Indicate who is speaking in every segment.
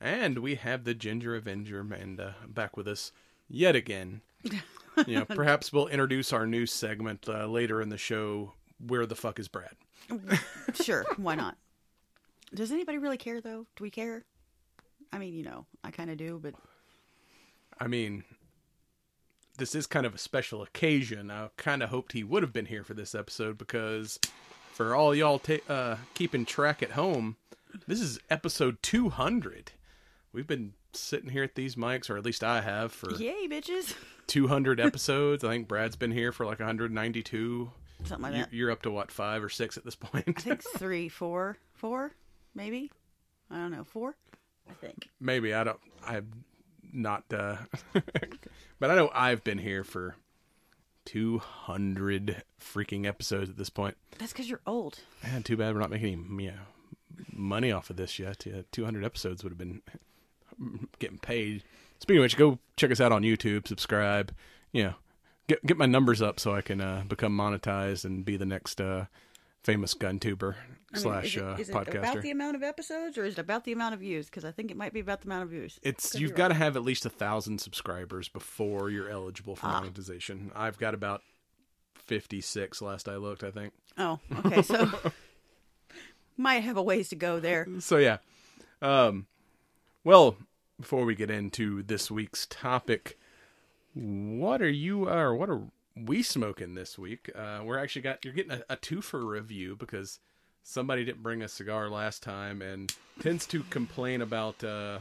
Speaker 1: and we have the Ginger Avenger Amanda back with us yet again. You know, perhaps we'll introduce our new segment uh, later in the show. Where the fuck is Brad?
Speaker 2: Sure, why not? Does anybody really care though? Do we care? I mean, you know, I kind of do, but
Speaker 1: I mean, this is kind of a special occasion. I kind of hoped he would have been here for this episode because, for all y'all ta- uh, keeping track at home, this is episode 200. We've been sitting here at these mics, or at least I have, for
Speaker 2: yay, bitches!
Speaker 1: 200 episodes. I think Brad's been here for like 192.
Speaker 2: Something like that.
Speaker 1: You're up to what, five or six at this point?
Speaker 2: I think three, four, four, maybe. I don't know, four. I think.
Speaker 1: Maybe. I don't. I'm not. Uh, but I know I've been here for 200 freaking episodes at this point.
Speaker 2: That's because you're old.
Speaker 1: Man, too bad we're not making any yeah, money off of this yet. Yeah, 200 episodes would have been getting paid. Speaking of which, go check us out on YouTube, subscribe. You know, get get my numbers up so I can uh, become monetized and be the next uh, famous gun tuber
Speaker 2: I mean,
Speaker 1: slash
Speaker 2: is it,
Speaker 1: uh,
Speaker 2: is it
Speaker 1: podcaster.
Speaker 2: about the amount of episodes, or is it about the amount of views? Because I think it might be about the amount of views.
Speaker 1: It's
Speaker 2: Could
Speaker 1: you've got to have at least a thousand subscribers before you're eligible for
Speaker 2: Ah.
Speaker 1: monetization. I've got about fifty six last I looked, I think.
Speaker 2: Oh, okay. So might have a ways to go there.
Speaker 1: So yeah. Um well, before we get into this week's topic, what are you or what are we smoking this week? Uh we're actually got you're getting a, a twofer review because somebody didn't bring a cigar last time and tends to complain about uh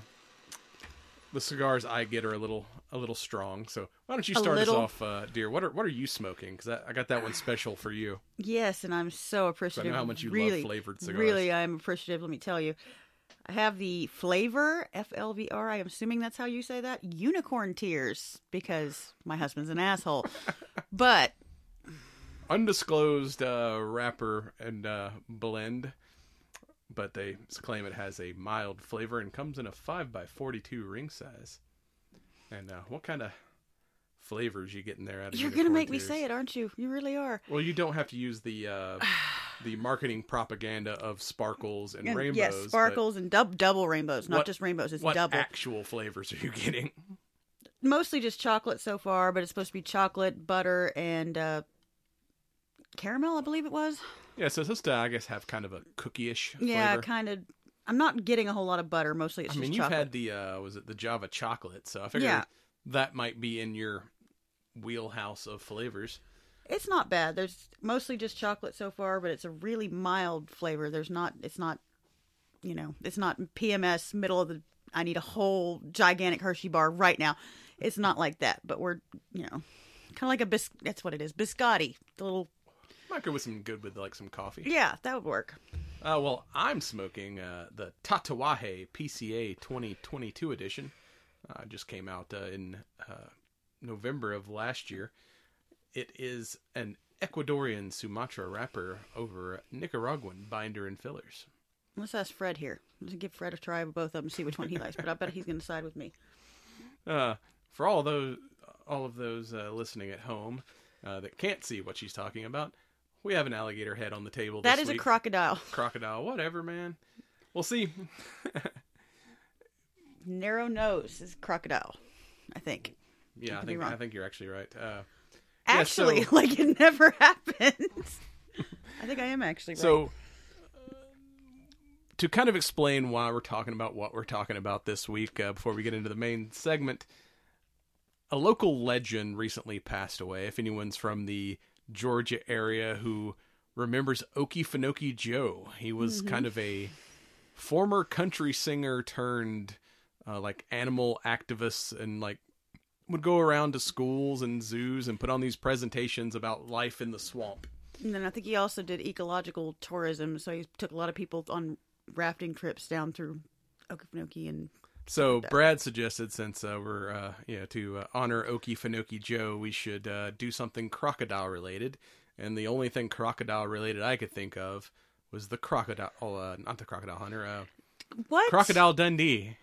Speaker 1: the cigars I get are a little a little strong. So why don't you start us off, uh, dear? What are what are you smoking? Because I, I got that one special for you.
Speaker 2: Yes, and I'm so appreciative.
Speaker 1: I know how much you love flavored cigars.
Speaker 2: Really, I'm appreciative. Let me tell you. I have the flavor F L V R. I am assuming that's how you say that. Unicorn tears because my husband's an asshole. but
Speaker 1: undisclosed uh, wrapper and uh, blend, but they claim it has a mild flavor and comes in a five by forty-two ring size. And uh, what kind of flavors you getting there? Out of
Speaker 2: you're gonna make me say it, aren't you? You really are.
Speaker 1: Well, you don't have to use the uh, the marketing propaganda of sparkles and
Speaker 2: And
Speaker 1: rainbows.
Speaker 2: yes, sparkles and dub- double rainbows, not
Speaker 1: what-
Speaker 2: just rainbows. It's
Speaker 1: What
Speaker 2: double.
Speaker 1: actual flavors are you getting?
Speaker 2: Mostly just chocolate so far, but it's supposed to be chocolate, butter, and uh, caramel. I believe it was.
Speaker 1: Yeah, so it's supposed to, I guess, have kind of a cookie-ish
Speaker 2: Yeah,
Speaker 1: flavor.
Speaker 2: kind of. I'm not getting a whole lot of butter. Mostly, it's just chocolate.
Speaker 1: I mean, you've
Speaker 2: chocolate.
Speaker 1: had the uh, was it the Java chocolate? So I figured
Speaker 2: Yeah.
Speaker 1: that might be in your wheelhouse of flavors.
Speaker 2: It's not bad. There's mostly just chocolate so far, but it's a really mild flavor. There's not. It's not. You know, it's not PMS middle of the. I need a whole gigantic Hershey bar right now. It's not like that. But we're you know, kind of like a bis. That's what it is. Biscotti. The little.
Speaker 1: Might go with some good with like some coffee.
Speaker 2: Yeah, that would work.
Speaker 1: Uh, well, I'm smoking uh, the Tatuaje PCA 2022 edition. Uh, just came out uh, in uh, November of last year. It is an Ecuadorian Sumatra wrapper over Nicaraguan binder and fillers.
Speaker 2: Let's ask Fred here. Let's give Fred a try with both of them, see which one he likes. But I bet he's going to side with me.
Speaker 1: Uh, for all those, all of those uh, listening at home uh, that can't see what she's talking about, we have an alligator head on the table.
Speaker 2: That is a crocodile.
Speaker 1: crocodile, whatever, man. We'll see.
Speaker 2: Narrow nose is crocodile. I think.
Speaker 1: Yeah, I
Speaker 2: could
Speaker 1: think. I think you're actually right.
Speaker 2: Actually,
Speaker 1: so-
Speaker 2: like it never happened. I think I am actually right.
Speaker 1: so, uh, to kind of explain why we're talking about what we're talking about this week, uh, before we get into the main segment, a local legend recently passed away. If anyone's from the Georgia area who remembers Okefenokee Joe, he was kind of a former country singer turned uh, like animal activist and like would go around to schools and zoos and put on these presentations about life in the swamp.
Speaker 2: And then I think he also did ecological tourism, so he took a lot of people on rafting trips down through Okefenokee and
Speaker 1: So Brad suggested, since uh, we're uh, know to uh, honor Okefenokee Joe, we should uh, do something crocodile related. And the only thing crocodile related I could think of was the crocodile, oh, uh, not the crocodile hunter, uh,
Speaker 2: What?
Speaker 1: Crocodile Dundee.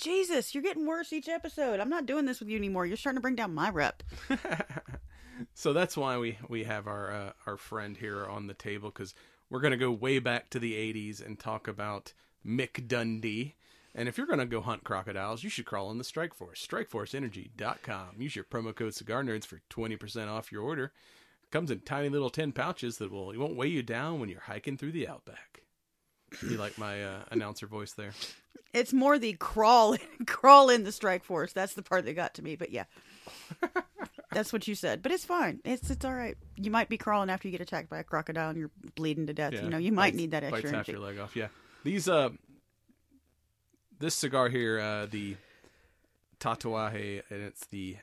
Speaker 2: Jesus, you're getting worse each episode. I'm not doing this with you anymore. You're starting to bring down my rep.
Speaker 1: So that's why we we have our uh, our friend here on the table because we're gonna go way back to the '80s and talk about Mick Dundee. And if you're gonna go hunt crocodiles, you should crawl in the Strike Force. StrikeForceEnergy.com. Use your promo code Cigar Nerds for twenty percent off your order. Comes in tiny little tin pouches that will it won't weigh you down when you're hiking through the outback. You like my uh, announcer voice there?
Speaker 2: It's more the crawl crawl in the strike force. That's the part that got to me. But yeah, that's what you said. But it's fine. It's it's all right. You might be crawling after you get attacked by a crocodile and you're bleeding to death.
Speaker 1: Yeah,
Speaker 2: you know, you might
Speaker 1: bites-
Speaker 2: need that
Speaker 1: bites
Speaker 2: extra
Speaker 1: half
Speaker 2: energy.
Speaker 1: your leg off. Yeah, these uh, this cigar here, uh, the Tatuaje, and it's the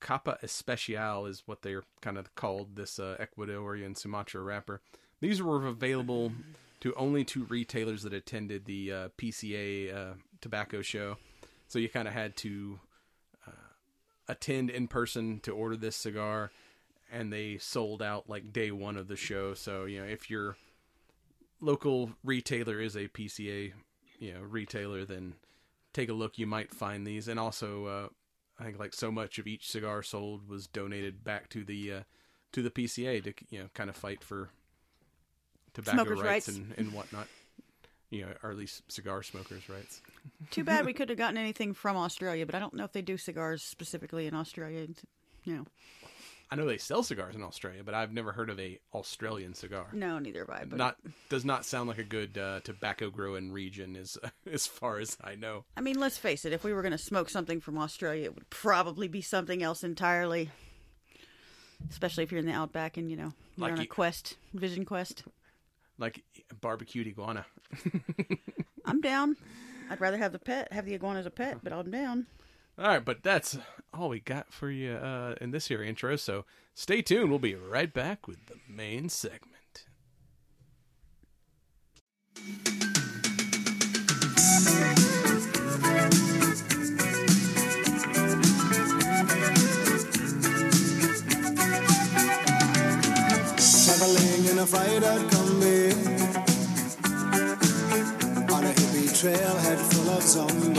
Speaker 1: Capa Especial is what they're kind of called. This uh, Ecuadorian Sumatra wrapper. These were available to only two retailers that attended the uh, PCA uh, tobacco show, so you kind of had to uh, attend in person to order this cigar. And they sold out like day one of the show. So you know, if you're local retailer is a PCA, you know, retailer, then take a look. You might find these, and also, uh, I think like so much of each cigar sold was donated back to the uh, to the PCA to you know kind of fight for tobacco
Speaker 2: Smokers'
Speaker 1: rights,
Speaker 2: rights.
Speaker 1: And, and whatnot. You know, or at least cigar smokers' rights.
Speaker 2: Too bad we could have gotten anything from Australia, but I don't know if they do cigars specifically in Australia. You know,
Speaker 1: I know they sell cigars in Australia, but I've never heard of a Australian cigar.
Speaker 2: no, neither have I. But
Speaker 1: Not does not sound like a good uh, tobacco growing region, as as far as I know.
Speaker 2: I mean, let's face it. If we were going to smoke something from Australia, it would probably be something else entirely. Especially if you're in the outback and you know you're
Speaker 1: Like
Speaker 2: on a
Speaker 1: you-
Speaker 2: quest, vision quest.
Speaker 1: Like barbecued iguana.
Speaker 2: I'm down. I'd rather have the pet, have the iguana as a pet, but I'm down.
Speaker 1: All right, but that's all we got for you uh, in this here intro. So stay tuned. We'll be right back with the main segment.
Speaker 3: Traveling in a freighter trailhead full of zombies.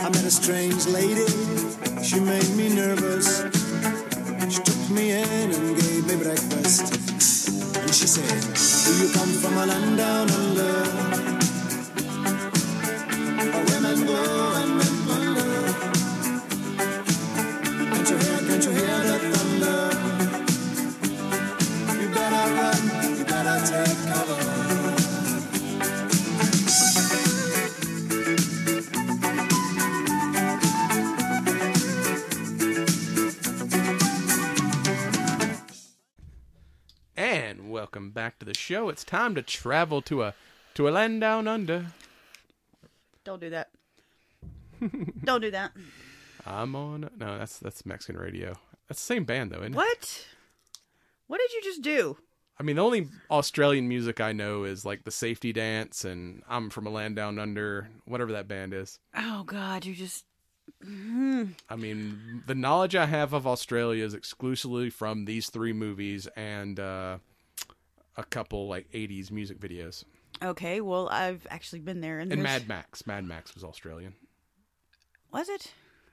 Speaker 3: I met a strange lady, she made me nervous. She took me in and gave me breakfast. And she said, Do you come from a land down under? Where women go
Speaker 1: back to the show. It's time to travel to a to a land down under.
Speaker 2: Don't do that. Don't do that.
Speaker 1: I'm on. No, that's that's Mexican radio. That's the same band though, isn't it?
Speaker 2: What? What did you just do?
Speaker 1: I mean, the only Australian music I know is like the Safety Dance and I'm from a land down under, whatever that band is.
Speaker 2: Oh God, you just
Speaker 1: I mean, the knowledge I have of Australia is exclusively from these three movies and uh, a couple like '80s music videos.
Speaker 2: okay. Well, I've actually been there, and,
Speaker 1: And
Speaker 2: there's-
Speaker 1: Mad Max. Mad Max was Australian.
Speaker 2: was it?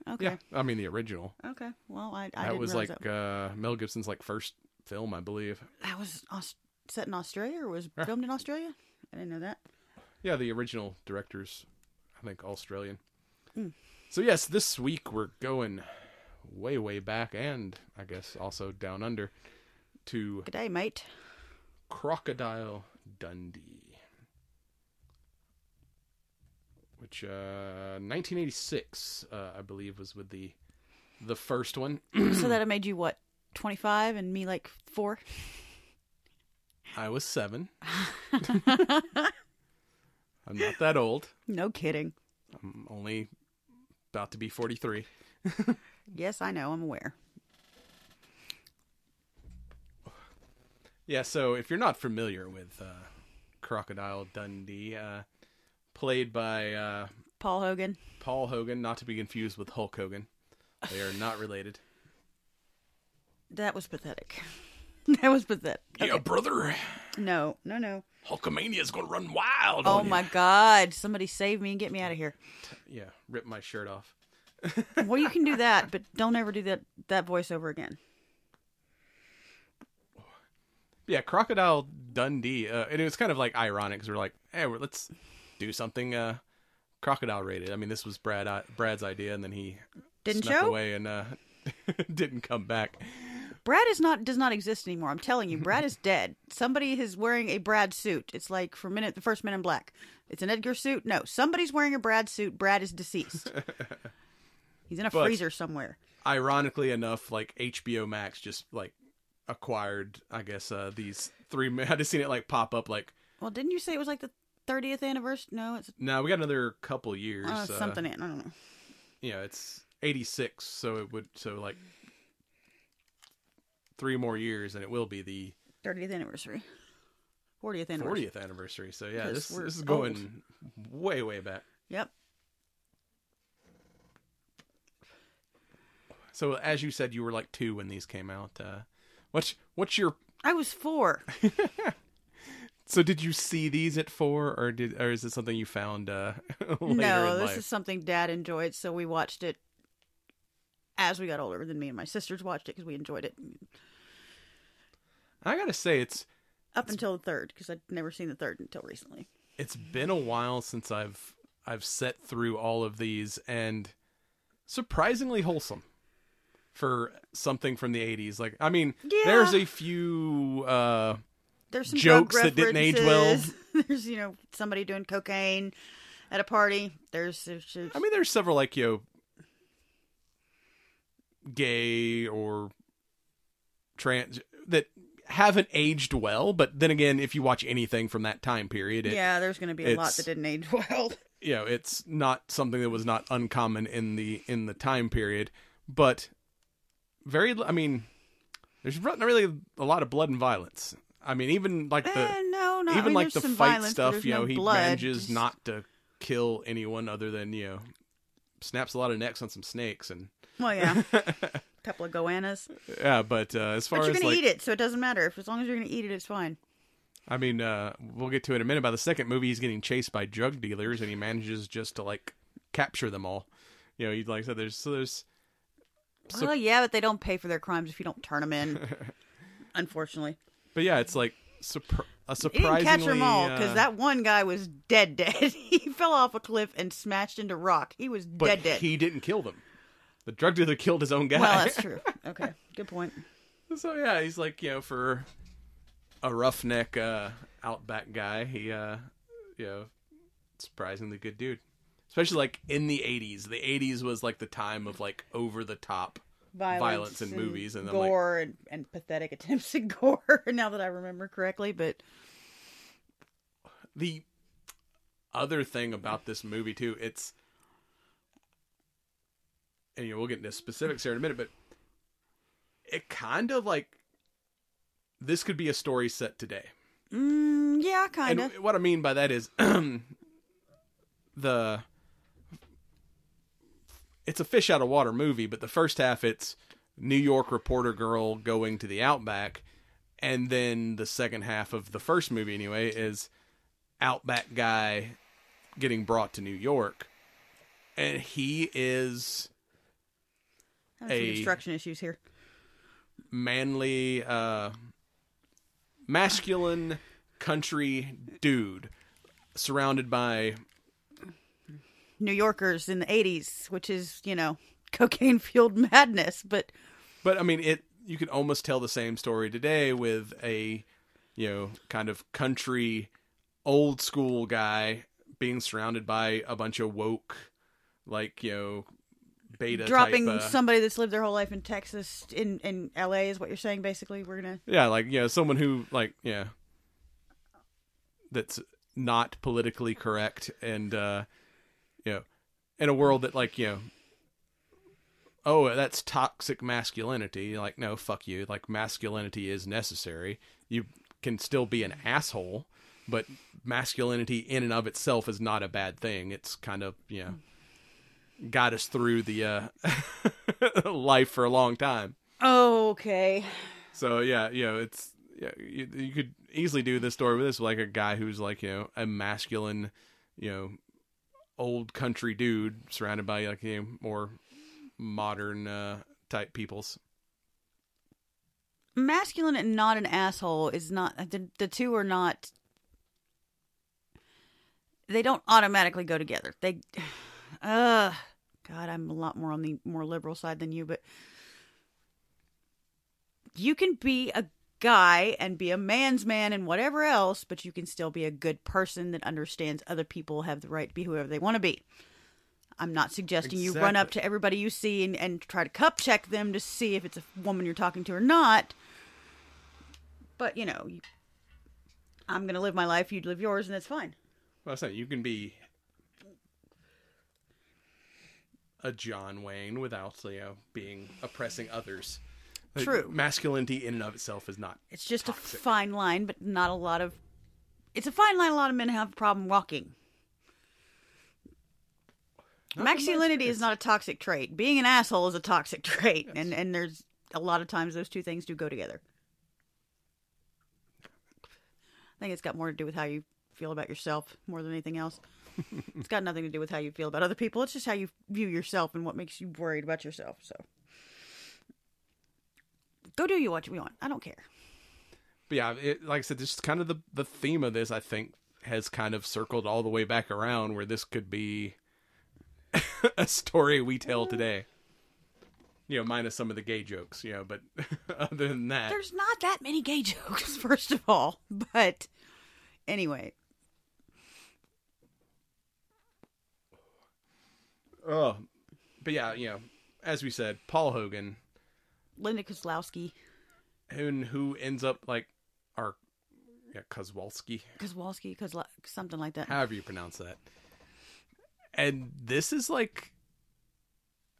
Speaker 2: Okay.
Speaker 1: Yeah, I mean the original.
Speaker 2: Okay. Well, I, I
Speaker 1: that was like
Speaker 2: that.
Speaker 1: uh, Mel Gibson's like first film, I believe.
Speaker 2: that was Aus- set in Australia or was filmed in Australia. I didn't know that.
Speaker 1: Yeah, the original directors, I think Australian.
Speaker 2: Hmm.
Speaker 1: So yes, this week we're going way, way back, and I guess also down under to
Speaker 2: Good day, mate.
Speaker 1: Crocodile Dundee, which uh, 1986, uh, I believe, was with the the first one.
Speaker 2: so that made you what? Twenty five and me like four.
Speaker 1: I was seven. I'm not that old.
Speaker 2: No kidding.
Speaker 1: I'm only about to be 43.
Speaker 2: Yes, I know. I'm aware.
Speaker 1: Yeah, so if you're not familiar with uh, Crocodile Dundee, uh, played by uh,
Speaker 2: Paul Hogan.
Speaker 1: Paul Hogan, not to be confused with Hulk Hogan. They are not related.
Speaker 2: That was pathetic. that was pathetic.
Speaker 1: Yeah, brother.
Speaker 2: No, no, no.
Speaker 1: Hulkamania is going to run wild.
Speaker 2: Oh my. God! Somebody save me and get me out of here.
Speaker 1: Yeah, rip my shirt off.
Speaker 2: Well, you can do that, but don't ever do that that voiceover again.
Speaker 1: Yeah, Crocodile Dundee. Uh, and it was kind of like ironic because we're like, hey, we're, let's do something uh, crocodile rated. I mean, this was Brad uh, Brad's idea, and then he
Speaker 2: Didn't
Speaker 1: snuck
Speaker 2: show?
Speaker 1: away and uh, didn't come back.
Speaker 2: Brad is not does not exist anymore. I'm telling you, Brad is dead. Somebody is wearing a Brad suit. It's like for a minute the first Men in Black. It's an Edgar suit. No, somebody's wearing a Brad suit. Brad is deceased. He's in a
Speaker 1: But-
Speaker 2: freezer somewhere.
Speaker 1: Ironically enough, like HBO Max just like acquired, I guess, uh, these three. I just seen it like pop up. Like,
Speaker 2: Well, didn't you say it was like the 30th anniversary? No, it's
Speaker 1: No, we got another couple years.
Speaker 2: uh,
Speaker 1: uh,
Speaker 2: something. I don't know.
Speaker 1: know, it's 86, so it would so like three more years, and it will be the
Speaker 2: 30th anniversary. 40th anniversary.
Speaker 1: 40th anniversary. So yeah, this this is
Speaker 2: old.
Speaker 1: going way way back.
Speaker 2: Yep.
Speaker 1: So as you said, you were like two when these came out. Uh, what's what's your
Speaker 2: I was four.
Speaker 1: so did you see these at four, or did or is it something you found uh, later
Speaker 2: no, this
Speaker 1: life?
Speaker 2: is something Dad enjoyed, so we watched it as we got older. Then me and my sisters watched it because we enjoyed it
Speaker 1: I gotta say, it's
Speaker 2: up until the third because I'd never seen the third until recently.
Speaker 1: it's been a while since I've I've set through all of these, and surprisingly wholesome for something from the 80s. Like, I mean,
Speaker 2: Yeah.
Speaker 1: there's a few. uh
Speaker 2: There's some
Speaker 1: Jokes that didn't age well.
Speaker 2: There's you know somebody doing cocaine at a party. There's, there's, there's
Speaker 1: I mean, there's several like you know, gay or trans that haven't aged well. But then again, if you watch anything from that time period, it,
Speaker 2: yeah, there's going to be a lot that didn't age well.
Speaker 1: you know, it's not something that was not uncommon in the in the time period. But very, I mean, there's not really a lot of blood and violence. I mean, even like the
Speaker 2: Eh, no, no. I
Speaker 1: even
Speaker 2: mean,
Speaker 1: like the fight
Speaker 2: violence,
Speaker 1: stuff, you know,
Speaker 2: no
Speaker 1: he
Speaker 2: blood,
Speaker 1: manages
Speaker 2: just-
Speaker 1: not to kill anyone other than you know snaps a lot of necks on some snakes and
Speaker 2: Well, yeah, a couple of goannas,
Speaker 1: yeah. But uh, as far
Speaker 2: but you're
Speaker 1: as
Speaker 2: going
Speaker 1: like,
Speaker 2: to eat it, so it doesn't matter. If as long as you're going to eat it, it's fine.
Speaker 1: I mean, uh, we'll get to it in a minute. By the second movie, he's getting chased by drug dealers, and he manages just to like capture them all. You know, he like I said, there's so there's So-
Speaker 2: well, yeah, but they don't pay for their crimes if you don't turn them in. unfortunately,
Speaker 1: But yeah, it's like surpr- a
Speaker 2: he
Speaker 1: surprisingly.
Speaker 2: didn't catch them all because
Speaker 1: uh,
Speaker 2: that one guy was dead, dead. he fell off a cliff and smashed into rock. He was
Speaker 1: but
Speaker 2: dead, dead.
Speaker 1: he didn't kill them. The drug dealer killed his own guy.
Speaker 2: Well, that's true. Okay, good point.
Speaker 1: so yeah, he's like you know for a roughneck uh, outback guy, he uh, you know surprisingly good dude. Especially like in the '80s. The '80s was like the time of like over the top
Speaker 2: Violence,
Speaker 1: in movies, and then like
Speaker 2: gore and, and pathetic attempts at gore. Now that I remember correctly, but
Speaker 1: the other thing about this movie too, it's and you know, we'll get into specifics here in a minute, but it kind of like this could be a story set today.
Speaker 2: mm, yeah, kind of.
Speaker 1: What I mean by that is the it's a fish out of water movie, but the first half it's New York reporter girl going to the outback, and then the second half of the first movie anyway is outback guy getting brought to New York. And he is a-
Speaker 2: construction issues here.
Speaker 1: manly, uh, masculine country dude surrounded by
Speaker 2: New Yorkers in the '80s, which is you know cocaine fueled madness. But
Speaker 1: But I mean, it. You could almost tell the same story today with a, you know, kind of country, old school guy being surrounded by a bunch of woke, like you know, beta
Speaker 2: dropping
Speaker 1: type, uh,
Speaker 2: somebody that's lived their whole life in Texas in in L.A. is what you're saying. Basically, we're gonna
Speaker 1: Yeah, like you know, someone who like yeah, that's not politically correct and uh, in a world that like you know. Oh, that's toxic masculinity. Like, no, fuck you. Like, masculinity is necessary. You can still be an asshole, but masculinity in and of itself is not a bad thing. It's kind of you know got us through the uh, life for a long time.
Speaker 2: oh Okay.
Speaker 1: So yeah, you know, it's yeah, you, you could easily do this story with this like a guy who's like you know a masculine, you know, old country dude surrounded by like you know more modern uh, type peoples.
Speaker 2: Masculine and not an asshole is not the the two are not. They don't automatically go together. They, uh, God, I'm a lot more on the more liberal side than you, but you can be a guy and be a man's man and whatever else, but you can still be a good person that understands other people have the right to be whoever they want to be. I'm not suggesting you run up to everybody you see and, and try to cup check them to see if it's a woman you're talking to or not. But, you know, I'm going to live my life, you live yours, and that's fine.
Speaker 1: Well, I say you can be a John Wayne without you know being oppressing others.
Speaker 2: True.
Speaker 1: masculinity in and of itself is not.
Speaker 2: It's just
Speaker 1: Toxic.
Speaker 2: a fine line, but not a lot of. It's a fine line a lot of men have a problem walking.
Speaker 1: Not
Speaker 2: Masculinity is not a toxic trait. Being an asshole is a toxic trait, and and there's a lot of times those two things do go together. I think it's got more to do with how you feel about yourself more than anything else. it's got nothing to do with how you feel about other people. It's just how you view yourself and what makes you worried about yourself. So, go do you what you want. I don't care.
Speaker 1: But yeah, it, like I said, this is kind of the the theme of this. I think has kind of circled all the way back around where this could be a story we tell mm. today. You know, minus some of the gay jokes. You know, but other than that,
Speaker 2: There's not that many gay jokes, first of all. But anyway,
Speaker 1: oh, but yeah, you know, as we said, Paul Hogan,
Speaker 2: Linda Kozlowski,
Speaker 1: who who ends up like our yeah Kozwolski,
Speaker 2: Kozlowski, Kozlo- something like that.
Speaker 1: however you pronounce that. And this is like,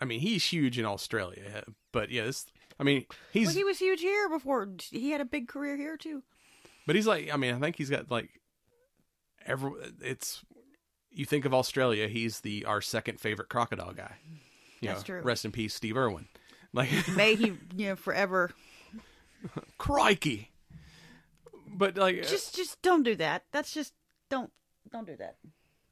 Speaker 1: I mean, he's huge in Australia, but yeah, this. I mean, he's
Speaker 2: well, he was huge here before. He had a big career here too.
Speaker 1: But he's like, I mean, I think he's got like every. It's you think of Australia, he's the our second favorite crocodile guy. You
Speaker 2: That's
Speaker 1: know,
Speaker 2: true.
Speaker 1: Rest in peace, Steve Irwin. Like,
Speaker 2: May he, you know, forever.
Speaker 1: crikey. But like, uh,
Speaker 2: Just, just don't do that. That's just don't, don't do that.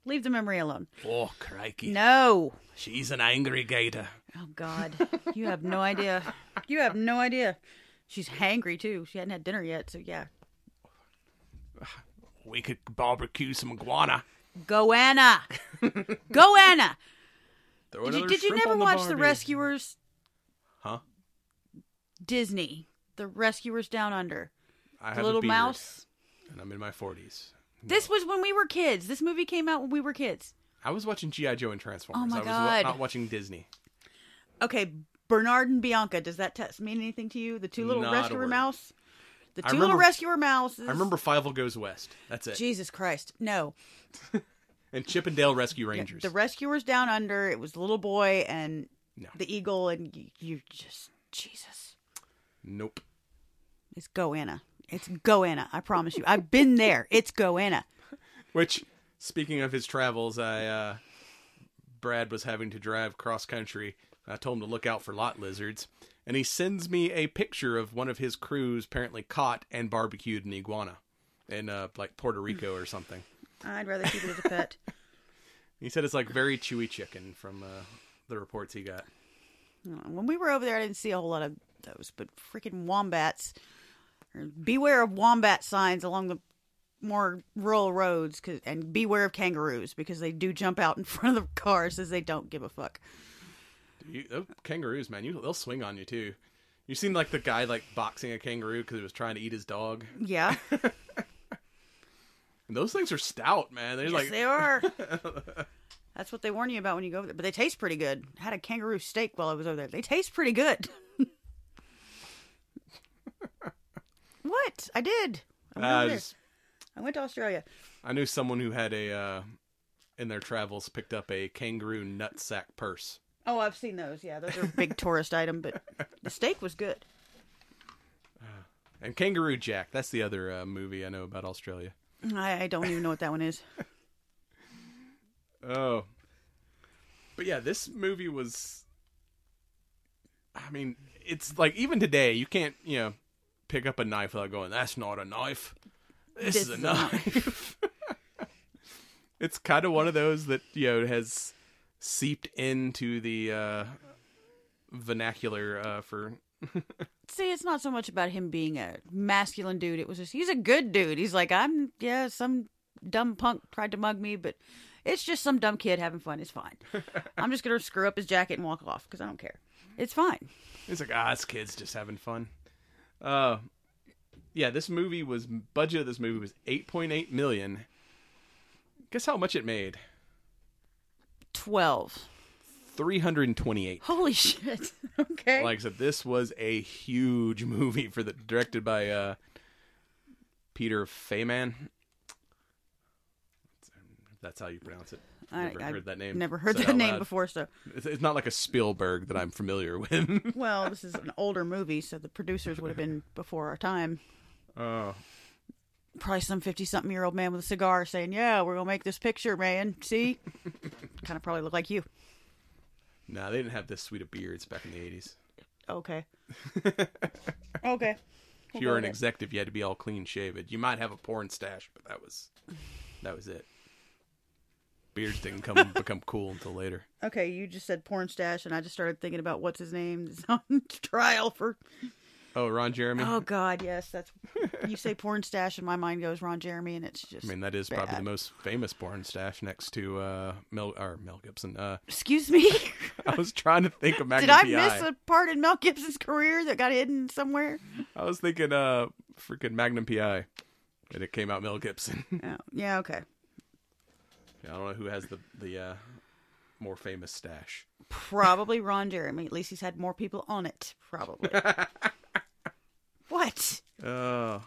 Speaker 2: Leave the memory alone.
Speaker 1: oh crikey,
Speaker 2: No.
Speaker 1: she's an angry gator.
Speaker 2: Oh God, you have no idea. You have no idea. She's hangry too. She hadn't had dinner yet, so yeah.
Speaker 1: We could barbecue some iguana.
Speaker 2: Go Anna. Go Anna. Did you, did you never watch The. Rescuers? Disney. The Rescuers Down Under.
Speaker 1: I
Speaker 2: The little mouse.
Speaker 1: and I'm in my forties.
Speaker 2: This was when we were kids. This movie came out when we were kids.
Speaker 1: I was watching GI Joe and Transformers.
Speaker 2: Oh my
Speaker 1: I was
Speaker 2: God.
Speaker 1: not watching Disney.
Speaker 2: Okay, Bernard and Bianca. Does that test mean anything to you? The two little
Speaker 1: Not a
Speaker 2: rescuer
Speaker 1: word.
Speaker 2: mouse. The
Speaker 1: I
Speaker 2: two little
Speaker 1: remember-
Speaker 2: rescuer mouses.
Speaker 1: I remember Fievel Goes West. That's it.
Speaker 2: Jesus Christ, no.
Speaker 1: And Chip 'n Dale Rescue Rangers.
Speaker 2: The rescuers down under. It was the little boy and
Speaker 1: No.
Speaker 2: the eagle, and you, you just Jesus.
Speaker 1: Nope.
Speaker 2: It's Goanna. It's Goanna. I promise you. I've been there. It's Goanna.
Speaker 1: Which, speaking of his travels, I uh, Brad was having to drive cross country. I told him to look out for lot lizards, and he sends me a picture of one of his crews apparently caught and barbecued an iguana in uh, like Puerto Rico or something.
Speaker 2: I'd rather keep it as a pet.
Speaker 1: He said it's like very chewy chicken from uh, the reports he got.
Speaker 2: When we were over there, I didn't see a whole lot of those, but freaking wombats. Beware of wombat signs along the more rural roads, 'cause- and beware of kangaroos because they do jump out in front of the cars as they don't give a fuck.
Speaker 1: You, those kangaroos, man, you they'll swing on you too. You seen like the guy like boxing a kangaroo because he was trying to eat his dog.
Speaker 2: Yeah,
Speaker 1: And those things are stout, man. They're
Speaker 2: yes,
Speaker 1: like
Speaker 2: they are. That's what they warn you about when you go over there. But they taste pretty good. I had a kangaroo steak while I was over there. They taste pretty good. What? I did. I went,
Speaker 1: Uh,
Speaker 2: over there.
Speaker 1: just-
Speaker 2: I went to Australia.
Speaker 1: I knew someone who had a uh, in their travels picked up a kangaroo nutsack purse.
Speaker 2: Oh, I've seen those. Yeah, those are a big tourist item, but the steak was good.
Speaker 1: And Kangaroo Jack, that's the other uh, movie I know about Australia.
Speaker 2: I, I don't even know what that one is.
Speaker 1: Oh. But yeah, this movie was. I mean, it's like even today, you can't, you know, pick up a knife without going, that's not a knife. This,
Speaker 2: This
Speaker 1: is a knife. it's kind of one of those that, you know, has seeped into the uh, vernacular uh, for.
Speaker 2: See, it's not so much about him being a masculine dude. It was just he's a good dude. He's like, I'm yeah, some dumb punk tried to mug me, but it's just some dumb kid having fun. It's fine. I'm just gonna screw up his jacket and walk off because I don't care. It's fine.
Speaker 1: It's like, ah, this kid's just having fun. Uh, yeah, this movie was budget of this movie was eight point eight million. Guess how much it made?
Speaker 2: Twelve.
Speaker 1: Three hundred and twenty-eight.
Speaker 2: Holy shit. okay.
Speaker 1: Like I said, this was a huge movie for the directed by uh, Peter Faiman. That's how you pronounce it.
Speaker 2: I,
Speaker 1: Never
Speaker 2: I've
Speaker 1: heard that name.
Speaker 2: Never heard that name
Speaker 1: loud.
Speaker 2: before. So,
Speaker 1: It's, it's not like a Spielberg that I'm familiar with.
Speaker 2: well, this is an older movie, so the producers would have been before our time.
Speaker 1: oh,
Speaker 2: Probably some fifty-something-year-old man with a cigar saying, "Yeah, we're gonna make this picture, man. See." kind of probably look like you.
Speaker 1: nah, they didn't have this sweet of beards back in the '80s.
Speaker 2: Okay. okay.
Speaker 1: If you were an executive, you had to be all clean shaven. You might have a porn stash, but that was that was it. Beards didn't come become cool until later.
Speaker 2: Okay, you just said porn stash, and I just started thinking about what's his name is on trial for.
Speaker 1: Oh, Ron Jeremy.
Speaker 2: Oh God, yes, that's. You say porn stash, and my mind goes Ron Jeremy, and it's just.
Speaker 1: I mean, that is probably the most famous porn stash next to uh, Mel or Mel Gibson. Uh,
Speaker 2: Excuse me.
Speaker 1: I was trying to think of Magnum
Speaker 2: Did I
Speaker 1: PI.
Speaker 2: miss a part in Mel Gibson's career that got hidden somewhere?
Speaker 1: I was thinking, uh, freaking Magnum PI, and it came out Mel Gibson.
Speaker 2: Oh, yeah. Okay.
Speaker 1: I don't know who has the the uh, more famous stash.
Speaker 2: Probably Ron Jeremy. At least he's had more people on it. Probably. what?
Speaker 1: Uh,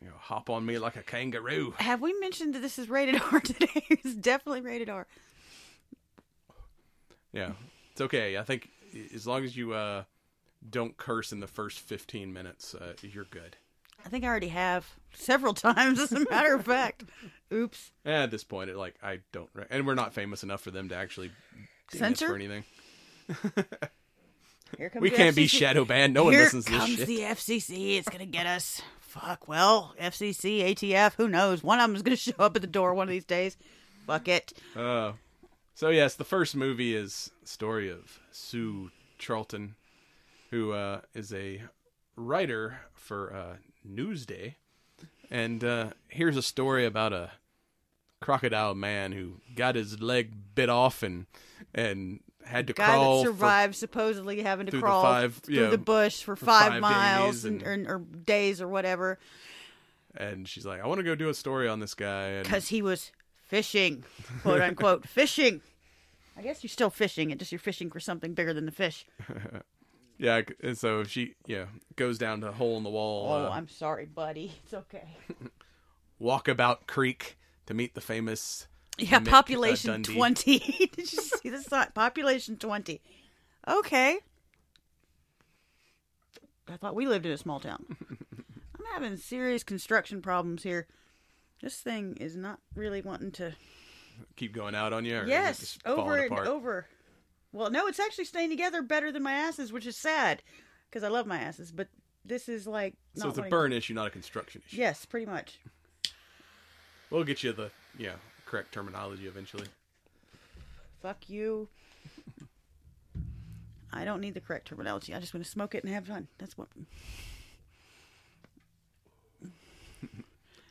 Speaker 1: you know, hop on me like a kangaroo.
Speaker 2: Have we mentioned that this is rated R today? it's definitely rated R.
Speaker 1: Yeah, it's okay. I think as long as you uh, don't curse in the first fifteen minutes, uh, you're good.
Speaker 2: I think I already have several times, as a matter of fact. Oops.
Speaker 1: And at this point, it like I don't, re- and we're not famous enough for them to actually ding us
Speaker 2: Censor?
Speaker 1: for anything.
Speaker 2: Here comes
Speaker 1: We
Speaker 2: the
Speaker 1: can't be
Speaker 2: FCC.
Speaker 1: shadow banned. No one
Speaker 2: Here
Speaker 1: listens to this
Speaker 2: comes
Speaker 1: shit.
Speaker 2: the FCC. It's gonna get us. Fuck. Well, FCC, ATF. Who knows? One of them is gonna show up at the door one of these days. Fuck it.
Speaker 1: Uh, so yes, the first movie is story of Sue Charlton, who uh, is a writer for uh, Newsday, and uh, here's a story about a crocodile man who got his leg bit off and and had to
Speaker 2: Guy
Speaker 1: crawl
Speaker 2: that
Speaker 1: for-
Speaker 2: survived supposedly having to
Speaker 1: through the
Speaker 2: crawl
Speaker 1: five-
Speaker 2: through
Speaker 1: yeah,
Speaker 2: the bush for,
Speaker 1: for
Speaker 2: five,
Speaker 1: five
Speaker 2: miles and,
Speaker 1: and-
Speaker 2: or, or days or whatever
Speaker 1: and she's like, I want to go do a story on this guy.
Speaker 2: Because he was fishing, quote unquote, fishing. I guess you're still fishing. It just you're fishing for something bigger than the fish.
Speaker 1: yeah, and so she yeah goes down to a hole in the wall.
Speaker 2: Oh,
Speaker 1: uh,
Speaker 2: I'm sorry, buddy. It's okay.
Speaker 1: Walkabout Creek to meet the famous
Speaker 2: Yeah,
Speaker 1: Mick, uh,
Speaker 2: population
Speaker 1: Dundee.
Speaker 2: 20. Did you see the sign? Population 20. Okay. I thought we lived in a small town. I'm having serious construction problems here. This thing is not really wanting to.
Speaker 1: keep going out on you. Or is it
Speaker 2: Yes,
Speaker 1: just
Speaker 2: over and
Speaker 1: apart?
Speaker 2: over. Well, no, it's actually staying together better than my asses, which is sad because I love my asses. But this is like.
Speaker 1: So it's a burn issue, not a construction issue.
Speaker 2: Yes, pretty much.
Speaker 1: We'll get you the yeah correct terminology eventually.
Speaker 2: Fuck you. I don't need the correct terminology. I just want to smoke it and have fun. That's what.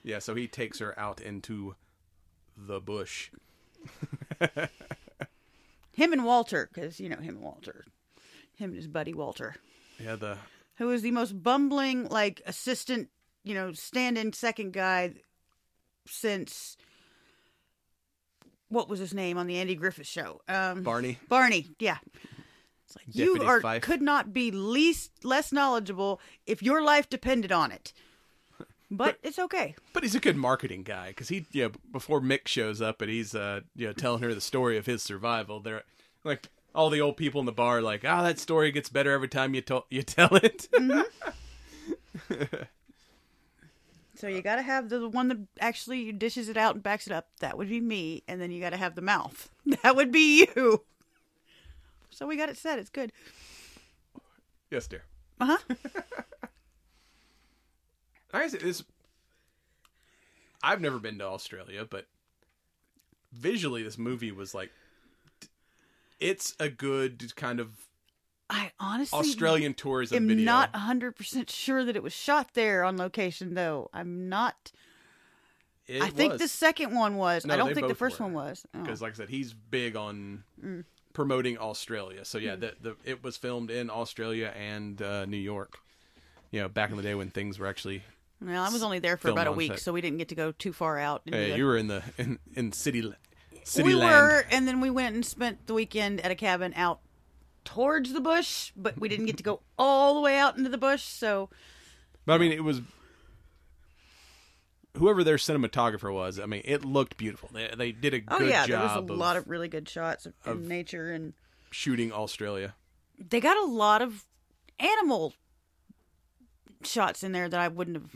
Speaker 1: Yeah, so he takes her out into the bush.
Speaker 2: Him and Walter, because you know him and Walter, him and his buddy Walter,
Speaker 1: Yeah, the
Speaker 2: who is the most bumbling like assistant, you know, stand-in second guy since what was his name on the Andy Griffith show? Um,
Speaker 1: Barney.
Speaker 2: Barney, yeah. It's like you are
Speaker 1: Fife.
Speaker 2: could not be least less knowledgeable if your life depended on it. But it's okay.
Speaker 1: But he's a good marketing guy because he, yeah, before Mick shows up and he's, uh, you know, telling her the story of his survival. They're like all the old people in the bar, like, ah, that story gets better every time you to- you tell it.
Speaker 2: Mm-hmm. So So you got to have the one that actually dishes it out and backs it up. That would be me, and then you got to have the mouth. That would be you. So we got it set. It's good.
Speaker 1: Yes, dear.
Speaker 2: Uh huh.
Speaker 1: I guess this. I've never been to Australia, but visually, this movie was like. It's a good kind of
Speaker 2: I honestly
Speaker 1: Australian tourism video.
Speaker 2: not hundred percent sure that it was shot there on location, though. I'm not.
Speaker 1: It
Speaker 2: I think
Speaker 1: was.
Speaker 2: the second one was.
Speaker 1: No,
Speaker 2: I don't think the first
Speaker 1: were.
Speaker 2: one was. Oh.
Speaker 1: because like I said, he's big on
Speaker 2: Mm.
Speaker 1: promoting Australia. So yeah, the, the it was filmed in Australia and uh, New York. You know, back in the day when things were actually.
Speaker 2: Well, I was only there for about a week,
Speaker 1: set.
Speaker 2: so we didn't get to go too far out. into
Speaker 1: Hey,
Speaker 2: the-
Speaker 1: you were in the in in city city
Speaker 2: we
Speaker 1: land.
Speaker 2: were, and then we went and spent the weekend at a cabin out towards the bush, but we didn't get to go all the way out into the bush. So
Speaker 1: But I mean, it was whoever their cinematographer was. I mean, it looked beautiful. They they did a
Speaker 2: Oh
Speaker 1: good
Speaker 2: yeah, there was a
Speaker 1: of,
Speaker 2: lot of really good shots of, in nature, and
Speaker 1: shooting Australia.
Speaker 2: they got a lot of animal shots in there that I wouldn't have.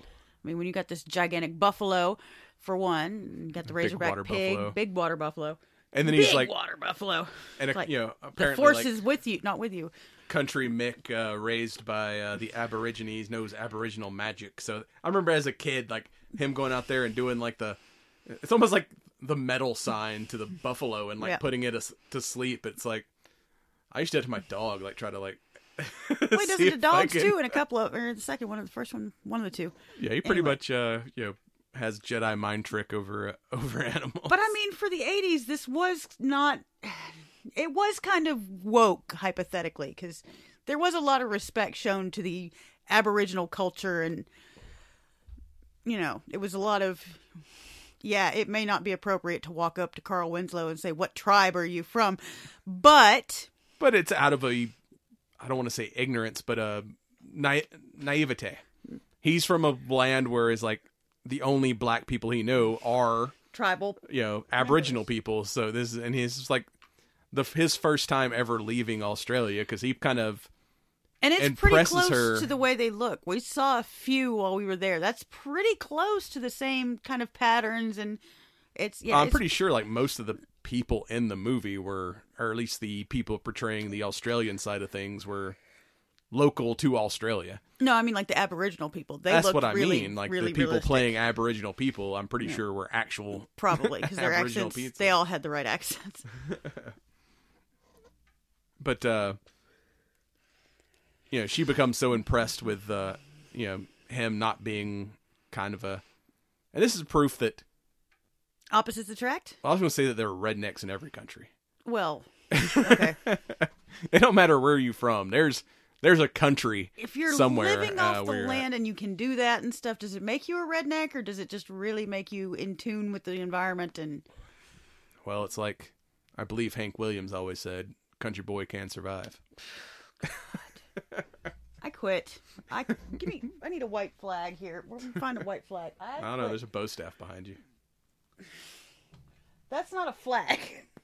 Speaker 2: I mean, when you got this gigantic buffalo, for one, you got the
Speaker 1: Big
Speaker 2: razorback pig,
Speaker 1: buffalo.
Speaker 2: big water buffalo,
Speaker 1: And then
Speaker 2: big
Speaker 1: he's like,
Speaker 2: water buffalo.
Speaker 1: and a,
Speaker 2: like,
Speaker 1: you know,
Speaker 2: The force
Speaker 1: like,
Speaker 2: is with you, not with you.
Speaker 1: country Mick uh, raised by uh, the Aborigines knows Aboriginal magic. So I remember as a kid, like him going out there and doing like the, it's almost like the metal sign to the buffalo and like
Speaker 2: Yeah.
Speaker 1: putting it to sleep. It's like I used to do it to my dog, like try to like.
Speaker 2: Well, he does
Speaker 1: see
Speaker 2: it to dogs
Speaker 1: can-
Speaker 2: too, in a couple of, or the second one, or the first one, one of the two.
Speaker 1: Yeah, he pretty
Speaker 2: Anyway.
Speaker 1: much uh, you know has Jedi mind trick over uh, over animals.
Speaker 2: But I mean, for the '80s, this was not. It was kind of woke, hypothetically, because there was a lot of respect shown to the Aboriginal culture, and you know, it was a lot of. Yeah, it may not be appropriate to walk up to Carl Winslow and say, "What tribe are you from?" But
Speaker 1: but it's out of a I don't want to say ignorance, but a na- naivete. He's from a land where is like the only black people he know are
Speaker 2: tribal,
Speaker 1: you know Aboriginal people. So this is and he's just like the his first time ever leaving Australia because he kind of
Speaker 2: and it's pretty close
Speaker 1: her-
Speaker 2: to the way they look. We saw a few while we were there. That's pretty close to the same kind of patterns, and it's yeah.
Speaker 1: I'm
Speaker 2: it's
Speaker 1: pretty sure like most of the people in the movie were, or at least the people portraying the Australian side of things were local to Australia.
Speaker 2: No, I mean like the Aboriginal people. They
Speaker 1: That's what I
Speaker 2: really,
Speaker 1: mean. Like
Speaker 2: really
Speaker 1: the people
Speaker 2: realistic.
Speaker 1: playing Aboriginal people, I'm pretty sure were actual.
Speaker 2: probably because their accents. They all had the right accents.
Speaker 1: But uh you know, she becomes so impressed with uh you know him not being kind of a, and this is proof that
Speaker 2: Opposites attract.
Speaker 1: I was going to say that there are rednecks in every country.
Speaker 2: Well, okay.
Speaker 1: It don't matter where you're from. There's there's a country
Speaker 2: if you're
Speaker 1: somewhere
Speaker 2: living
Speaker 1: uh,
Speaker 2: off
Speaker 1: where
Speaker 2: the land and you can do that and stuff, does it make you a redneck or does it just really make you in tune with the environment and?
Speaker 1: Well, it's like I believe Hank Williams always said, "Country boy can survive."
Speaker 2: I quit. I give me. I need a white flag here. We're find a white flag. I,
Speaker 1: I don't know. There's a bow staff behind you.
Speaker 2: That's not a flag.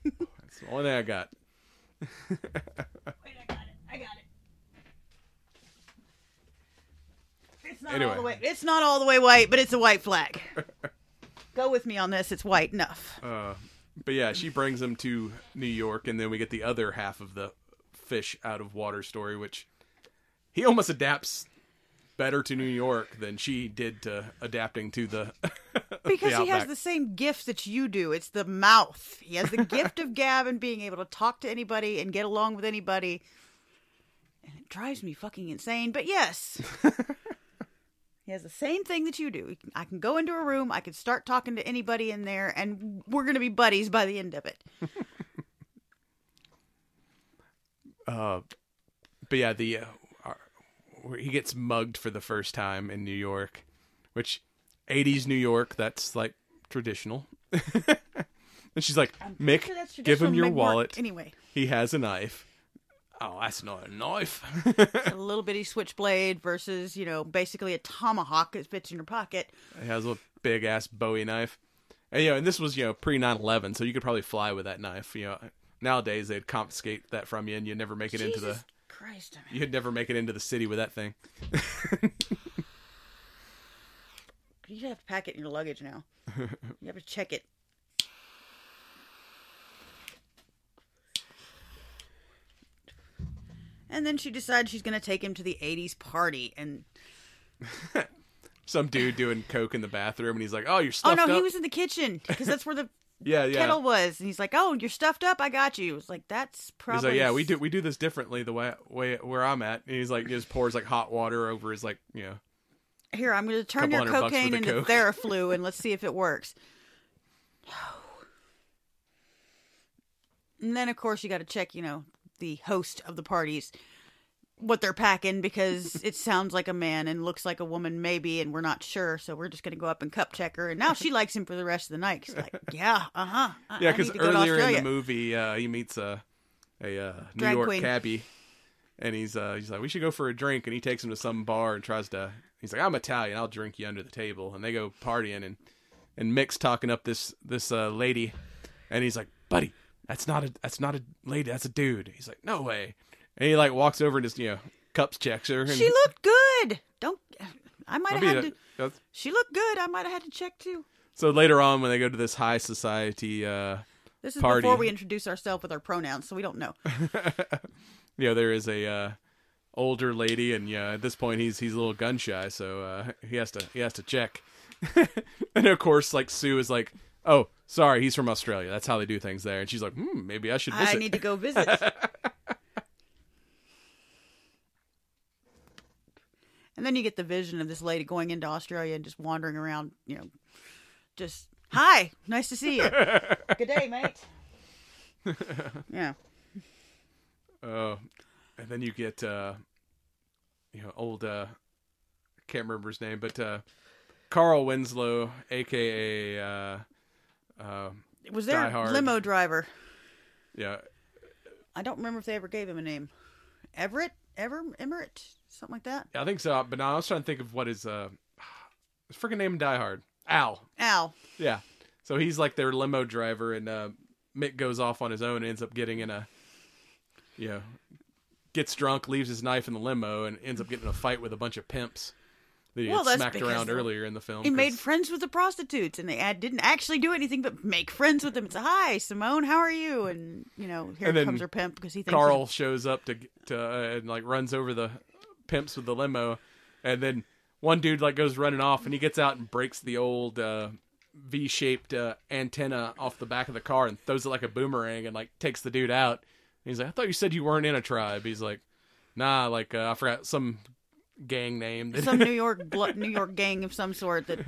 Speaker 1: That's the only thing I got.
Speaker 2: Wait, I got it. I got it. It's not
Speaker 1: Anyway.
Speaker 2: all the way. It's not all the way white, but it's a white flag. Go with me on this. It's white enough.
Speaker 1: Uh, but yeah, she brings him to New York, and then we get the other half of the fish out of water story, which he almost adapts better to New York than she did to adapting to the
Speaker 2: Because
Speaker 1: the
Speaker 2: he has the same gift that you do. It's the mouth. He has the gift of gab and being able to talk to anybody and get along with anybody. And it drives me fucking insane. But yes. he has the same thing that you do. I can go into a room, I can start talking to anybody in there, and we're going to be buddies by the end of it.
Speaker 1: Uh, but yeah, the uh, where he gets mugged for the first time in New York, which '80s New York, that's like traditional. and she's like, "Mick,
Speaker 2: Sure,
Speaker 1: give him your
Speaker 2: McWork.
Speaker 1: wallet.
Speaker 2: Anyway,
Speaker 1: He has a knife." Oh, that's not a knife.
Speaker 2: a little bitty switchblade versus, you know, basically a tomahawk that fits in your pocket.
Speaker 1: It has a big ass Bowie knife. And you know, and this was, you know, pre 9/11, so you could probably fly with that knife, you know. Nowadays they'd confiscate that from you and you'd never make it into the
Speaker 2: Jesus Christ. I mean.
Speaker 1: you'd never make it into the city with that thing.
Speaker 2: you have to pack it in your luggage now. you have to check it. And then she decides she's going to take him to the 80s party. And
Speaker 1: Some dude doing coke in the bathroom, and he's like, "Oh, you're
Speaker 2: oh no,
Speaker 1: up."
Speaker 2: he was in the kitchen because that's where the
Speaker 1: yeah, yeah.
Speaker 2: kettle was. And he's like, "Oh, you're stuffed up. I got you." It's like that's
Speaker 1: He's
Speaker 2: probably
Speaker 1: like, "Yeah, we do we do this differently the way way where I'm at." And he's like, just pours like hot water over his like, you know,
Speaker 2: Here, I'm going to turn your cocaine into
Speaker 1: coke.
Speaker 2: Theraflu and let's see if it works. And then, of course, you got to check, you know, the host of the parties, what they're packing because it sounds like a man and looks like a woman, maybe, and we're not sure. So we're just going to go up and cup check her. And now she likes him for the rest of the night. She's like, yeah, uh huh.
Speaker 1: yeah, because earlier in the movie, uh, he meets a a uh, New
Speaker 2: Drag
Speaker 1: York
Speaker 2: queen.
Speaker 1: cabbie, and he's uh, he's like, "We should go for a drink," and he takes him to some bar and tries to. He's like, "I'm Italian, I'll drink you under the table," and they go partying, and and Mick's talking up this this uh, lady, and he's like, "Buddy, that's not a that's not a lady, that's a dude." He's like, "No way," and he like walks over and just you know cups checks her. And
Speaker 2: She looked good. Don't. I might have had
Speaker 1: that-
Speaker 2: to.
Speaker 1: that's-
Speaker 2: She looked good. I might have had to check too.
Speaker 1: So later on, when they go to this high society, uh,
Speaker 2: This is
Speaker 1: Party.
Speaker 2: before we introduce ourselves with our pronouns, so we don't know.
Speaker 1: you know, there is a uh, older lady, and yeah, at this point he's he's a little gun shy, so uh, he has to he has to check. and of course, like Sue is like, "Oh, sorry, he's from Australia. That's how they do things there." And she's like, "Hmm, maybe I should visit."
Speaker 2: I need to go visit. and then you get the vision of this lady going into Australia and just wandering around, you know, just hi, nice to see you. Good day, mate. yeah.
Speaker 1: Oh, and then you get uh, you know old uh, I can't remember his name, but uh, Carl Winslow, aka uh, uh,
Speaker 2: Was there limo driver?
Speaker 1: yeah,
Speaker 2: I don't remember if they ever gave him a name. Everett? Ever? Emmerich? Something like that?
Speaker 1: Yeah, I think so. But now I was trying to think of what his uh, his freaking name in Die Hard. Al.
Speaker 2: Al.
Speaker 1: Yeah. So he's like their limo driver, and uh, Mick goes off on his own and ends up getting in a, you know, gets drunk, leaves his knife in the limo, and ends up getting in a fight with a bunch of pimps that he
Speaker 2: Well,
Speaker 1: had smacked around earlier in the film.
Speaker 2: He made friends with the prostitutes, and they ad- didn't actually do anything but make friends with them. It's hi, Simone, how are you? And you know, here
Speaker 1: And
Speaker 2: comes her pimp because he thinks
Speaker 1: Carl shows up to to uh, and like runs over the pimps with the limo, and then one dude like goes running off, and he gets out and breaks the old uh, V-shaped uh, antenna off the back of the car and throws it like a boomerang, and like takes the dude out. And he's like, "I thought you said you weren't in a tribe." He's like, "Nah, like uh, I forgot some gang name." That
Speaker 2: some New York New York gang of some sort that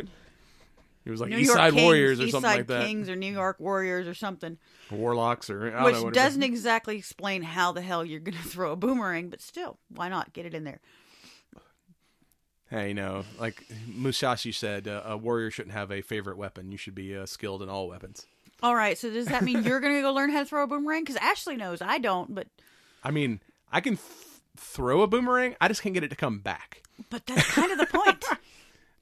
Speaker 1: he was like
Speaker 2: New
Speaker 1: East
Speaker 2: York
Speaker 1: Side
Speaker 2: Kings,
Speaker 1: Warriors or
Speaker 2: East
Speaker 1: something
Speaker 2: Say
Speaker 1: like that,
Speaker 2: Kings or New York Warriors or something,
Speaker 1: Warlocks or I don't know,
Speaker 2: which doesn't exactly explain how the hell you're going to throw a boomerang, but still, why not get it in there?
Speaker 1: Hey, you know, like Musashi said, uh, a warrior shouldn't have a favorite weapon. You should be uh, skilled in all weapons.
Speaker 2: All right, so does that mean you're going to go learn how to throw a boomerang? Because Ashley knows, I don't, but
Speaker 1: I mean, I can th- throw a boomerang. I just can't get it to come back.
Speaker 2: but that's kind of the point.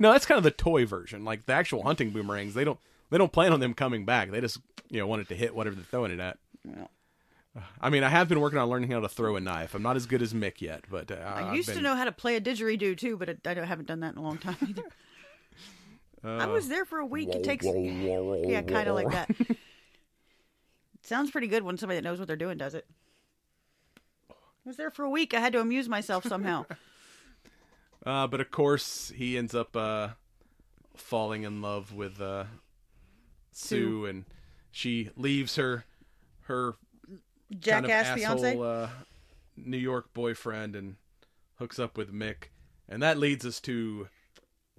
Speaker 1: No, that's kind of the toy version. Like the actual hunting boomerangs, they don't they don't plan on them coming back. They just you know want it to hit whatever they're throwing it at. I mean, I have been working on learning how to throw a knife. I'm not as good as Mick yet, but uh,
Speaker 2: I
Speaker 1: I've
Speaker 2: used to know how to play a didgeridoo too, but I haven't done that in a long time either. I was there for a week. It takes, yeah, kind of like that. Sounds pretty good when somebody that knows what they're doing does it. I was there for a week. I had to amuse myself somehow.
Speaker 1: Uh, but of course, he ends up uh, falling in love with uh, Sue, and she leaves her her kind of
Speaker 2: Jackass
Speaker 1: asshole
Speaker 2: fiance.
Speaker 1: uh, New York boyfriend and hooks up with Mick, and that leads us to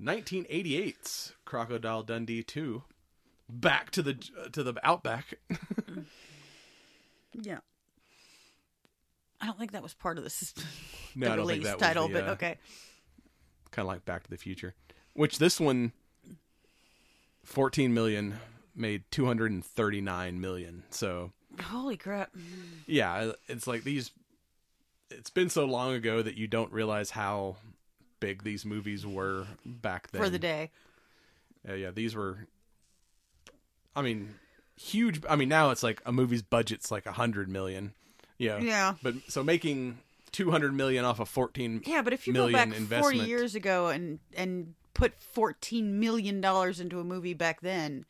Speaker 1: 1988's Crocodile Dundee 2. Back to the to the outback.
Speaker 2: yeah. I don't think that was part of the.
Speaker 1: No, I don't think
Speaker 2: release
Speaker 1: that was
Speaker 2: title,
Speaker 1: the,
Speaker 2: but
Speaker 1: uh,
Speaker 2: okay.
Speaker 1: Kind of like Back to the Future, which this one, 14 million made 239 million. So
Speaker 2: Holy crap!
Speaker 1: yeah, it's like these. It's been so long ago that you don't realize how big these movies were back then.
Speaker 2: For the day,
Speaker 1: Yeah, yeah, these were. I mean, huge. I mean, now it's like a movie's budget's like a hundred million. Yeah,
Speaker 2: Yeah.
Speaker 1: But so making two hundred million off of fourteen.
Speaker 2: yeah. But if you go
Speaker 1: million
Speaker 2: back
Speaker 1: investment.
Speaker 2: forty years ago and and put fourteen million dollars into a movie back then,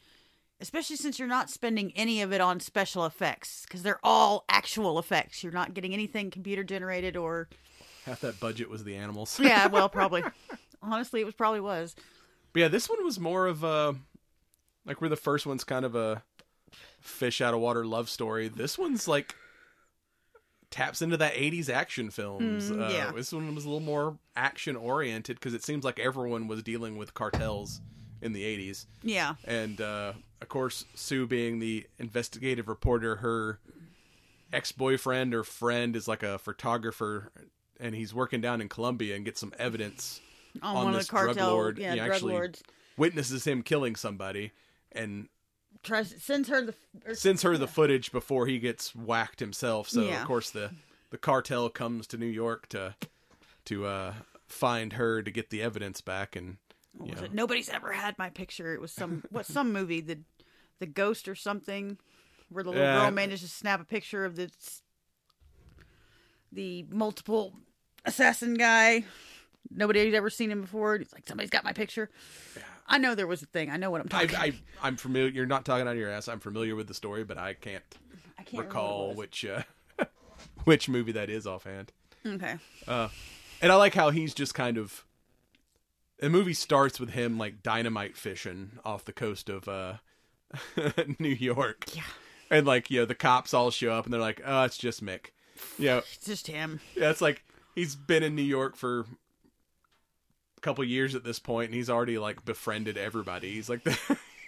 Speaker 2: especially since you're not spending any of it on special effects because they're all actual effects. You're not getting anything computer generated or
Speaker 1: Half that budget was the animals.
Speaker 2: yeah, well, probably. Honestly, it was probably was.
Speaker 1: But yeah, this one was more of a like where the first one's kind of a fish out of water love story. This one's like taps into that 80s action films.
Speaker 2: Mm,
Speaker 1: uh,
Speaker 2: yeah.
Speaker 1: This one was a little more action oriented because it seems like everyone was dealing with cartels in the 80s.
Speaker 2: Yeah,
Speaker 1: And uh, of course, Sue being the investigative reporter, her ex boyfriend or friend is like a photographer and he's working down in Colombia and gets some evidence
Speaker 2: on,
Speaker 1: on
Speaker 2: one of
Speaker 1: this
Speaker 2: the cartel,
Speaker 1: drug lord.
Speaker 2: yeah,
Speaker 1: he
Speaker 2: drug
Speaker 1: actually
Speaker 2: lords
Speaker 1: witnesses him killing somebody and
Speaker 2: tries sends her the or,
Speaker 1: sends her the footage before he gets whacked himself. So
Speaker 2: Yeah.
Speaker 1: of course the the cartel comes to New York to to uh, find her to get the evidence back and
Speaker 2: it? Nobody's ever had my picture. It was some what some movie the the ghost or something where the little
Speaker 1: Yeah.
Speaker 2: girl managed to snap a picture of the the multiple assassin guy. Nobody had ever seen him before. He's like, somebody's got my picture. I know there was a thing. I know what I'm talking.
Speaker 1: I I'm familiar. You're not talking out of your ass. I'm familiar with the story, but I can't,
Speaker 2: I can't
Speaker 1: recall which uh, which movie that is offhand.
Speaker 2: Okay.
Speaker 1: And I like how he's just kind of. The movie starts with him like dynamite fishing off the coast of uh, New York.
Speaker 2: Yeah.
Speaker 1: And like, you know, the cops all show up and they're like, "Oh, it's just Mick." You know,
Speaker 2: It's just him.
Speaker 1: yeah, it's like he's been in New York for couple years at this point, and he's already like befriended everybody. He's like the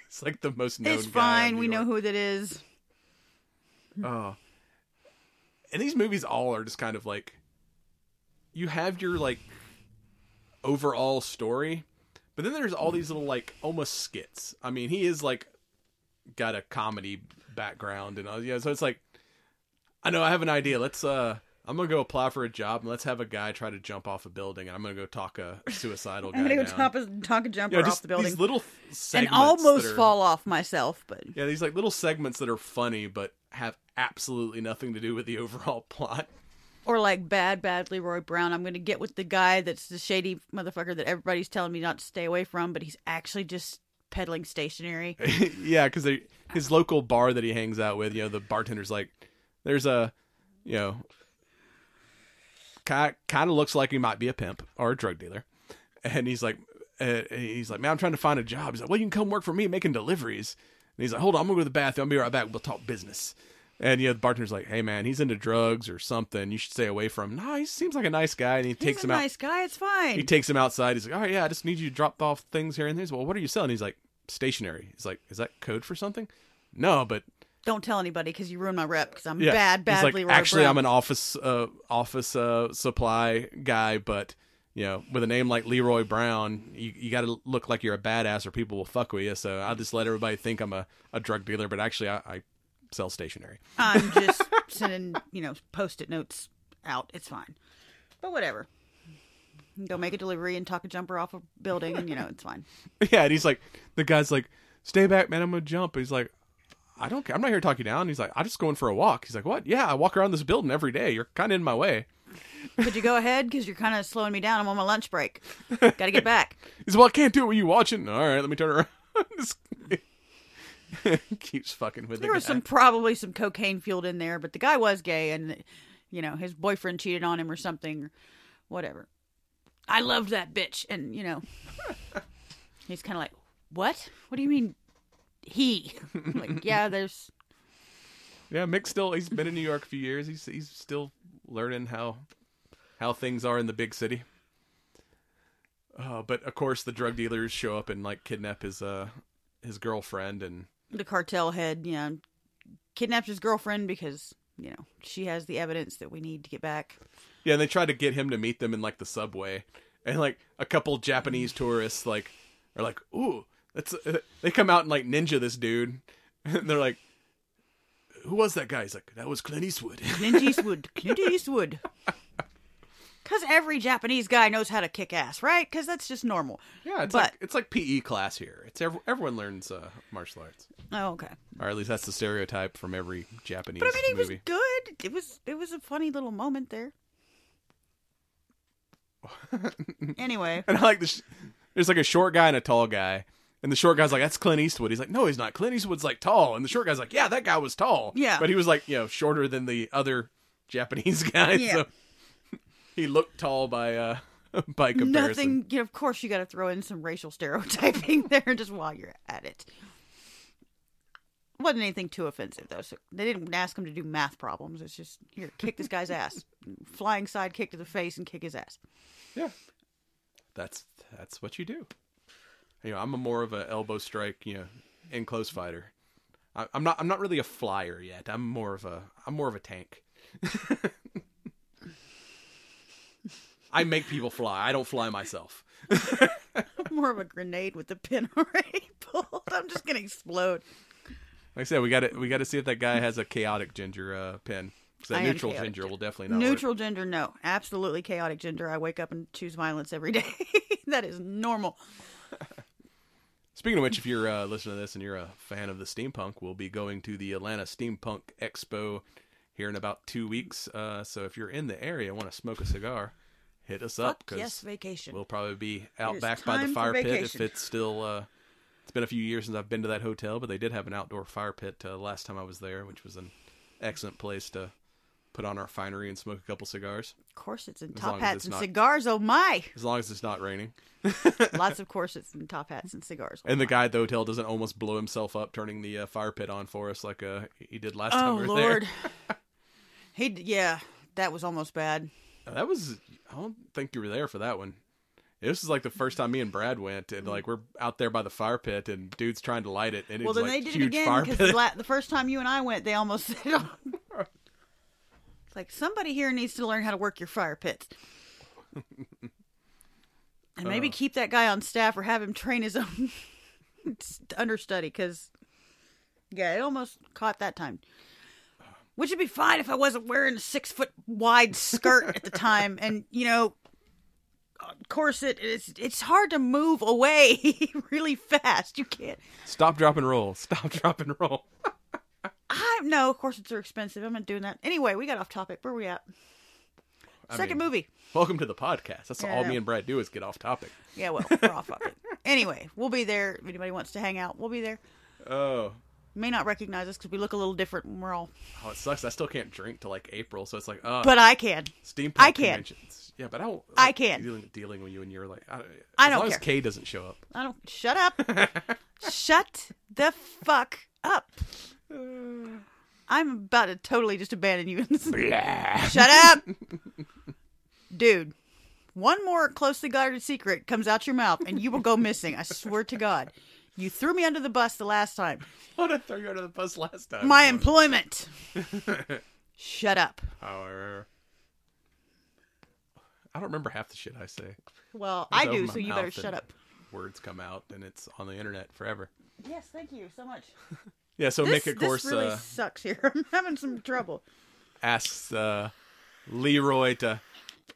Speaker 1: he's like the most known.
Speaker 2: It's fine. We know who that is.
Speaker 1: Oh. And these movies all are just kind of like you have your like overall story, but then there's all these little like almost skits. I mean, he is like got a comedy background and all yeah, so it's like I know I have an idea. Let's uh I'm gonna go apply for a job and let's have a guy try to jump off a building and I'm gonna go talk a suicidal guy
Speaker 2: I'm gonna go
Speaker 1: down.
Speaker 2: top a talk a jumper
Speaker 1: know,
Speaker 2: off the building
Speaker 1: these little
Speaker 2: and almost
Speaker 1: are-
Speaker 2: fall off myself. But
Speaker 1: yeah, these like little segments that are funny but have absolutely nothing to do with the overall plot.
Speaker 2: or like bad, bad Leroy Brown. I'm gonna get with the guy that's the shady motherfucker that everybody's telling me not to stay away from, but he's actually just peddling stationery.
Speaker 1: yeah, because his local bar that he hangs out with, you know, the bartender's like, there's a, you know, kind of looks like he might be a pimp or a drug dealer, and he's like, uh, he's like, man, I'm trying to find a job. He's like, well, you can come work for me making deliveries. And he's like, hold on, I'm gonna go to the bathroom. I'll be right back. We'll talk business. And yeah, the bartender's like, hey man, he's into drugs or something. You should stay away from him. No, he seems like a nice guy, and he takes
Speaker 2: he's a
Speaker 1: him out.
Speaker 2: nice guy. It's fine.
Speaker 1: He takes him outside. He's like, "All right, yeah, I just need you to drop off things here and there." He's, well, what are you selling? He's like, "Stationery." He's like, "Is that code for something?" No, but
Speaker 2: Don't tell anybody because you ruin my rep. Because I'm
Speaker 1: yeah,
Speaker 2: bad,
Speaker 1: He's like,
Speaker 2: Leroy
Speaker 1: Actually,
Speaker 2: Brown.
Speaker 1: I'm an office uh, office uh, supply guy, but you know, with a name like Leroy Brown, you, you got to look like you're a badass, or people will fuck with you. So I just let everybody think I'm a, a drug dealer, but actually, I, I sell stationery.
Speaker 2: I'm just sending, you know, post-it notes out. It's fine. But whatever. Go make a delivery and talk a jumper off a building, and you know it's fine.
Speaker 1: Yeah, and he's like, the guy's like, "Stay back, man. I'm gonna jump." He's like, "I don't care. I'm not here to talk you down." He's like, "I'm just going for a walk." He's like, "What? Yeah, I walk around this building every day. You're kind of in my way."
Speaker 2: Could you go ahead? Because you're kind of slowing me down. I'm on my lunch break. Got to get back.
Speaker 1: He's like, "Well, I can't do it with you watching." All right, let me turn around. Keeps fucking with
Speaker 2: There
Speaker 1: the
Speaker 2: was
Speaker 1: guy.
Speaker 2: some probably some cocaine fueled in there, but the guy was gay, and you know his boyfriend cheated on him or something, or whatever. I loved that bitch, and you know he's kind of like, "What? What do you mean?" He like, yeah, there's
Speaker 1: Yeah, Mick still he's been in New York a few years. He's he's still learning how how things are in the big city. Uh, but of course, the drug dealers show up and like kidnap his uh his girlfriend, and
Speaker 2: the cartel head, know, kidnapped his girlfriend because you know she has the evidence that we need to get back.
Speaker 1: yeah, and they try to get him to meet them in like the subway, and like a couple Japanese tourists like are like, "Ooh, that's." Uh, they come out and like ninja this dude, and they're like, "Who was that guy?" He's like, "That was Clint Eastwood."
Speaker 2: Clint Eastwood, Clint Eastwood. Because every Japanese guy knows how to kick ass, right? Because that's just normal.
Speaker 1: yeah, it's
Speaker 2: But-
Speaker 1: like it's like PE class here. It's ev- everyone learns uh, martial arts.
Speaker 2: Oh, okay.
Speaker 1: or at least that's the stereotype from every Japanese
Speaker 2: But I mean, it was good. It was it was a funny little moment there. anyway,
Speaker 1: And I like this. There's like a short guy and a tall guy. And the short guy's like, that's Clint Eastwood. He's like, no, he's not. Clint Eastwood's like tall. And the short guy's like, yeah, that guy was tall.
Speaker 2: Yeah.
Speaker 1: But he was like, you know, shorter than the other Japanese guy.
Speaker 2: Yeah.
Speaker 1: So he looked tall by uh by comparison.
Speaker 2: Nothing. You know, of course, you got to throw in some racial stereotyping there just while you're at it. Wasn't anything too offensive though. So they didn't ask him to do math problems. It's just here, kick this guy's ass, flying side kick to the face and kick his ass.
Speaker 1: Yeah. That's that's what you do. You know, I'm a more of a elbow strike, you know, in close fighter. I, I'm not I'm not really a flyer yet. I'm more of a I'm more of a tank. I make people fly. I don't fly myself.
Speaker 2: More of a grenade with the pin already pulled. I'm just gonna explode.
Speaker 1: Like I said, we got to we got to see if that guy has a chaotic ginger uh, pin. 'Cause that neutral ginger will definitely not
Speaker 2: Neutral
Speaker 1: work.
Speaker 2: gender, no, absolutely chaotic gender. I wake up and choose violence every day. that is normal.
Speaker 1: Speaking of which, if you're uh, listening to this and you're a fan of the steampunk, we'll be going to the Atlanta Steampunk Expo here in about two weeks. Uh, so if you're in the area and want to smoke a cigar, hit us up
Speaker 2: Fuck yes, vacation.
Speaker 1: we'll probably be out back by the fire pit if it's still. Uh, it's been a few years since I've been to that hotel, but they did have an outdoor fire pit uh, last time I was there, which was an excellent place to put on our finery and smoke a couple cigars.
Speaker 2: corsets and top hats and
Speaker 1: not-
Speaker 2: cigars. Oh my!
Speaker 1: As long as it's not raining.
Speaker 2: Lots of corsets and top hats and cigars. Oh
Speaker 1: And the guy at the hotel doesn't almost blow himself up turning the uh, fire pit on for us like uh, he did last time
Speaker 2: Oh
Speaker 1: we were
Speaker 2: lord.
Speaker 1: there.
Speaker 2: he yeah, that was almost bad.
Speaker 1: That was I don't think you were there for that one. This is like the first time me and Brad went, and like we're out there by the fire pit, and dude's trying to light it, and it's
Speaker 2: Well, then
Speaker 1: like
Speaker 2: they did it again because la- the first time you and I went, they almost set it on. It's like somebody here needs to learn how to work your fire pits. And maybe
Speaker 1: Uh.
Speaker 2: keep that guy on staff or have him train his own understudy because, yeah, it almost caught that time. Which would be fine if I wasn't wearing a six foot wide skirt at the time and, you know, corset. It's, it's hard to move away really fast. You can't.
Speaker 1: Stop, drop, and roll. Stop, drop, and roll.
Speaker 2: I no, corsets are expensive. I'm not doing that. Anyway, we got off topic. Where we at? Second
Speaker 1: mean-
Speaker 2: movie.
Speaker 1: Welcome to the podcast. That's
Speaker 2: Yeah,
Speaker 1: all me and Brad do is get off topic.
Speaker 2: Yeah, well, we're off topic. Anyway, we'll be there. If anybody wants to hang out, we'll be there.
Speaker 1: Oh,
Speaker 2: May not recognize us because we look a little different when we're all.
Speaker 1: oh, it sucks. I still can't drink till like April, so it's like, uh,
Speaker 2: But I can.
Speaker 1: steampunk
Speaker 2: I can.
Speaker 1: conventions. Yeah, but I don't.
Speaker 2: I
Speaker 1: like,
Speaker 2: can.
Speaker 1: dealing, dealing with you, and you're like, I,
Speaker 2: I
Speaker 1: as
Speaker 2: don't
Speaker 1: long
Speaker 2: care.
Speaker 1: as Kay doesn't show up.
Speaker 2: I don't. Shut up. shut the fuck up. I'm about to totally just abandon you. And Shut up, dude. One more closely guarded secret comes out your mouth, and you will go missing. I swear to God. You threw me under the bus the last time.
Speaker 1: What I threw you under the bus last time.
Speaker 2: My employment. Shut up.
Speaker 1: However, I don't remember half the shit I say.
Speaker 2: Well, I do, so you better shut up.
Speaker 1: Words come out, and it's on the internet forever.
Speaker 2: Yes, thank you so much.
Speaker 1: Yeah, so
Speaker 2: This,
Speaker 1: Mick, of course,
Speaker 2: this really
Speaker 1: uh,
Speaker 2: sucks here. I'm having some trouble.
Speaker 1: asks uh, Leroy to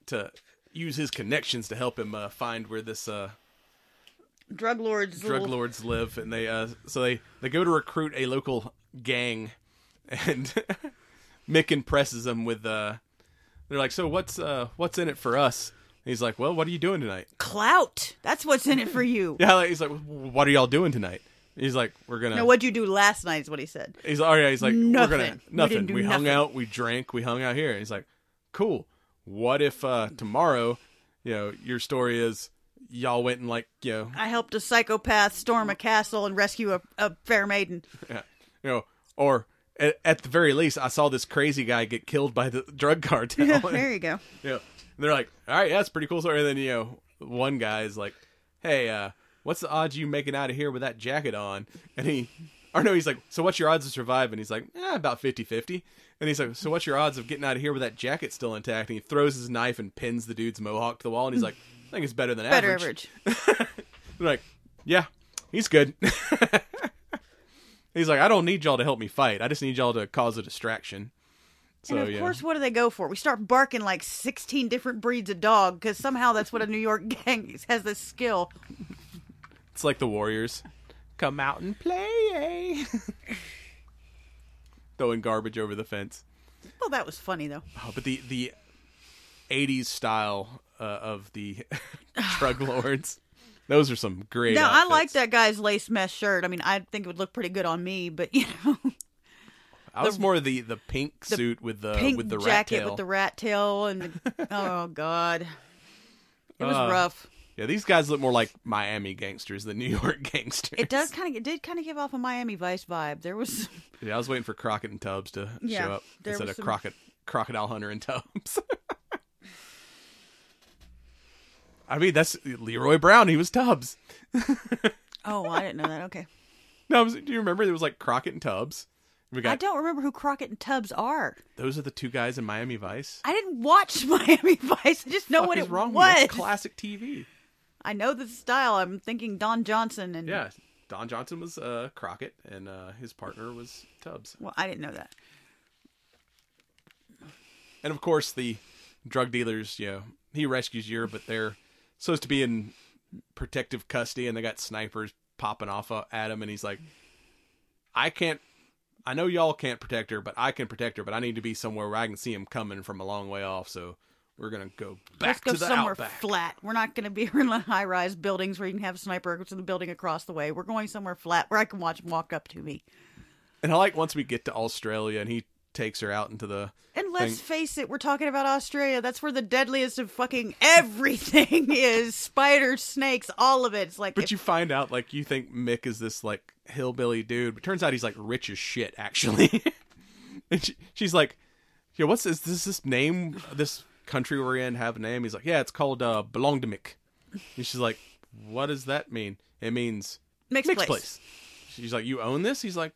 Speaker 1: to use his connections to help him uh, find where this uh,
Speaker 2: Drug lords.
Speaker 1: drug
Speaker 2: little-
Speaker 1: lords live, and they uh, so they they go to recruit a local gang, and Mick impresses them with uh, they're like, so what's uh, what's in it for us? And he's like, well, what are you doing tonight?
Speaker 2: Clout. That's what's in it for you.
Speaker 1: Yeah, like, he's like, what are y'all doing tonight? He's like, we're gonna.
Speaker 2: No, what'd you do last night? Is what he said.
Speaker 1: He's oh yeah, he's like we're
Speaker 2: Nothing.
Speaker 1: gonna
Speaker 2: We
Speaker 1: nothing.
Speaker 2: didn't
Speaker 1: We, hung
Speaker 2: nothing.
Speaker 1: out, we drank, we hung out here. And he's like, cool. What if uh tomorrow, you know, your story is y'all went and like you know,
Speaker 2: I helped a psychopath storm a castle and rescue a, a fair maiden.
Speaker 1: yeah, you know, or at, at the very least, I saw this crazy guy get killed by the drug cartel.
Speaker 2: there you go.
Speaker 1: Yeah. And they're like, all right, yeah, that's a pretty cool story. And then, you know, one guy's like, hey, uh, what's the odds you making out of here with that jacket on? And he, or no, he's like, so what's your odds of surviving? He's like, eh, about 50 50. And he's like, so what's your odds of getting out of here with that jacket still intact? And he throws his knife and pins the dude's mohawk to the wall. And he's like, I think it's better than
Speaker 2: Better
Speaker 1: average.
Speaker 2: average.
Speaker 1: Like, yeah, he's good. he's like, I don't need y'all to help me fight. I just need y'all to cause a distraction. So,
Speaker 2: and of
Speaker 1: yeah.
Speaker 2: course, what do they go for? We start barking like 16 different breeds of dog because somehow that's what a New York gang has this skill.
Speaker 1: It's like the Warriors. Come out and play. Throwing garbage over the fence.
Speaker 2: Well, that was funny though.
Speaker 1: Oh, but the the 80s style uh, of the drug lords. Those are some great.
Speaker 2: No, I like that guy's lace mesh shirt. I mean, I think it would look pretty good on me, but you know,
Speaker 1: I was more the the pink suit with the
Speaker 2: pink
Speaker 1: with the
Speaker 2: jacket with the rat tail and the, oh god, it was
Speaker 1: Uh,
Speaker 2: rough.
Speaker 1: Yeah, these guys look more like Miami gangsters than New York gangsters.
Speaker 2: It does kind of, it did kind of give off a Miami Vice vibe. There was,
Speaker 1: Yeah, I was waiting for Crockett and Tubbs to
Speaker 2: Yeah,
Speaker 1: show up instead of
Speaker 2: some-
Speaker 1: Crockett, Crocodile Hunter and Tubbs. I mean, that's Leroy Brown. He was Tubbs.
Speaker 2: oh, I didn't know that. Okay,
Speaker 1: No, was- do you remember there was like Crockett and Tubbs? We got, I
Speaker 2: don't remember who Crockett and Tubbs are.
Speaker 1: those are the two guys in Miami Vice.
Speaker 2: I didn't watch Miami Vice. I just know
Speaker 1: Fuck
Speaker 2: what
Speaker 1: is
Speaker 2: it
Speaker 1: wrong with
Speaker 2: was.
Speaker 1: That's classic TV.
Speaker 2: I know the style. I'm thinking Don Johnson and
Speaker 1: Yeah, Don Johnson was uh, Crockett, and uh, his partner was Tubbs.
Speaker 2: Well, I didn't know that.
Speaker 1: And of course, the drug dealers, you know, he rescues you, but they're supposed to be in protective custody, and they got snipers popping off uh, at him, and he's like, I can't. I know y'all can't protect her, but I can protect her. But I need to be somewhere where I can see him coming from a long way off. So we're gonna go back
Speaker 2: Let's go
Speaker 1: to the
Speaker 2: somewhere
Speaker 1: outback.
Speaker 2: flat. We're not going to be in the high-rise buildings where you can have a sniper go to the building across the way. We're going somewhere flat where I can watch him walk up to me.
Speaker 1: And I like once we get to Australia, and he takes her out into the.
Speaker 2: And let's
Speaker 1: thing.
Speaker 2: face it, we're talking about Australia. That's where the deadliest of fucking everything is. Spiders, snakes, all of it. It's like
Speaker 1: But
Speaker 2: if-
Speaker 1: you find out, like, you think Mick is this like hillbilly dude, but turns out he's like rich as shit, actually. and she, she's like, "Yeah, what's this? Does this name? This country we're in have a name?" He's like, "Yeah, it's called uh, Belongdemick." And she's like, "What does that mean?" It means
Speaker 2: mixed,
Speaker 1: mixed
Speaker 2: place.
Speaker 1: place. She's like, "You own this?" He's like,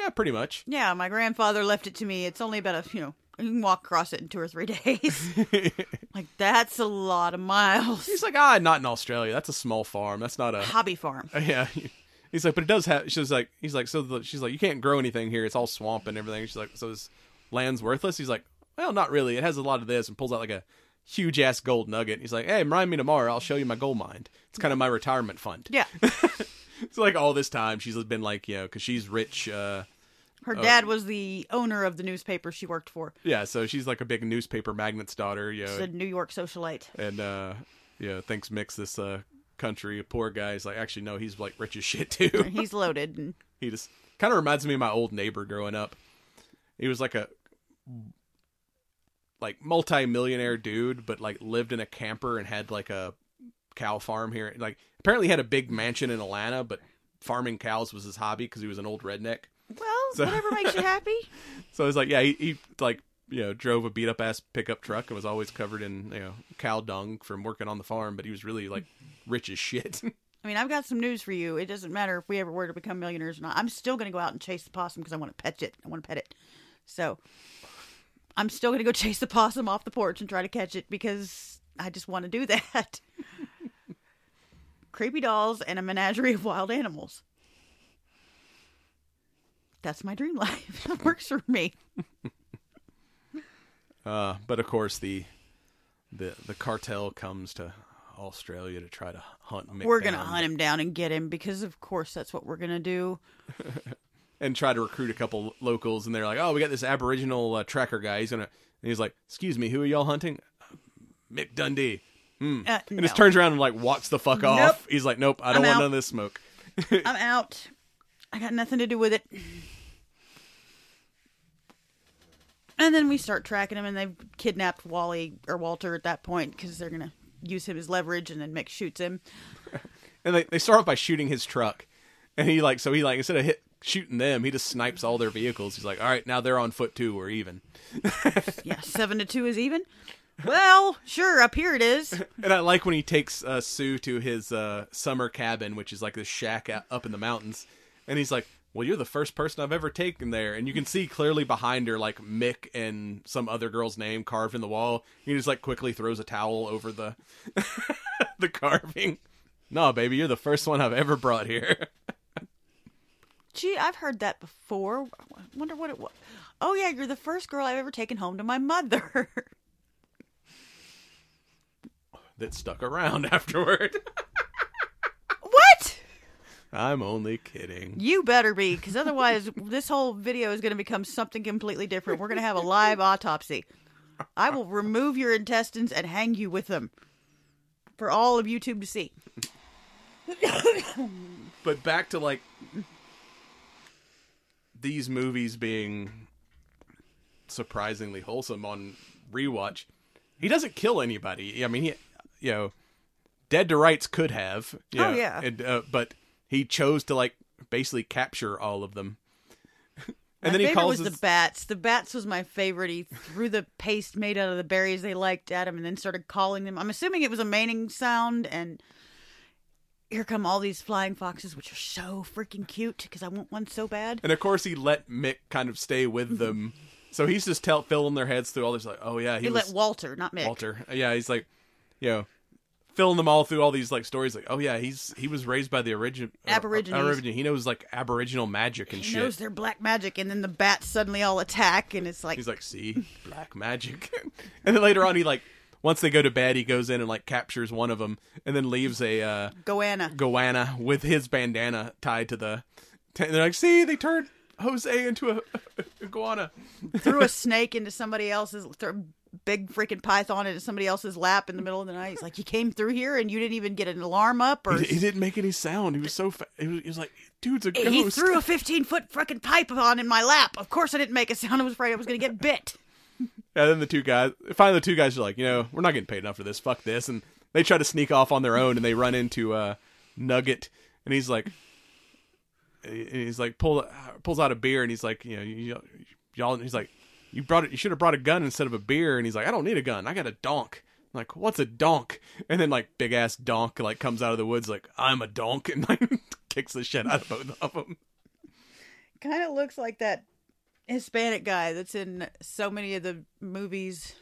Speaker 1: "Yeah, pretty much."
Speaker 2: Yeah, my grandfather left it to me. It's only about a you know you can walk across it in two or three days. like that's a lot of miles.
Speaker 1: He's like, "Ah, not in Australia. That's a small farm. That's not a
Speaker 2: Hobby farm.
Speaker 1: Yeah. He's like, but it does have. She's like, he's like, so the, she's like, you can't grow anything here. It's all swamp and everything. She's like, so this land's worthless. He's like, well, not really. It has a lot of this, and pulls out like a huge ass gold nugget. He's like, hey, remind me tomorrow. I'll show you my gold mine. It's kind of my retirement fund.
Speaker 2: Yeah,
Speaker 1: it's like all this time, she's been like, you know, because she's rich. uh
Speaker 2: her dad was the owner of the newspaper she worked for.
Speaker 1: Yeah, so she's like a big newspaper magnate's daughter. You know,
Speaker 2: She's a New York socialite.
Speaker 1: and uh yeah, thinks Mick's this uh country a poor guy. He's like, actually, no, he's like rich as shit too.
Speaker 2: He's loaded. And
Speaker 1: He just kind of reminds me of my old neighbor growing up. He was like a like multi-millionaire dude, but like lived in a camper and had like a cow farm here. Like apparently had a big mansion in Atlanta, but farming cows was his hobby because he was an old redneck.
Speaker 2: well,
Speaker 1: So-
Speaker 2: whatever makes you happy.
Speaker 1: So it's like, yeah, he, he like you know drove a beat up ass pickup truck and was always covered in you know cow dung from working on the farm, but he was really like rich as shit.
Speaker 2: I mean, I've got some news for you. It doesn't matter if we ever were to become millionaires or not. I'm still going to go out and chase the possum because I want to pet it. I want to pet it. So I'm still going to go chase the possum off the porch and try to catch it because I just want to do that. Creepy dolls and a menagerie of wild animals. That's my dream life. That works for me.
Speaker 1: Uh, but of course the the the cartel comes to Australia to try to hunt
Speaker 2: We're going to hunt him down and get him because, of course, that's what we're going to do.
Speaker 1: And try to recruit a couple locals. And they're like, "Oh, we got this Aboriginal uh, tracker guy. He's gonna." And he's like, "Excuse me, who are y'all hunting?" Mick Dundee.
Speaker 2: Uh,
Speaker 1: And
Speaker 2: no.
Speaker 1: just turns around and like walks the fuck
Speaker 2: Nope.
Speaker 1: off. He's like, "Nope, I don't
Speaker 2: I'm
Speaker 1: want
Speaker 2: out.
Speaker 1: none of this smoke."
Speaker 2: I'm out. I got nothing to do with it. And then we start tracking him, and they've kidnapped Wally or Walter at that point because they're gonna use him as leverage, and then Mick shoots him.
Speaker 1: And they they start off by shooting his truck, and he like so he like instead of hit shooting them, he just snipes all their vehicles. He's like, "All right, now they're on foot too. We're even."
Speaker 2: Yeah, seven to two is even. Well, sure, up here it is.
Speaker 1: And I like when he takes uh, Sue to his uh, summer cabin, which is like this shack up in the mountains, and he's like, "Well, you're the first person I've ever taken there," and you can see clearly behind her like Mick and some other girl's name carved in the wall. He just like quickly throws a towel over the the carving. No, baby, you're the first one I've ever brought here.
Speaker 2: Gee, I've heard that before. I wonder what it was. Oh yeah, you're the first girl I've ever taken home to my mother.
Speaker 1: that stuck around afterward.
Speaker 2: what?
Speaker 1: I'm only kidding.
Speaker 2: You better be, because otherwise, this whole video is going to become something completely different. We're going to have a live autopsy. I will remove your intestines and hang you with them for all of YouTube to see.
Speaker 1: but back to like these movies being surprisingly wholesome on rewatch. He doesn't kill anybody. I mean, he, you know, Dead to Rights could have. you
Speaker 2: Oh,
Speaker 1: know,
Speaker 2: yeah.
Speaker 1: and, uh, but he chose to like basically capture all of them. and
Speaker 2: my
Speaker 1: then he calls
Speaker 2: was
Speaker 1: his,
Speaker 2: the bats. The bats was my favorite. He threw the paste made out of the berries they liked at him, and then started calling them. I'm assuming it was a mating sound, and here come all these flying foxes, which are so freaking cute because I want one so bad.
Speaker 1: And of course, he let Mick kind of stay with them. Mm-hmm. So he's just tell, filling their heads through all this, like, oh yeah, he
Speaker 2: He
Speaker 1: was
Speaker 2: let Walter, not Mick.
Speaker 1: Walter. Yeah, he's like, you know, filling them all through all these like stories. Like, oh yeah, he's he was raised by the origin uh, uh,
Speaker 2: Aborigines.
Speaker 1: Aborigine. He knows like Aboriginal magic and
Speaker 2: He
Speaker 1: shit.
Speaker 2: knows they're black magic, and then the bats suddenly all attack, and it's like,
Speaker 1: He's like, see, black magic. and then later on, he like once they go to bed, he goes in and like captures one of them, and then leaves a uh,
Speaker 2: Goanna.
Speaker 1: goanna with his bandana tied to the. T- they're like, see, they turned Jose into a, a goanna.
Speaker 2: threw a snake into somebody else's a big freaking python into somebody else's lap in the middle of the night. He's like, "You came through here and you didn't even get an alarm up, or
Speaker 1: He, he didn't make any sound. He was so. Fa- he, was, he was like, dude's a ghost.
Speaker 2: he threw a fifteen foot freaking python in my lap. Of course, I didn't make a sound. I was afraid I was going to get bit."
Speaker 1: And then the two guys, finally, the two guys are like, you know, we're not getting paid enough for this. Fuck this. And they try to sneak off on their own, and they run into uh, Nugget, and he's like, and he's like, pull, pulls out a beer, and he's like, you know, y'all, he's like, you brought it, you should have brought a gun instead of a beer, and he's like, I don't need a gun, I got a donk. I'm like, what's a donk? And then like big ass donk like comes out of the woods, like I'm a donk, and like kicks the shit out of both of them.
Speaker 2: Kind of looks like that Hispanic guy that's in so many of the movies,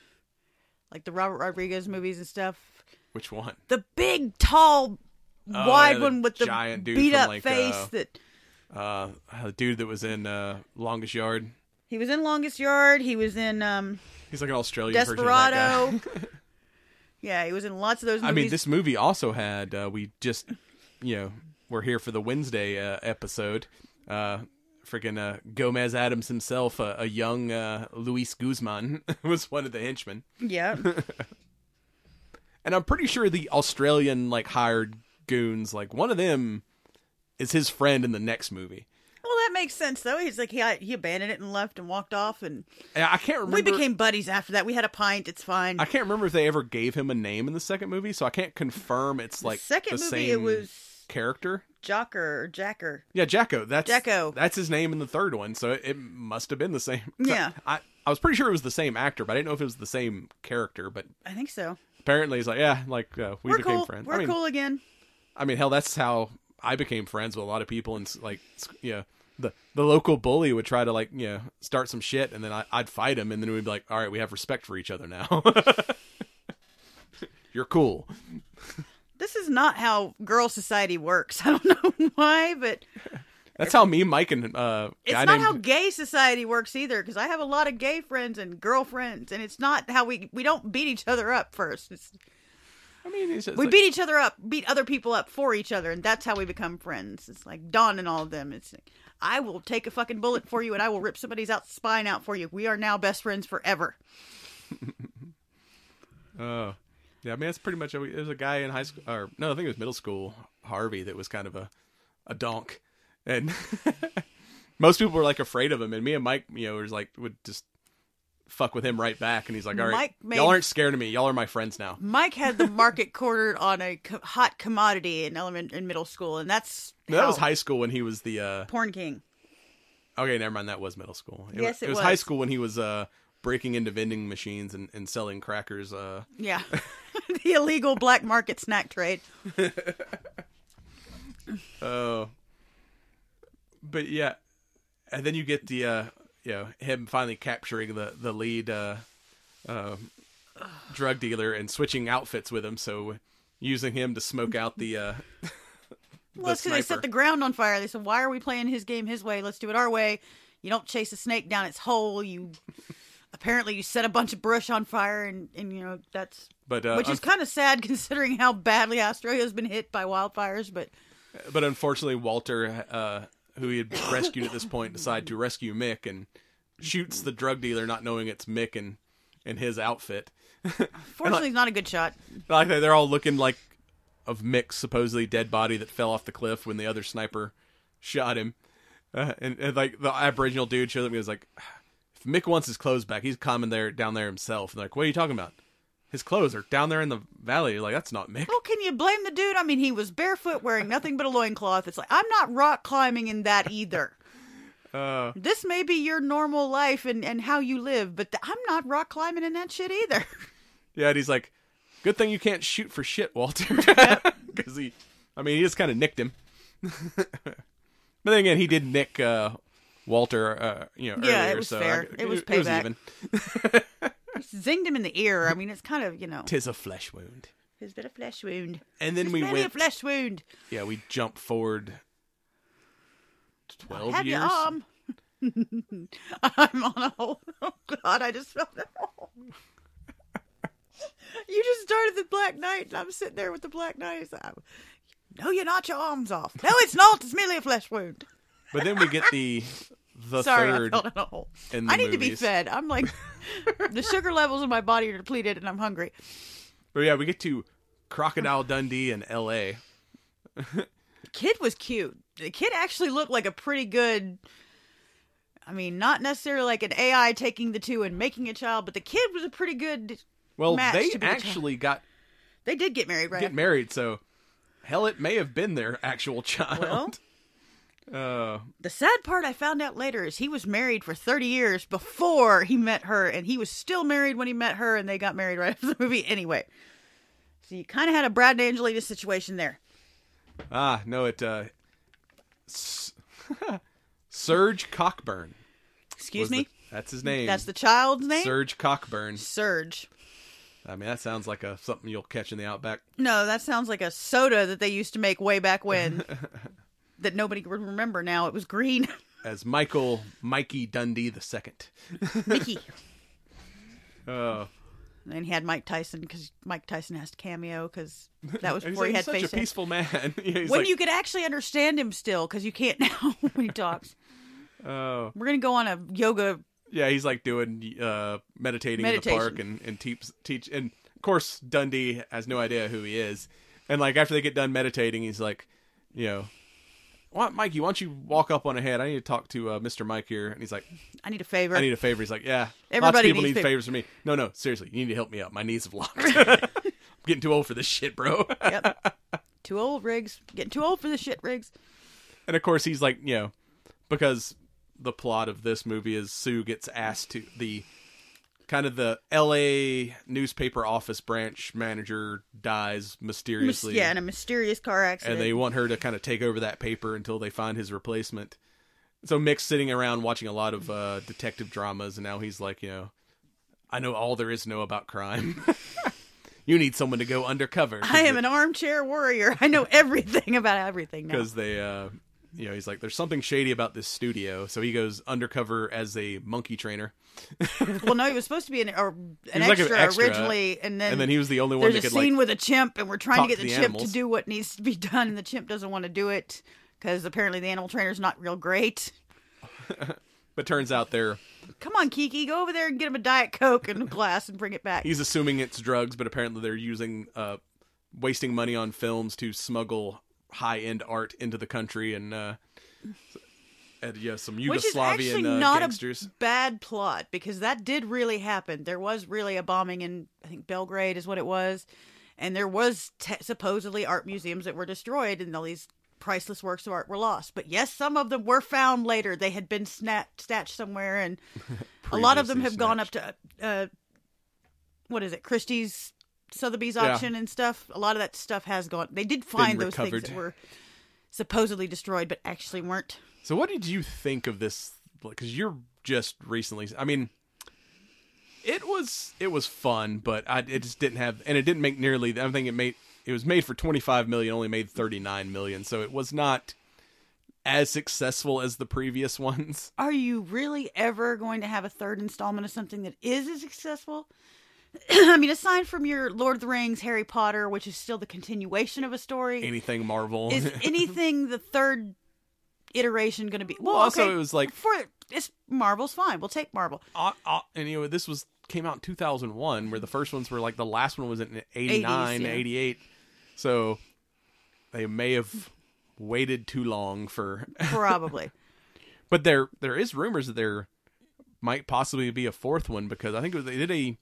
Speaker 2: like the Robert Rodriguez movies and stuff.
Speaker 1: Which one?
Speaker 2: The big, tall,
Speaker 1: Oh,
Speaker 2: wide
Speaker 1: yeah,
Speaker 2: one with the
Speaker 1: giant dude
Speaker 2: beat up
Speaker 1: like,
Speaker 2: face.
Speaker 1: uh,
Speaker 2: that
Speaker 1: Uh, the dude that was in uh, Longest Yard.
Speaker 2: he was in Longest Yard. He was in um,
Speaker 1: He's like an Australian.
Speaker 2: Desperado. yeah, he was in lots of those movies.
Speaker 1: I mean, this movie also had uh, we just you know we're here for the Wednesday uh, episode. Uh, freaking uh, Gomez Addams himself, uh, a young uh, Luis Guzman, was one of the henchmen,
Speaker 2: Yeah.
Speaker 1: and I'm pretty sure the Australian like hired goons, like one of them, is his friend in the next movie.
Speaker 2: Well, that makes sense though. He's like he he abandoned it and left and walked off, and
Speaker 1: And I can't remember.
Speaker 2: we became buddies after that. We had a pint. It's fine.
Speaker 1: I can't remember if they ever gave him a name in the second movie, so I can't confirm it's like
Speaker 2: second
Speaker 1: the
Speaker 2: movie,
Speaker 1: same
Speaker 2: it was
Speaker 1: character.
Speaker 2: Jocker or Jacker.
Speaker 1: Yeah, Jacko. That's
Speaker 2: Jacko.
Speaker 1: That's his name in the third one, so it, it must have been the same.
Speaker 2: Yeah.
Speaker 1: I, I was pretty sure it was the same actor, but I didn't know if it was the same character. But
Speaker 2: I think so.
Speaker 1: apparently, he's like, yeah, like uh, we
Speaker 2: We're
Speaker 1: became
Speaker 2: cool.
Speaker 1: friends.
Speaker 2: We're
Speaker 1: I mean,
Speaker 2: cool again.
Speaker 1: I mean, hell, that's how I became friends with a lot of people, and like, yeah, the the local bully would try to like, you know, start some shit, and then I, I'd fight him, and then we'd be like, all right, we have respect for each other now. You're cool.
Speaker 2: This is not how girl society works. I don't know why, but
Speaker 1: That's how me, Mike, and uh,
Speaker 2: it's not
Speaker 1: named
Speaker 2: how gay society works either. Because I have a lot of gay friends and girlfriends, and it's not how we we don't beat each other up first. It's,
Speaker 1: I mean,
Speaker 2: we
Speaker 1: like-
Speaker 2: beat each other up, beat other people up for each other, and that's how we become friends. It's like Dawn and all of them. It's like, I will take a fucking bullet for you, and I will rip somebody's out spine out for you. We are now best friends forever.
Speaker 1: Oh, yeah. I mean, that's pretty much. It was a guy in high school, or no, I think it was middle school, Harvey, that was kind of a a donk, and most people were like afraid of him. And me and Mike, you know, was like would just fuck with him right back. And he's like, "All right,
Speaker 2: Mike made-
Speaker 1: y'all aren't scared of me. Y'all are my friends now."
Speaker 2: Mike had the market cornered on a co- hot commodity in element in middle school, and that's
Speaker 1: No, that was high school when he was the. uh
Speaker 2: porn king.
Speaker 1: Okay, never mind. That was middle school. It,
Speaker 2: Yes,
Speaker 1: wa-
Speaker 2: it
Speaker 1: was high school when he was uh breaking into vending machines and, and selling crackers. Uh,
Speaker 2: Yeah, the illegal black market snack trade.
Speaker 1: Oh. But yeah, and then you get the uh, you know him finally capturing the the lead uh, uh, drug dealer and switching outfits with him, so using him to smoke out the uh,
Speaker 2: Well, because they set the ground on fire. They said, "Why are we playing his game his way? Let's do it our way." You don't chase a snake down its hole. You apparently you set a bunch of brush on fire, and and you know that's
Speaker 1: But uh,
Speaker 2: which is
Speaker 1: unf-
Speaker 2: kind of sad considering how badly Australia's been hit by wildfires. But
Speaker 1: but unfortunately, Walter, uh, who he had rescued at this point, decided to rescue Mick and shoots the drug dealer, not knowing it's Mick and in his outfit.
Speaker 2: fortunately, it's not a good shot.
Speaker 1: like they're all looking like of Mick's supposedly dead body that fell off the cliff when the other sniper shot him. Uh, and, and like the Aboriginal dude shows up and was like, if Mick wants his clothes back, he's coming there down there himself. And they're like, what are you talking about? His clothes are down there in the valley. You're like, that's not Mick.
Speaker 2: Well, can you blame the dude? I mean, he was barefoot, wearing nothing but a loincloth. It's like I'm not rock climbing in that either.
Speaker 1: Uh,
Speaker 2: This may be your normal life and, and how you live, but th- I'm not rock climbing in that shit either.
Speaker 1: yeah, and he's like, good thing you can't shoot for shit, Walter. Because he, I mean, he just kind of nicked him. but then again, he did nick uh, Walter, uh, you know,
Speaker 2: Yeah, it
Speaker 1: earlier,
Speaker 2: was
Speaker 1: so
Speaker 2: fair.
Speaker 1: I-
Speaker 2: It was
Speaker 1: It was
Speaker 2: payback.
Speaker 1: even.
Speaker 2: Zinged him in the ear. I mean, it's kind of you know,
Speaker 1: Tis a flesh wound.
Speaker 2: it's been a flesh wound.
Speaker 1: And then we
Speaker 2: barely a
Speaker 1: went.
Speaker 2: flesh wound.
Speaker 1: Yeah, we jump forward twelve
Speaker 2: Have
Speaker 1: years.
Speaker 2: your arm. I'm on a hole. Oh God, I just felt that hole. you just started the Black Knight, and I'm sitting there with the Black Knight. Like, no, you're not. Your arm's off. No, it's not. It's merely a flesh wound.
Speaker 1: But then we get the the
Speaker 2: Sorry, I fell in a hole.
Speaker 1: in
Speaker 2: I need to be fed. I'm like, the sugar levels in my body are depleted, and I'm hungry.
Speaker 1: But yeah, we get to Crocodile Dundee in L.A.
Speaker 2: The kid was cute. The kid actually looked like a pretty good. I mean, not necessarily like an AI taking the two and making a child, but the kid was a pretty good.
Speaker 1: Well, they
Speaker 2: to be the
Speaker 1: actually got
Speaker 2: They did get married, right?
Speaker 1: get married, so hell, it may have been their actual child. Uh,
Speaker 2: the sad part I found out later is he was married for 30 years before he met her, and he was still married when he met her, and they got married right after the movie anyway. So you kind of had a Brad and Angelina situation there.
Speaker 1: ah, no, it. Uh, S- Serge Cockburn.
Speaker 2: Excuse
Speaker 1: was the-
Speaker 2: me?
Speaker 1: that's his name.
Speaker 2: That's the child's name?
Speaker 1: Serge Cockburn.
Speaker 2: Surge.
Speaker 1: I mean, that sounds like a something you'll catch in the outback.
Speaker 2: No, that sounds like a soda that they used to make way back when. that nobody would remember now. It was green.
Speaker 1: As Michael Mikey Dundee the second.
Speaker 2: Mickey.
Speaker 1: Uh,
Speaker 2: And he had Mike Tyson because Mike Tyson has to cameo because that was before
Speaker 1: like,
Speaker 2: he had
Speaker 1: he's such a
Speaker 2: it.
Speaker 1: peaceful man. Yeah,
Speaker 2: When
Speaker 1: like,
Speaker 2: you could actually understand him still because you can't now when he talks.
Speaker 1: oh.
Speaker 2: We're gonna go on a yoga.
Speaker 1: Yeah, he's like doing uh meditating in the park and and teach teach and of course Dundee has no idea who he is. And like after they get done meditating, he's like, you know, what Mikey, why don't you walk up on ahead? I need to talk to uh, Mr. Mike here. And he's like,
Speaker 2: I need a favor.
Speaker 1: I need a favor. He's like, yeah, lots of
Speaker 2: Everybody
Speaker 1: people need
Speaker 2: favor-
Speaker 1: favors from me. No, no, seriously, you need to help me out. My knees have locked. I'm getting too old for this shit, bro.
Speaker 2: yep. Too old, Riggs. Getting too old for this shit, Riggs.
Speaker 1: And of course, he's like, you know, because the plot of this movie is Sue gets asked to the kind of the L.A. newspaper office branch manager dies mysteriously.
Speaker 2: yeah, in a mysterious car accident.
Speaker 1: and they want her to kind of take over that paper until they find his replacement. So Mick's sitting around watching a lot of uh, detective dramas, and now he's like, you know, I know all there is to know about crime. you need someone to go undercover.
Speaker 2: I am an armchair warrior. I know everything about everything now.
Speaker 1: because they uh you know he's like there's something shady about this studio so he goes undercover as a monkey trainer
Speaker 2: Well, no, he was supposed to be an, or an,
Speaker 1: was like an
Speaker 2: extra,
Speaker 1: extra,
Speaker 2: originally, and then
Speaker 1: and then he was the only one
Speaker 2: there's
Speaker 1: that
Speaker 2: a
Speaker 1: could
Speaker 2: scene
Speaker 1: like
Speaker 2: with a chimp, and we're trying to get
Speaker 1: to
Speaker 2: the,
Speaker 1: the
Speaker 2: chimp
Speaker 1: animals.
Speaker 2: to do what needs to be done, and the chimp doesn't want to do it because apparently the animal trainer's not real great.
Speaker 1: but turns out they're
Speaker 2: Come on, Kiki, go over there and get him a diet coke and a glass and bring it back.
Speaker 1: he's assuming it's drugs but apparently they're using uh wasting money on films to smuggle high end art into the country and uh and yeah some
Speaker 2: Which is actually
Speaker 1: Yugoslavian uh,
Speaker 2: not
Speaker 1: gangsters
Speaker 2: a bad plot because that did really happen. There was really a bombing in, I think Belgrade is what it was, and there was te- supposedly art museums that were destroyed, and all these priceless works of art were lost. But yes, some of them were found later. They had been snatched, snatched somewhere, and a lot of them have
Speaker 1: Previously
Speaker 2: gone up to, uh, what is it, Christie's, Sotheby's
Speaker 1: Yeah.
Speaker 2: auction and stuff. A lot of that stuff has gone. They did find those
Speaker 1: recovered.
Speaker 2: things that were supposedly destroyed, but actually weren't.
Speaker 1: So what did you think of this? Because you're just recently. I mean, it was it was fun, but I it just didn't have, and it didn't make nearly. I think it made it was made for 25 million, only made 39 million, so it was not as successful as the previous ones.
Speaker 2: Are you really ever going to have a third installment of something that is as successful? I mean, aside from your Lord of the Rings, Harry Potter, which is still the continuation of a story,
Speaker 1: Anything Marvel.
Speaker 2: is anything the third iteration going to be? Well,
Speaker 1: Well, also
Speaker 2: okay,
Speaker 1: it was like-
Speaker 2: for it's Marvel's fine. We'll take Marvel.
Speaker 1: uh, uh, and you know this was came out in 2001 where the first ones were like the last one was in 89
Speaker 2: 80s, yeah.
Speaker 1: 88 so they may have waited too long for.
Speaker 2: Probably.
Speaker 1: but there there is rumors that there might possibly be a fourth one because I think it was, they did a.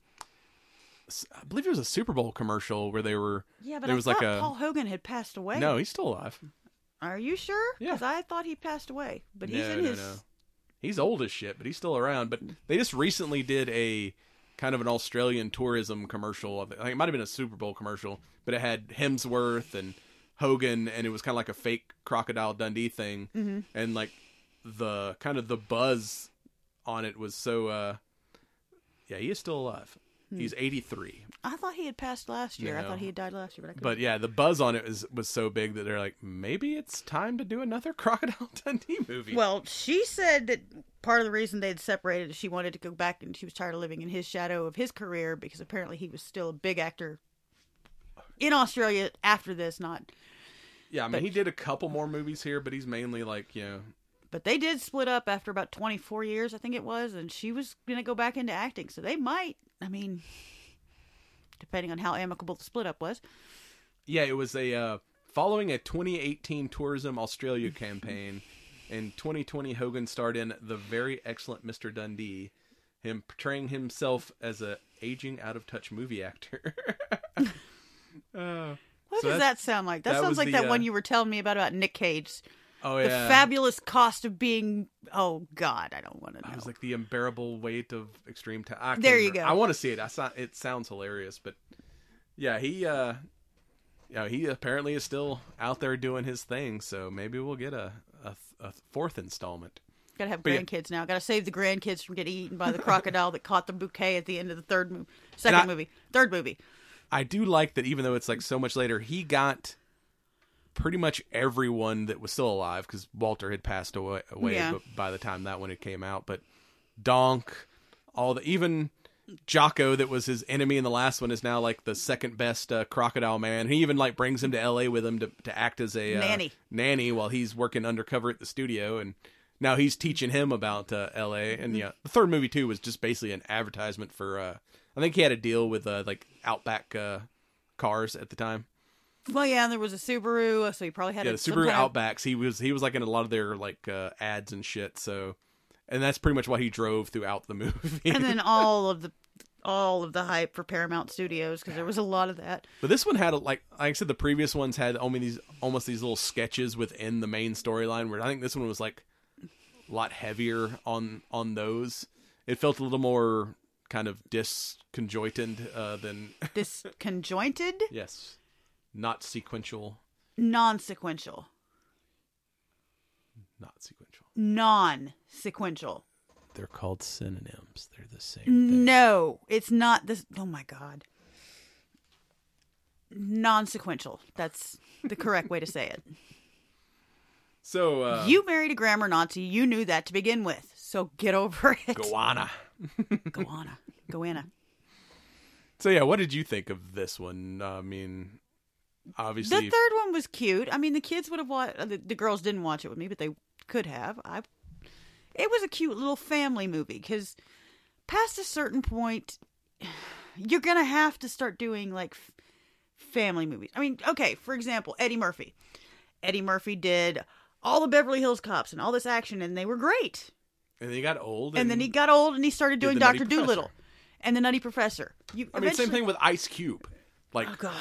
Speaker 1: I believe it was a Super Bowl commercial where they were.
Speaker 2: Yeah, but
Speaker 1: there
Speaker 2: I
Speaker 1: was
Speaker 2: thought
Speaker 1: like a
Speaker 2: Paul Hogan had passed away.
Speaker 1: no, he's still alive.
Speaker 2: Are you sure?
Speaker 1: Yeah.
Speaker 2: Because I thought he passed away. But he's
Speaker 1: no,
Speaker 2: in
Speaker 1: no,
Speaker 2: his.
Speaker 1: no. He's old as shit, but he's still around. But they just recently did a kind of an Australian tourism commercial. I think it might have been a Super Bowl commercial, but it had Hemsworth and Hogan, and it was kind of like a fake Crocodile Dundee thing. Mm-hmm. And like the kind of the buzz on it was so. uh Yeah, he is still alive.
Speaker 2: Hmm.
Speaker 1: He's eighty three.
Speaker 2: I thought he had passed last year. I thought he had died last year, but I couldn't.
Speaker 1: But yeah, the buzz on it was was so big that they're like, maybe it's time to do another Crocodile Dundee movie.
Speaker 2: Well, she said that part of the reason they'd separated is she wanted to go back and she was tired of living in his shadow of his career because apparently he was still a big actor in Australia after this, not.
Speaker 1: yeah, I mean,
Speaker 2: but-
Speaker 1: he did a couple more movies here, but he's mainly like, you know,
Speaker 2: But they did split up after about 24 years, I think it was, and she was going to go back into acting. So they might, I mean, depending on how amicable the split up was.
Speaker 1: Yeah, it was a uh, following a 2018 Tourism Australia campaign. In 2020, Hogan starred in the very excellent Mr. Dundee, him portraying himself as a aging out of touch movie actor. Uh,
Speaker 2: What
Speaker 1: So
Speaker 2: does that sound like? That,
Speaker 1: that
Speaker 2: sounds like
Speaker 1: the,
Speaker 2: that
Speaker 1: uh,
Speaker 2: one you were telling me about about Nick Cage.
Speaker 1: Oh
Speaker 2: The fabulous cost of being. Oh God, I don't want to know.
Speaker 1: I was like the unbearable weight of extreme time.
Speaker 2: There you go.
Speaker 1: I want to see it. I saw it. Sounds hilarious, but yeah, he, uh yeah, he apparently is still out there doing his thing. So maybe we'll get a a, a fourth installment.
Speaker 2: Gotta have
Speaker 1: But yeah.
Speaker 2: grandkids now. Gotta save the grandkids from getting eaten by the crocodile that caught the bouquet at the end of the third movie, second
Speaker 1: I-
Speaker 2: movie, third movie.
Speaker 1: I do like that even though it's like so much later, he got pretty much everyone that was still alive because Walter had passed away, away
Speaker 2: Yeah.
Speaker 1: by the time that one had came out. But Donk, all the even Jocko that was his enemy in the last one is now like the second best uh, crocodile man. He even like brings him to L.A. with him to to act as a uh,
Speaker 2: Nanny.
Speaker 1: nanny while he's working undercover at the studio and. Now he's teaching him about uh, L.A.
Speaker 2: Mm-hmm.
Speaker 1: and yeah, the third movie too was just basically an advertisement for. Uh, I think he had a deal with uh, like Outback uh, cars at the time.
Speaker 2: Well, yeah, and there was a Subaru, so he probably had
Speaker 1: Yeah,
Speaker 2: a,
Speaker 1: the Subaru
Speaker 2: kind
Speaker 1: Outbacks. He was he was like in a lot of their like uh, ads and shit. So, and that's pretty much what he drove throughout the movie.
Speaker 2: and then all of the all of the hype for Paramount Studios because there was a lot of that.
Speaker 1: but this one had a, like like I said, the previous ones had only these almost these little sketches within the main storyline. Where I think this one was like a lot heavier on on those. It felt a little more kind of disconjointed uh, than
Speaker 2: Disconjointed,
Speaker 1: yes, not sequential,
Speaker 2: non-sequential,
Speaker 1: not sequential.
Speaker 2: non-sequential.
Speaker 1: They're called synonyms. They're the same.
Speaker 2: No, it's not this. Oh my god. Non-sequential. That's the correct way to say it.
Speaker 1: So uh,
Speaker 2: you married a grammar Nazi. You knew that to begin with. So get over it.
Speaker 1: Goanna.
Speaker 2: Goanna. Goanna.
Speaker 1: So yeah, what did you think of this one? I mean, Obviously the
Speaker 2: third one was cute. I mean, the kids would have watched. Uh, the, the girls didn't watch it with me, but they could have. I. It was a cute little family movie because past a certain point, you're gonna have to start doing like f- family movies. I mean, okay, for example, Eddie Murphy. Eddie Murphy did all the Beverly Hills Cops and all this action, and they were great.
Speaker 1: and then he got old,
Speaker 2: And then he got old, and he started doing Doctor Doolittle
Speaker 1: Professor.
Speaker 2: and the Nutty Professor. You,
Speaker 1: I mean, same thing with Ice Cube. Like
Speaker 2: Oh God.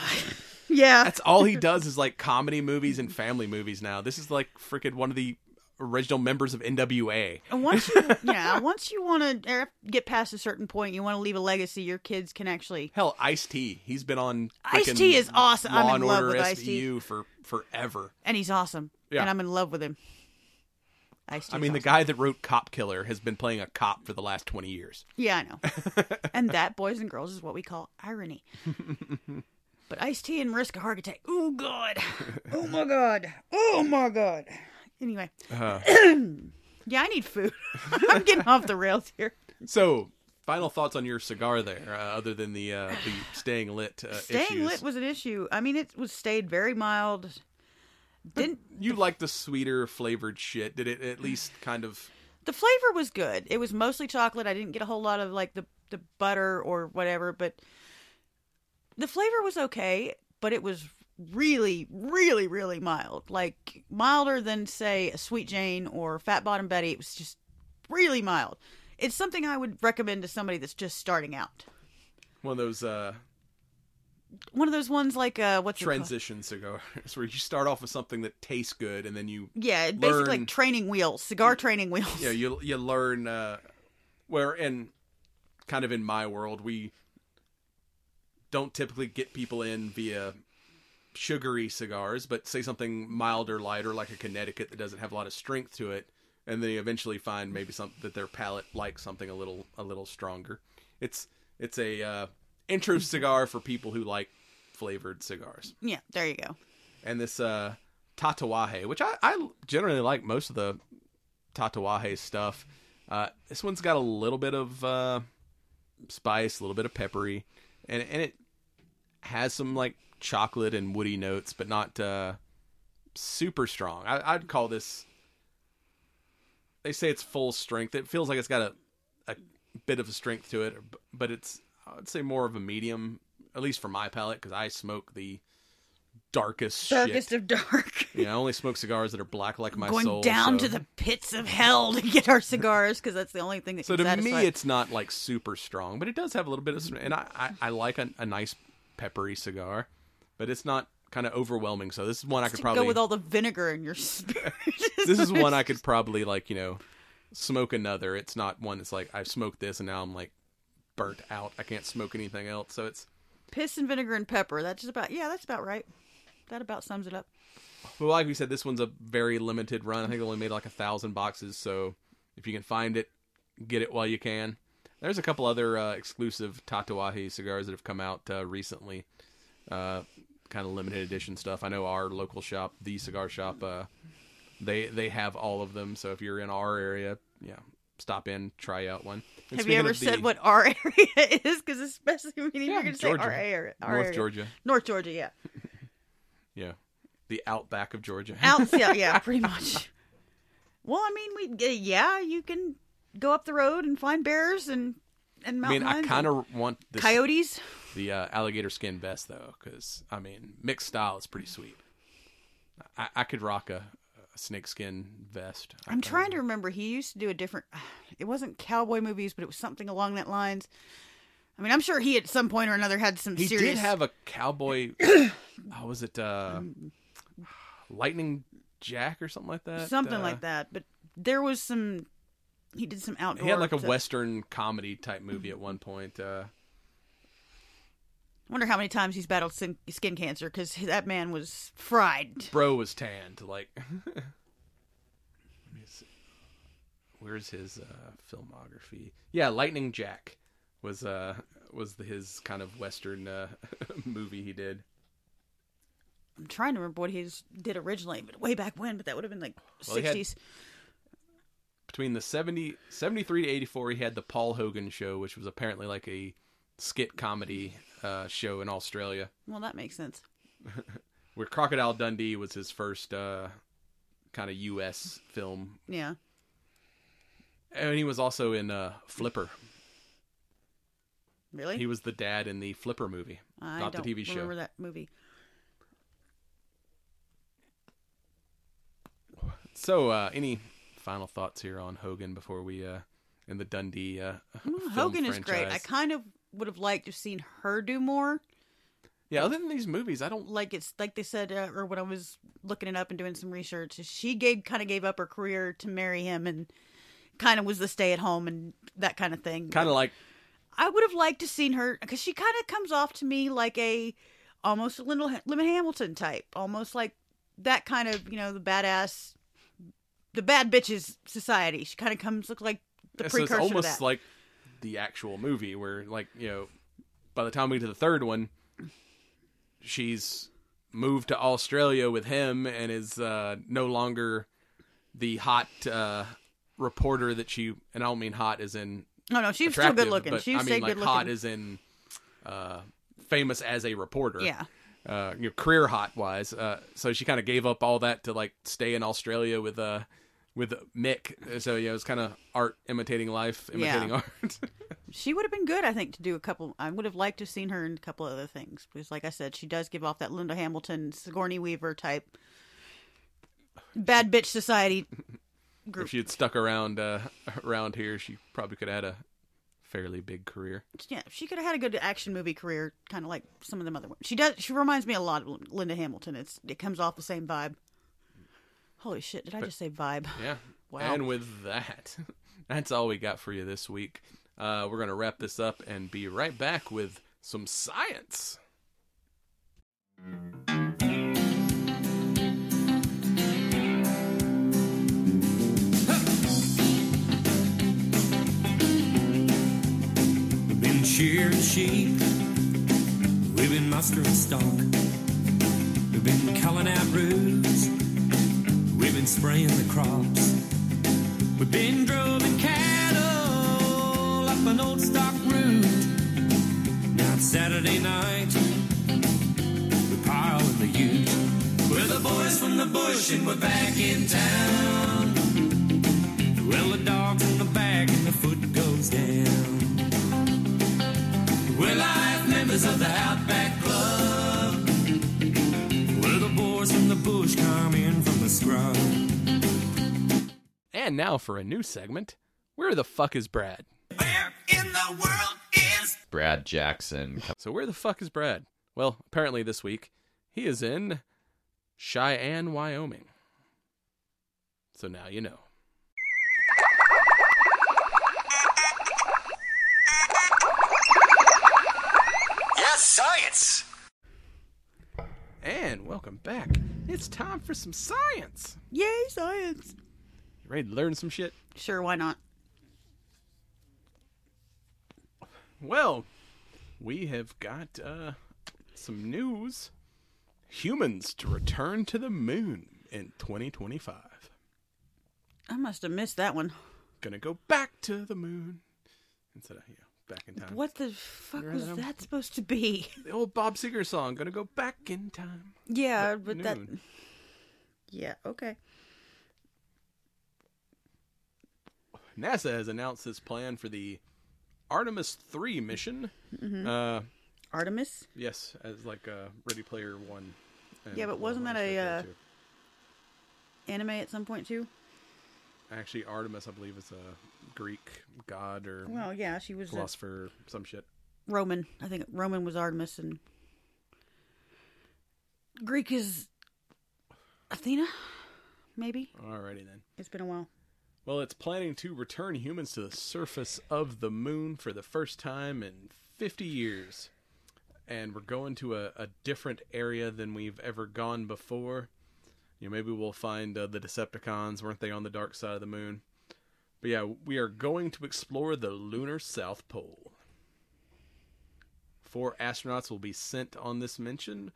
Speaker 2: Yeah.
Speaker 1: that's all he does is like comedy movies and family movies now. This is like freaking one of the original members of NWA.
Speaker 2: And once you, yeah, once you want to get past a certain point, you want to leave a legacy. Your kids can actually.
Speaker 1: Hell, Ice T. He's been on
Speaker 2: Ice-T is awesome.
Speaker 1: Law
Speaker 2: I'm in love
Speaker 1: Order
Speaker 2: with Ice-T.
Speaker 1: SVU for forever.
Speaker 2: And he's awesome.
Speaker 1: Yeah.
Speaker 2: And I'm in love with him. Ice
Speaker 1: I mean, the guy that wrote Cop Killer has been playing a cop for the last twenty years.
Speaker 2: Yeah, I know. and that, boys and girls, is what we call irony. but iced tea and Risk a Heart Attack. Oh God. Oh my God. Oh my God. Anyway.
Speaker 1: Uh,
Speaker 2: Yeah, I need food. I'm getting off the rails here.
Speaker 1: so, final thoughts on your cigar there, uh, other than the uh, the staying lit uh,
Speaker 2: Staying
Speaker 1: issues.
Speaker 2: lit was an issue. I mean, it was stayed very mild. Didn't
Speaker 1: You like the sweeter flavored shit? Did it at least kind of?
Speaker 2: the flavor was good. It was mostly chocolate. I didn't get a whole lot of like the the butter or whatever, but the flavor was okay. But it was really, really, really mild. Like milder than say a Sweet Jane or Fat Bottom Betty. It was just really mild. It's something I would recommend to somebody that's just starting out.
Speaker 1: One of those uh,
Speaker 2: One of those ones like uh, what's it
Speaker 1: transition cigars where you start off with something that tastes good, and then you
Speaker 2: Yeah, basically
Speaker 1: learn-
Speaker 2: like training wheels, cigar training wheels.
Speaker 1: yeah you you learn uh, where and kind of in my world we don't typically get people in via sugary cigars, but say something milder, lighter like a Connecticut that doesn't have a lot of strength to it, and they eventually find maybe something that their palate likes something a little a little stronger. It's it's a uh, intro cigar for people who like flavored cigars
Speaker 2: Yeah, there you go.
Speaker 1: and this uh Tatuaje, which I, I generally like most of the Tatuaje stuff. Uh, this one's got a little bit of uh, spice, a little bit of peppery, and and it has some like chocolate and woody notes, but not uh, super strong. I, I'd call this. They say it's full strength. It feels like it's got a a bit of a strength to it, but it's I'd say more of a medium, at least for my palate, because I smoke the darkest,
Speaker 2: Darkest
Speaker 1: shit.
Speaker 2: of dark.
Speaker 1: Yeah, I only smoke cigars that are black like my
Speaker 2: Going
Speaker 1: soul.
Speaker 2: down
Speaker 1: so-
Speaker 2: to the pits of hell to get our cigars because that's the only thing that
Speaker 1: So to
Speaker 2: satisfy.
Speaker 1: me, it's not like super strong, but it does have a little bit of, and I I, I like a, a nice peppery cigar, but it's not kind of overwhelming. So this is one I could probably
Speaker 2: go with all the vinegar in your spirit.
Speaker 1: this is one I could probably like you know smoke another. It's not one that's like I've smoked this and now I'm like burnt out. I can't smoke anything else. So it's
Speaker 2: piss and vinegar and pepper. That's just about yeah, that's about right. That about sums it up.
Speaker 1: well, like we said, this one's a very limited run. I think they only made like a thousand boxes. So if you can find it, get it while you can. There's a couple other uh, exclusive Tatuaje cigars that have come out uh, recently. Uh, kind of limited edition stuff. I know our local shop, the cigar shop, uh, they they have all of them. So if you're in our area, yeah, stop in, try out one. And
Speaker 2: Have you ever
Speaker 1: the-
Speaker 2: said what our area is? Because especially when you're going to say our area, our
Speaker 1: North
Speaker 2: area.
Speaker 1: Georgia?
Speaker 2: North Georgia, yeah.
Speaker 1: Yeah, the outback of Georgia.
Speaker 2: Out, yeah, yeah, pretty much. Well, I mean, we yeah, you can go up the road and find bears and and
Speaker 1: I mean, I kind of want this,
Speaker 2: coyotes.
Speaker 1: the uh, alligator skin vest though, because I mean, mixed style is pretty sweet. I, I could rock a, a snake skin vest.
Speaker 2: I'm trying to remember. He used to do a different. It wasn't cowboy movies, but it was something along that lines. I mean, I'm sure he at some point or another had some series.
Speaker 1: He
Speaker 2: serious.
Speaker 1: did have a cowboy. how was it? Uh, Lightning Jack or something like that.
Speaker 2: something
Speaker 1: Uh,
Speaker 2: like that, but there was some. He did some outdoor.
Speaker 1: He had like a
Speaker 2: stuff.
Speaker 1: western comedy type movie at one point. Uh,
Speaker 2: I wonder how many times he's battled skin, skin cancer because that man was fried.
Speaker 1: bro was tanned. Like, Let me see. where's his uh, filmography? Yeah, Lightning Jack was uh was the, his kind of western uh, movie he did.
Speaker 2: I'm trying to remember what he did originally, but way back when. But that would have been like
Speaker 1: Well, he had-
Speaker 2: 60s.
Speaker 1: Between the 70, 73 to eighty four, he had the Paul Hogan Show, which was apparently like a skit comedy uh, show in Australia,
Speaker 2: Well, that makes sense.
Speaker 1: where Crocodile Dundee was his first uh, kind of U.S. film,
Speaker 2: Yeah.
Speaker 1: and he was also in uh, Flipper.
Speaker 2: Really?
Speaker 1: He was the dad in the Flipper movie,
Speaker 2: I
Speaker 1: not
Speaker 2: don't
Speaker 1: the TV show.
Speaker 2: remember that movie.
Speaker 1: So, uh, any final thoughts here on Hogan before we uh, in the Dundee? Uh, film
Speaker 2: Hogan is great. I
Speaker 1: franchise?
Speaker 2: kind of would have liked to have seen her do more.
Speaker 1: yeah. Other than these movies, I don't.
Speaker 2: Like it's like they said, uh, or when I was looking it up and doing some research, she gave kind of gave up her career to marry him and kind of was the stay at home and that kind of thing.
Speaker 1: Kind of like
Speaker 2: I would have liked to seen her because she kind of comes off to me like a almost a little Linda Hamilton type, almost like that kind of you know the badass, the bad bitches society. She kind of comes look like the
Speaker 1: so it's almost like the actual movie, where like you know, by the time we get to the third one, she's moved to Australia with him and is uh, no longer the hot uh, reporter that she. And I don't mean hot as in
Speaker 2: no, no, she was still good looking.
Speaker 1: but
Speaker 2: She
Speaker 1: I mean
Speaker 2: stayed
Speaker 1: like
Speaker 2: good
Speaker 1: hot
Speaker 2: looking.
Speaker 1: as in uh, famous as a reporter.
Speaker 2: Yeah.
Speaker 1: uh, you know, career hot wise. Uh, so she kind of gave up all that to like stay in Australia with uh with Mick. So yeah, it was kind of art imitating life, imitating
Speaker 2: Yeah.
Speaker 1: art.
Speaker 2: She would have been good, I think, to do a couple. I would have liked to have seen her in a couple other things because, like I said, she does give off that Linda Hamilton, Sigourney Weaver type bad bitch society group.
Speaker 1: If she had stuck around uh, around here, she probably could have had a fairly big career.
Speaker 2: yeah, she could have had a good action movie career, kind of like some of them other ones. She does. She reminds me a lot of Linda Hamilton. It's it comes off the same vibe. Holy shit! Did I just say vibe?
Speaker 1: Yeah.
Speaker 2: Wow.
Speaker 1: And with that, that's all we got for you this week. Uh, we're going to wrap this up and be right back with some science.
Speaker 4: Shearing sheep. We've been mustering stock. We've been culling out roots. We've been spraying the crops. We've been droving cattle up an old stock route. Now it's Saturday night. We pile in the ute. We're the boys from the bush and we're back in town. Well, the dog's in the back and the foot goes down. We're live members of the Outback Club. We're the boys from the bush come in from the scrub.
Speaker 1: And now for a new segment. Where the fuck is Brad?
Speaker 4: Where in the world is
Speaker 5: Brad Jackson.
Speaker 1: So where the fuck is Brad? Well, apparently this week he is in Cheyenne, Wyoming. So now you know. And welcome back. It's time for some science.
Speaker 2: Yay, science!
Speaker 1: You ready to learn some shit?
Speaker 2: Sure, why not?
Speaker 1: Well, we have got uh, some news. Humans to return to the moon in 2025.
Speaker 2: I must have missed that one.
Speaker 1: Gonna go back to the moon instead of yeah, back in time.
Speaker 2: What the fuck was
Speaker 1: them?
Speaker 2: that supposed to be?
Speaker 1: The old Bob Seger song. Gonna go back in time.
Speaker 2: Yeah,
Speaker 1: At
Speaker 2: but that. Yeah, okay.
Speaker 1: NASA has announced its plan for the Artemis 3 mission.
Speaker 2: Mm-hmm.
Speaker 1: Uh,
Speaker 2: Artemis?
Speaker 1: yes, as like a Ready Player One.
Speaker 2: Yeah, but wasn't that a, uh. Anime at some point, too?
Speaker 1: Actually, Artemis, I believe, is a Greek god or
Speaker 2: Well, yeah, she was a
Speaker 1: philosopher, some shit.
Speaker 2: Roman. I think Roman was Artemis and Greek is Athena, maybe.
Speaker 1: Alrighty then.
Speaker 2: It's been a while.
Speaker 1: Well, it's planning to return humans to the surface of the moon for the first time in 50 years. And we're going to a, a different area than we've ever gone before. You know, maybe we'll find uh, the Decepticons. Weren't they on the dark side of the moon? But yeah, we are going to explore the lunar South Pole. Four astronauts will be sent on this mission,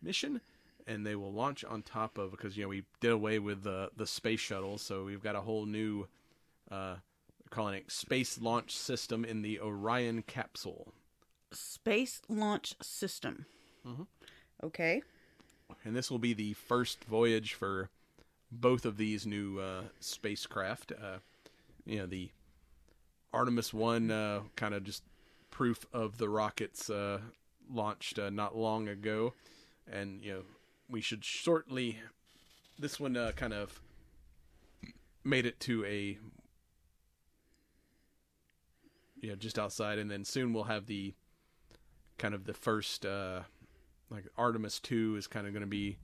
Speaker 1: mission, and they will launch on top of because you know we did away with the the space shuttle, so we've got a whole new, uh, calling it space launch system in the Orion capsule,
Speaker 2: Space Launch System.
Speaker 1: Mhm.
Speaker 2: Okay.
Speaker 1: and this will be the first voyage for both of these new uh, spacecraft. Uh, you know the Artemis One, uh, kind of just proof of the rockets uh, launched uh, not long ago, and you know we should shortly. This one uh, kind of made it to a you know just outside, and then soon we'll have the kind of the first uh, like Artemis Two is kind of going to be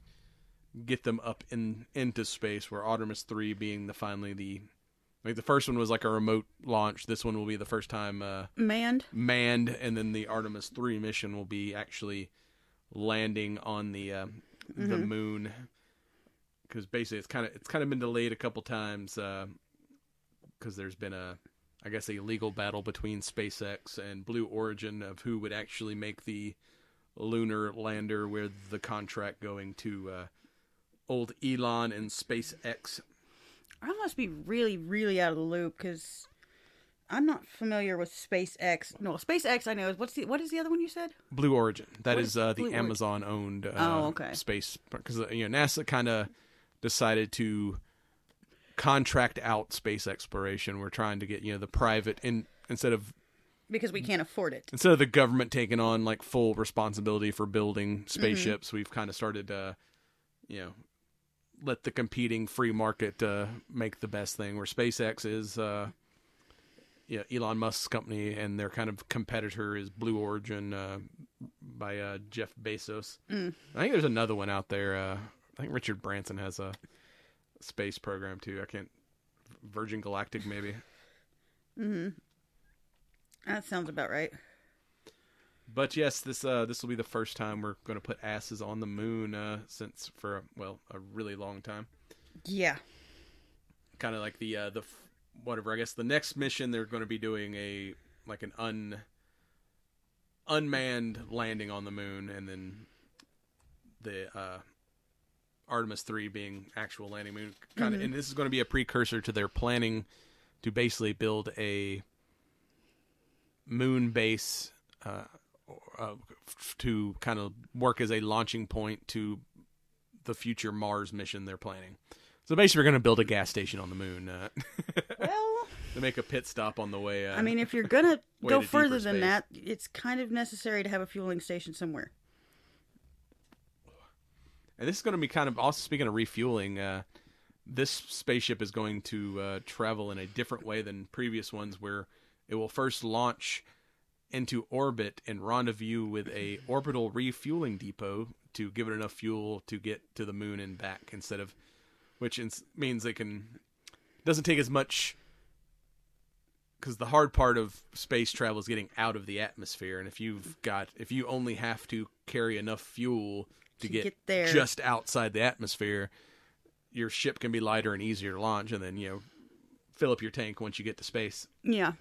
Speaker 1: get them up in into space, where Artemis Three being the finally the like the first one was like a remote launch. This one will be the first time uh,
Speaker 2: Manned.
Speaker 1: manned, and then the Artemis Three mission will be actually landing on the uh, the moon. Because basically, it's kind of it's kind of been delayed a couple times because there's been a I guess a legal battle between SpaceX and Blue Origin of who would actually make the lunar lander with the contract going to uh, old Elon and SpaceX.
Speaker 2: I must be really, really out of the loop because I'm not familiar with SpaceX. No, SpaceX I know is what's the what is the other one you said?
Speaker 1: Blue Origin. That is
Speaker 2: is
Speaker 1: uh, the Amazon owned uh,
Speaker 2: Oh, okay.
Speaker 1: space because you know NASA kind of decided to contract out space exploration. We're trying to get you know the private in instead of
Speaker 2: because we can't afford it.
Speaker 1: instead of the government taking on like full responsibility for building spaceships, we've kind of started uh you know let the competing free market uh make the best thing where SpaceX is uh yeah, Elon Musk's company and their kind of competitor is Blue Origin uh by uh Jeff Bezos. I think there's another one out there uh I think Richard Branson has a space program too. I can't Virgin Galactic maybe.
Speaker 2: That sounds about right.
Speaker 1: But yes, this uh, this will be the first time we're going to put asses on the moon uh, since for well a really long time.
Speaker 2: Yeah.
Speaker 1: Kind of like the uh, the f- whatever. I guess the next mission they're going to be doing a like an un unmanned landing on the moon, and then the uh, Artemis three being actual landing moon. Kind of, and this is going to be a precursor to their planning to basically build a moon base uh, uh, to kind of work as a launching point to the future Mars mission they're planning. So basically, we're going to build a gas station on the moon uh,
Speaker 2: Well,
Speaker 1: to make a pit stop on the way. Uh,
Speaker 2: I mean, if you're gonna go further than
Speaker 1: space.
Speaker 2: that, it's kind of necessary to have a fueling station somewhere.
Speaker 1: and this is going to be kind of also speaking of refueling. Uh, this spaceship is going to uh, travel in a different way than previous ones, where it will first launch into orbit and rendezvous with a orbital refueling depot to give it enough fuel to get to the moon and back instead of which ins- means they can doesn't take as much because the hard part of space travel is getting out of the atmosphere and if you've got if you only have to carry enough fuel to,
Speaker 2: To
Speaker 1: get,
Speaker 2: get there.
Speaker 1: just outside the atmosphere your ship can be lighter and easier to launch and then you know fill up your tank once you get to space
Speaker 2: Yeah.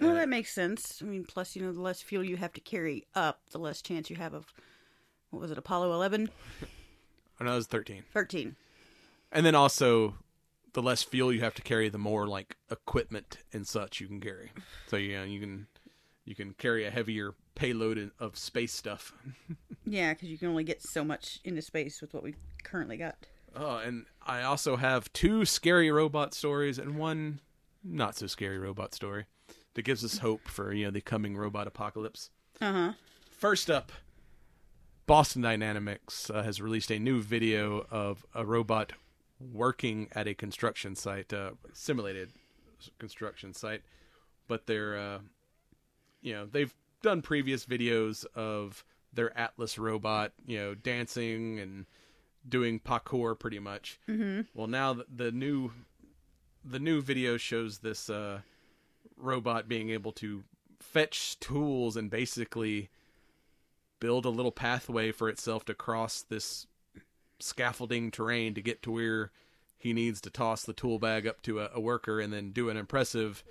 Speaker 2: Well, that makes sense. I mean, plus, you know, the less fuel you have to carry up, the less chance you have of, what was it, Apollo 11?
Speaker 1: i know it was 13
Speaker 2: 13.
Speaker 1: and then also the less fuel you have to carry the more like equipment and such you can carry so yeah, you can you can carry a heavier payload in- of space stuff
Speaker 2: Yeah, because you can only get so much into space with what we currently got.
Speaker 1: oh and i also have two scary robot stories and one not so scary robot story that gives us hope for you know the coming robot apocalypse
Speaker 2: Uh huh.
Speaker 1: First up, Boston Dynamics uh, has released a new video of a robot working at a construction site, uh, simulated construction site. But they're, uh, you know, they've done previous videos of their Atlas robot, you know, dancing and doing parkour pretty much. Mm-hmm. Well, now the, the new the new video shows this uh, robot being able to fetch tools and basically build a little pathway for itself to cross this scaffolding terrain to get to where he needs to toss the tool bag up to a, a worker and then do an impressive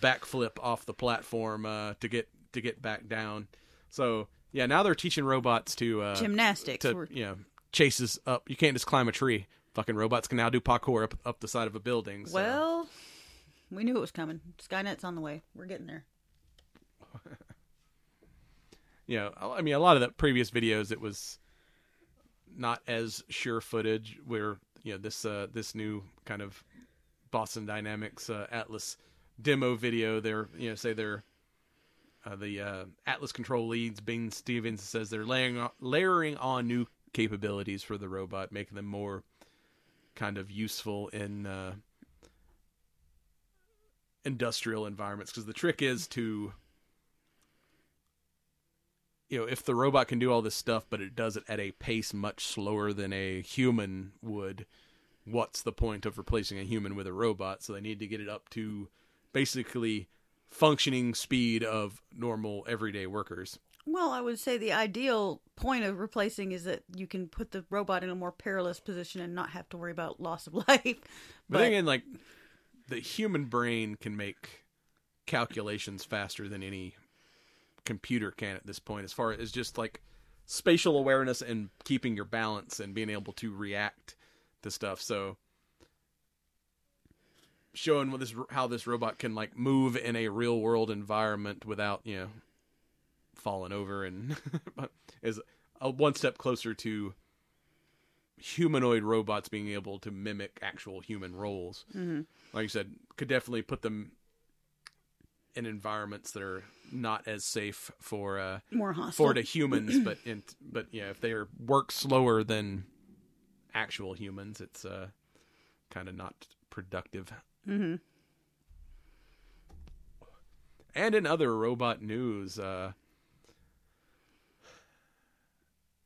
Speaker 1: backflip off the platform uh, to get to get back down. So yeah, now they're teaching robots to uh,
Speaker 2: Gymnastics.
Speaker 1: to
Speaker 2: We're-
Speaker 1: you know chases up. You can't just climb a tree. Fucking robots can now do parkour up up the side of a building. So.
Speaker 2: Well, we knew it was coming. Skynet's on the way. We're getting there.
Speaker 1: you know, I mean, a lot of the previous videos, it was not as sure footage. Where you know this uh, this new kind of Boston Dynamics uh, Atlas demo video, they're you know say they're uh, the uh, Atlas control leads. Ben Stephens says they're layering on, layering on new capabilities for the robot, making them more kind of useful in uh, industrial environments. Because the trick is to you know, if the robot can do all this stuff, but it does it at a pace much slower than a human would, what's the point of replacing a human with a robot? So they need to get it up to basically functioning speed of normal everyday workers.
Speaker 2: Well, I would say the ideal point of replacing is that you can put the robot in a more perilous position and not have to worry about loss of life.
Speaker 1: But,
Speaker 2: But,
Speaker 1: again, like the human brain can make calculations faster than any computer can at this point, as far as just like spatial awareness and keeping your balance and being able to react to stuff. So showing what this how this robot can like move in a real world environment without you know falling over and is a one step closer to humanoid robots being able to mimic actual human roles. Mm-hmm. Like you said, could definitely put them in environments that are not as safe for uh,
Speaker 2: More hostile.
Speaker 1: for the humans, but in, but yeah, if they are work slower than actual humans, it's uh, kind of not productive.
Speaker 2: Mm-hmm.
Speaker 1: And in other robot news, uh,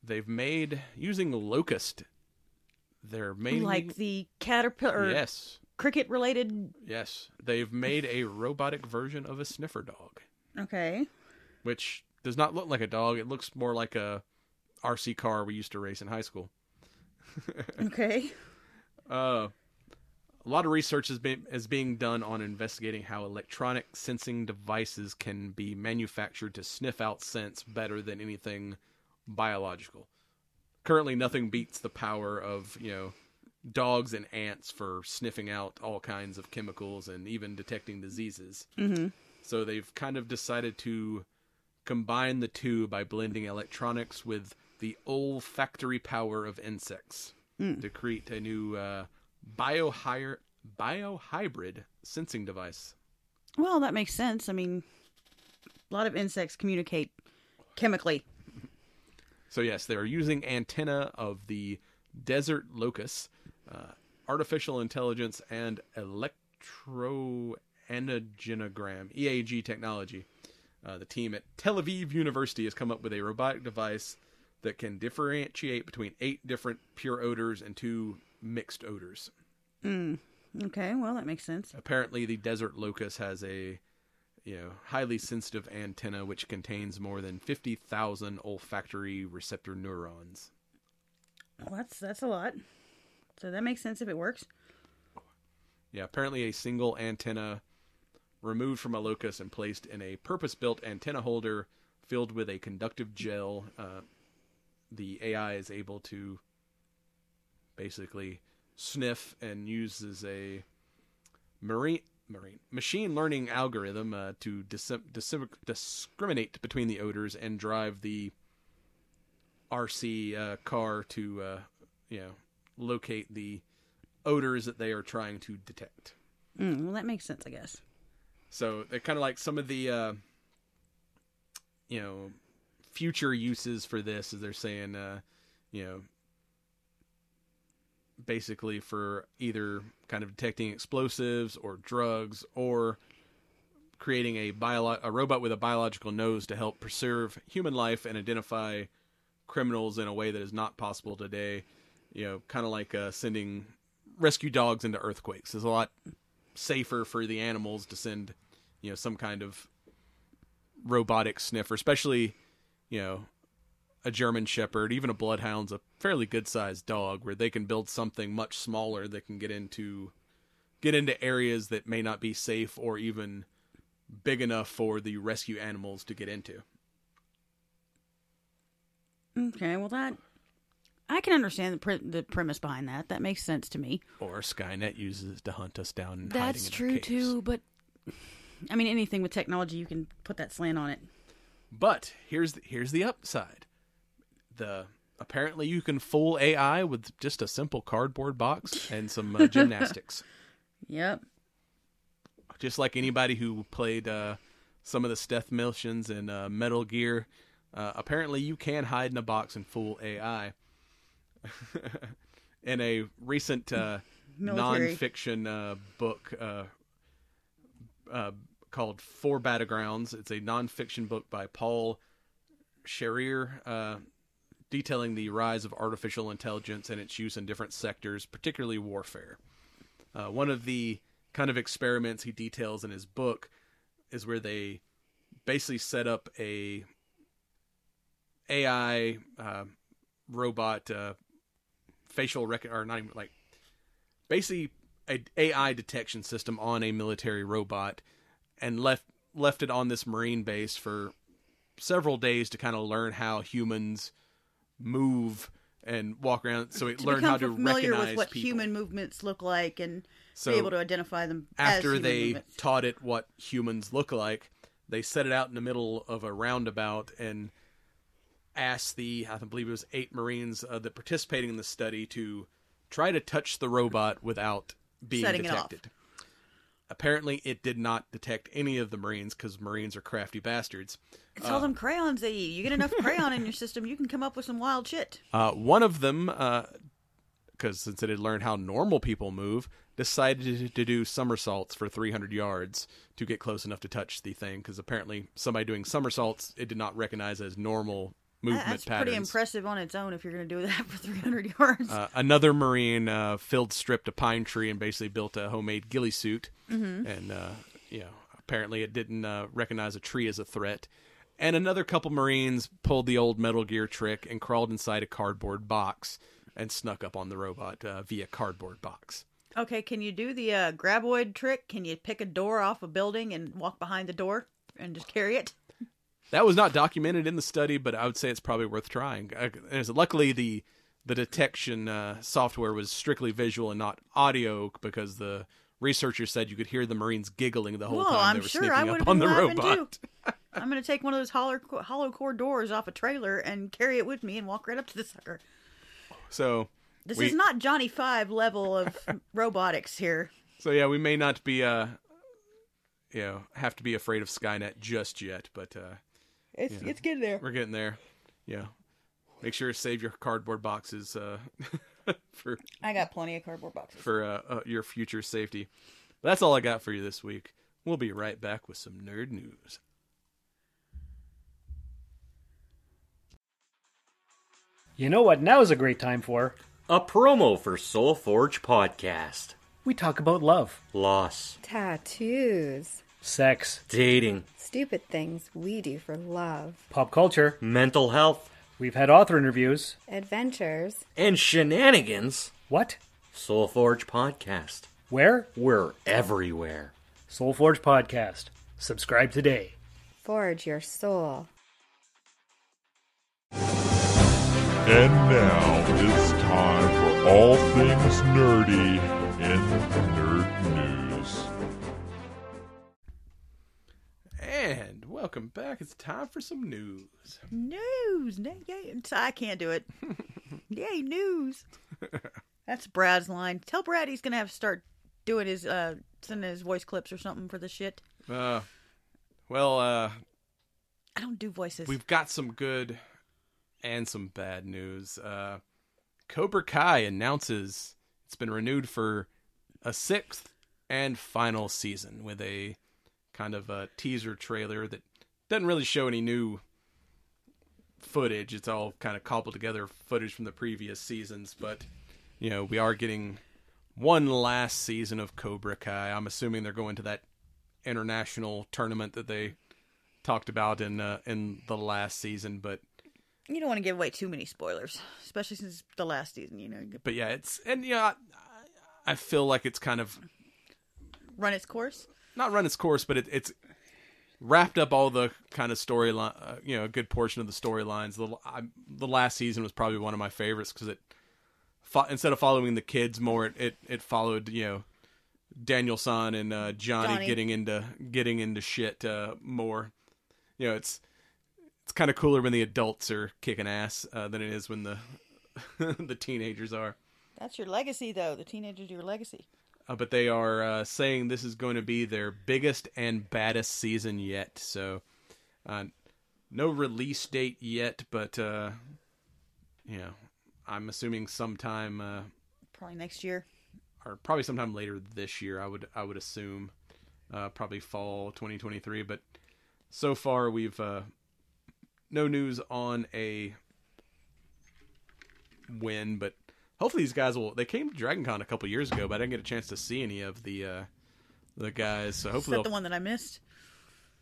Speaker 1: they've made using locust. They're making
Speaker 2: Like the caterpillar,
Speaker 1: yes,
Speaker 2: cricket related.
Speaker 1: yes. They've made a robotic version of a sniffer dog,
Speaker 2: Okay.
Speaker 1: which does not look like a dog. It looks more like a RC car we used to race in high school.
Speaker 2: Okay.
Speaker 1: Uh, a lot of research is, being is being done on investigating how electronic sensing devices can be manufactured to sniff out scents better than anything biological. Currently, nothing beats the power of you know dogs and ants for sniffing out all kinds of chemicals and even detecting diseases.
Speaker 2: Mm-hmm.
Speaker 1: So they've kind of decided to combine the two by blending electronics with the olfactory power of insects to create a new uh, biohybrid sensing device.
Speaker 2: Well, that makes sense. I mean, a lot of insects communicate chemically.
Speaker 1: So yes, they are using antenna of the desert locust, uh, artificial intelligence, and electroantennogram (EAG) technology. Uh, the team at Tel Aviv University has come up with a robotic device that can differentiate between eight different pure odors and two mixed odors.
Speaker 2: Okay, well, that makes sense.
Speaker 1: Apparently, the desert locust has a you know highly sensitive antenna which contains more than fifty thousand olfactory receptor neurons.
Speaker 2: Well, that's that's a lot. So that makes sense if it works.
Speaker 1: Yeah, apparently a single antenna removed from a locust and placed in a purpose-built antenna holder filled with a conductive gel. Uh, the AI is able to basically sniff and uses a marine marine machine learning algorithm uh, to dis- dis- discriminate between the odors and drive the RC uh, car to uh, you know locate the odors that they are trying to detect.
Speaker 2: Mm, well, that makes sense, I guess.
Speaker 1: So they're kind of like some of the, uh, you know, future uses for this, as they're saying, uh, you know, basically for either kind of detecting explosives or drugs or creating a bio- a robot with a biological nose to help preserve human life and identify criminals in a way that is not possible today. You know, kind of like uh, sending rescue dogs into earthquakes. It's a lot safer for the animals to send, you know, some kind of robotic sniffer, especially, you know, a German Shepherd, even a Bloodhound's a fairly good sized dog where they can build something much smaller that can get into get into areas that may not be safe or even big enough for the rescue animals to get into.
Speaker 2: Okay, well that I can understand the pre- the premise behind that. That makes sense to me.
Speaker 1: Or Skynet uses to hunt us down. And
Speaker 2: That's true too, but I mean anything with technology you can put that slant on it.
Speaker 1: But here's the, here's the upside. The apparently you can fool AI with just a simple cardboard box and some uh, gymnastics.
Speaker 2: Yep.
Speaker 1: Just like anybody who played uh, some of the stealth missions in uh, Metal Gear, uh, apparently you can hide in a box and fool AI. in a recent uh, nonfiction uh, book uh, uh, called Four Battlegrounds, it's a nonfiction book by Paul Scharre, uh, detailing the rise of artificial intelligence and its use in different sectors, particularly warfare. Uh, one of the kind of experiments he details in his book is where they basically set up a AI uh, robot uh, facial rec or not even like basically a AI detection system on a military robot and left left it on this marine base for several days to kind of learn how humans move and walk around so it
Speaker 2: To
Speaker 1: learned how to
Speaker 2: familiar
Speaker 1: recognize
Speaker 2: with what
Speaker 1: people.
Speaker 2: human movements look like and
Speaker 1: So
Speaker 2: be able to identify them
Speaker 1: after they
Speaker 2: movements.
Speaker 1: taught it what humans look like, they set it out in the middle of a roundabout and asked the I believe it was eight Marines uh, that participating in the study to try to touch the robot without being
Speaker 2: Setting
Speaker 1: detected. Apparently, it did not detect any of the Marines because Marines are crafty bastards.
Speaker 2: It's all them crayons they eat. You get enough crayon in your system, you can come up with some wild shit.
Speaker 1: Uh, one of them, because since it had learned how normal people move, decided to do somersaults for 300 yards to get close enough to touch the thing. Because apparently, somebody doing somersaults, it did not recognize as normal movement
Speaker 2: That's
Speaker 1: patterns.
Speaker 2: pretty impressive on its own if you're going to do that for 300 yards.
Speaker 1: Uh, another Marine uh, filled stripped a pine tree and basically built a homemade ghillie suit. Mm-hmm. And, uh, you know, apparently it didn't uh, recognize a tree as a threat. And another couple Marines pulled the old Metal Gear trick and crawled inside a cardboard box and snuck up on the robot uh, via cardboard box.
Speaker 2: okay, can you do the uh, graboid trick? Can you pick a door off a building and walk behind the door and just carry it?
Speaker 1: That was not documented in the study, but I would say it's probably worth trying. And luckily, the the detection uh, software was strictly visual and not audio because the researchers said you could hear the Marines giggling the whole
Speaker 2: Well,
Speaker 1: time
Speaker 2: I'm
Speaker 1: they were
Speaker 2: sure
Speaker 1: sneaking
Speaker 2: I would
Speaker 1: up
Speaker 2: have
Speaker 1: on
Speaker 2: been
Speaker 1: the robot.
Speaker 2: too. I'm going to take one of those hollow, hollow core doors off a trailer and carry it with me and walk right up to the sucker.
Speaker 1: So
Speaker 2: This
Speaker 1: we-
Speaker 2: is not Johnny Five level of robotics here.
Speaker 1: So yeah, we may not be uh you know, have to be afraid of Skynet just yet, but uh
Speaker 2: It's it's getting there.
Speaker 1: we're getting there. Yeah. Make sure to save your cardboard boxes uh for
Speaker 2: I got plenty of cardboard boxes.
Speaker 1: for uh, uh, your future safety. That's all I got for you this week. We'll be right back with some nerd news.
Speaker 5: You know what now is a great time for?
Speaker 6: A promo for Soul Forge Podcast.
Speaker 5: We talk about love,
Speaker 6: Loss,
Speaker 7: Tattoos.
Speaker 5: Sex,
Speaker 6: dating,
Speaker 7: Stupid things we do for love.
Speaker 5: pop culture.
Speaker 6: mental health,
Speaker 5: We've had author interviews.
Speaker 7: Adventures.
Speaker 6: and shenanigans.
Speaker 5: What?
Speaker 6: Soul Forge Podcast.
Speaker 5: Where?
Speaker 6: We're everywhere.
Speaker 5: Soul Forge Podcast. Subscribe today.
Speaker 7: Forge your soul.
Speaker 8: And now it's time for all things nerdy in nerd
Speaker 1: welcome back. It's time for some news.
Speaker 2: News. Yay. I can't do it. Yay, news. That's Brad's line. Tell Brad he's going to have to start doing his, uh, sending his voice clips or something for the shit.
Speaker 1: Uh well, uh
Speaker 2: I don't do voices.
Speaker 1: we've got some good and some bad news. Uh, Cobra Kai announces it's been renewed for a sixth and final season with a kind of a teaser trailer that doesn't really show any new footage. It's all kind of cobbled together footage from the previous seasons, but you know, we are getting one last season of Cobra Kai. I'm assuming they're going to that international tournament that they talked about in uh, in the last season, but
Speaker 2: You don't want to give away too many spoilers, especially since the last season, you know,
Speaker 1: but yeah, it's and yeah, I, I feel like it's kind of
Speaker 2: run its course.
Speaker 1: not run its course, but it, it's wrapped up all the kind of storyline. Uh, you know, a good portion of the storylines. The I, the last season was probably one of my favorites because it fo- instead of following the kids more, it it, it followed you know Daniel San and uh, Johnny,
Speaker 2: Johnny.
Speaker 1: getting into getting into shit uh, more. You know, it's it's kind of cooler when the adults are kicking ass uh, than it is when the the teenagers are.
Speaker 2: That's your legacy, though. The teenagers are your legacy.
Speaker 1: Uh, but they are uh, saying this is going to be their biggest and baddest season yet. So, uh, no release date yet, but uh, you know, I'm assuming sometime uh,
Speaker 2: Probably next year.
Speaker 1: or probably sometime later this year. I would I would assume uh, probably fall 2023. But so far we've uh, no news on a win, but hopefully these guys will. They came to Dragon Con a couple years ago, but I didn't get a chance to see any of the uh, the guys. So
Speaker 2: Is
Speaker 1: hopefully
Speaker 2: that the one that I missed?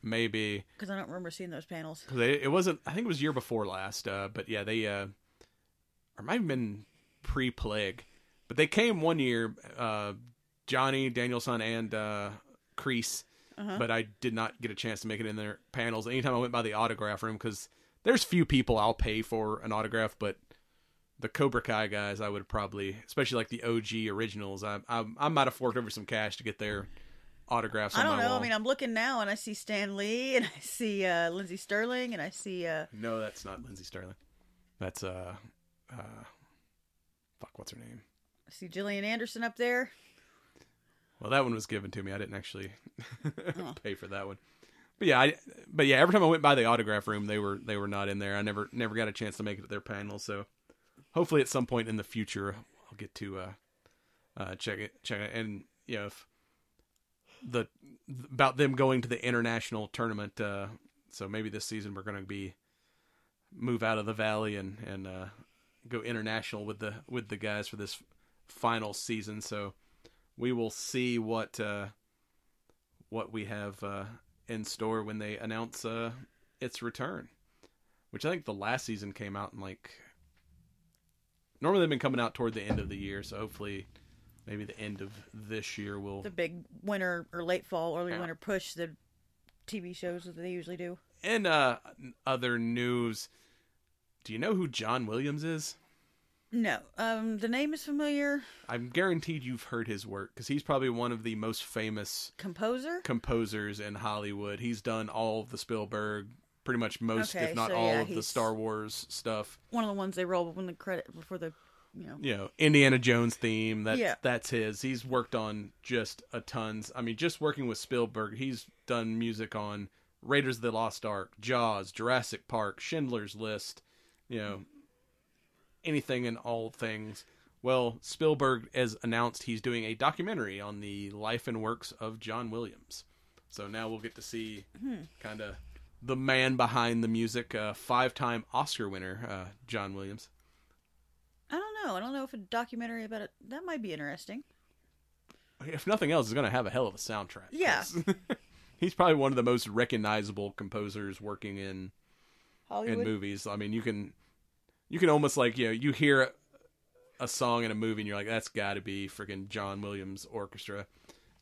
Speaker 1: maybe
Speaker 2: Because I don't remember seeing those panels.
Speaker 1: because it wasn't. I think it was year before last. Uh, but yeah, they uh, or it might have been pre-plague, but they came one year. Uh, Johnny Danielson and uh, Kreese,
Speaker 2: Uh-huh.
Speaker 1: but I did not get a chance to make it in their panels. Anytime I went by the autograph room, because there's few people I'll pay for an autograph, but the Cobra Kai guys, I would probably, especially like the OG originals, I I, I might have forked over some cash to get their autographs.
Speaker 2: I
Speaker 1: on
Speaker 2: don't know.
Speaker 1: Wall.
Speaker 2: I mean, I'm looking now and I see Stan Lee and I see uh, Lindsey Stirling and I see uh,
Speaker 1: No, that's not Lindsey Stirling. That's uh, uh, fuck, what's her name?
Speaker 2: I see Gillian Anderson up there.
Speaker 1: Well, that one was given to me. I didn't actually pay for that one. But yeah, I, but yeah, every time I went by the autograph room, they were they were not in there. I never never got a chance to make it to their panel. So hopefully, at some point in the future, I'll get to uh, uh, check it check it. And you know, if the about them going to the international tournament. Uh, so maybe this season we're going to be move out of the valley and and uh, go international with the with the guys for this final season. So we will see what uh, what we have uh, in store when they announce uh, its return. Which I think the last season came out in like normally they've been coming out toward the end of the year, so hopefully maybe the end of this year will
Speaker 2: The big winter or late fall, early
Speaker 1: Yeah.
Speaker 2: winter push the TV shows that they usually do.
Speaker 1: In uh, other news, do you know who John Williams is?
Speaker 2: No, um, the name is familiar.
Speaker 1: I'm guaranteed you've heard his work because he's probably one of the most famous
Speaker 2: Composer.
Speaker 1: composers in Hollywood. He's done all of the Spielberg, pretty much most,
Speaker 2: Okay,
Speaker 1: if not
Speaker 2: so
Speaker 1: all
Speaker 2: yeah,
Speaker 1: of the
Speaker 2: he's-
Speaker 1: Star Wars stuff.
Speaker 2: One of the ones they roll when the credit for the, you know.
Speaker 1: You know, Indiana Jones theme. That
Speaker 2: Yeah.
Speaker 1: that's his. He's worked on just a tons. I mean, just working with Spielberg, he's done music on Raiders of the Lost Ark, Jaws, Jurassic Park, Schindler's List. You know, anything and all things. Well, Spielberg has announced he's doing a documentary on the life and works of John Williams. So now we'll get to see
Speaker 2: Hmm.
Speaker 1: kind of the man behind the music, uh, five-time Oscar winner, uh, John Williams.
Speaker 2: I don't know. I don't know if a documentary about it that might be interesting.
Speaker 1: If nothing else, is going to have a hell of a soundtrack.
Speaker 2: Yeah.
Speaker 1: he's probably one of the most recognizable composers working in
Speaker 2: Hollywood.
Speaker 1: in movies. I mean, you can you can almost like you know you hear a song in a movie and you're like, that's got to be freaking John Williams orchestra.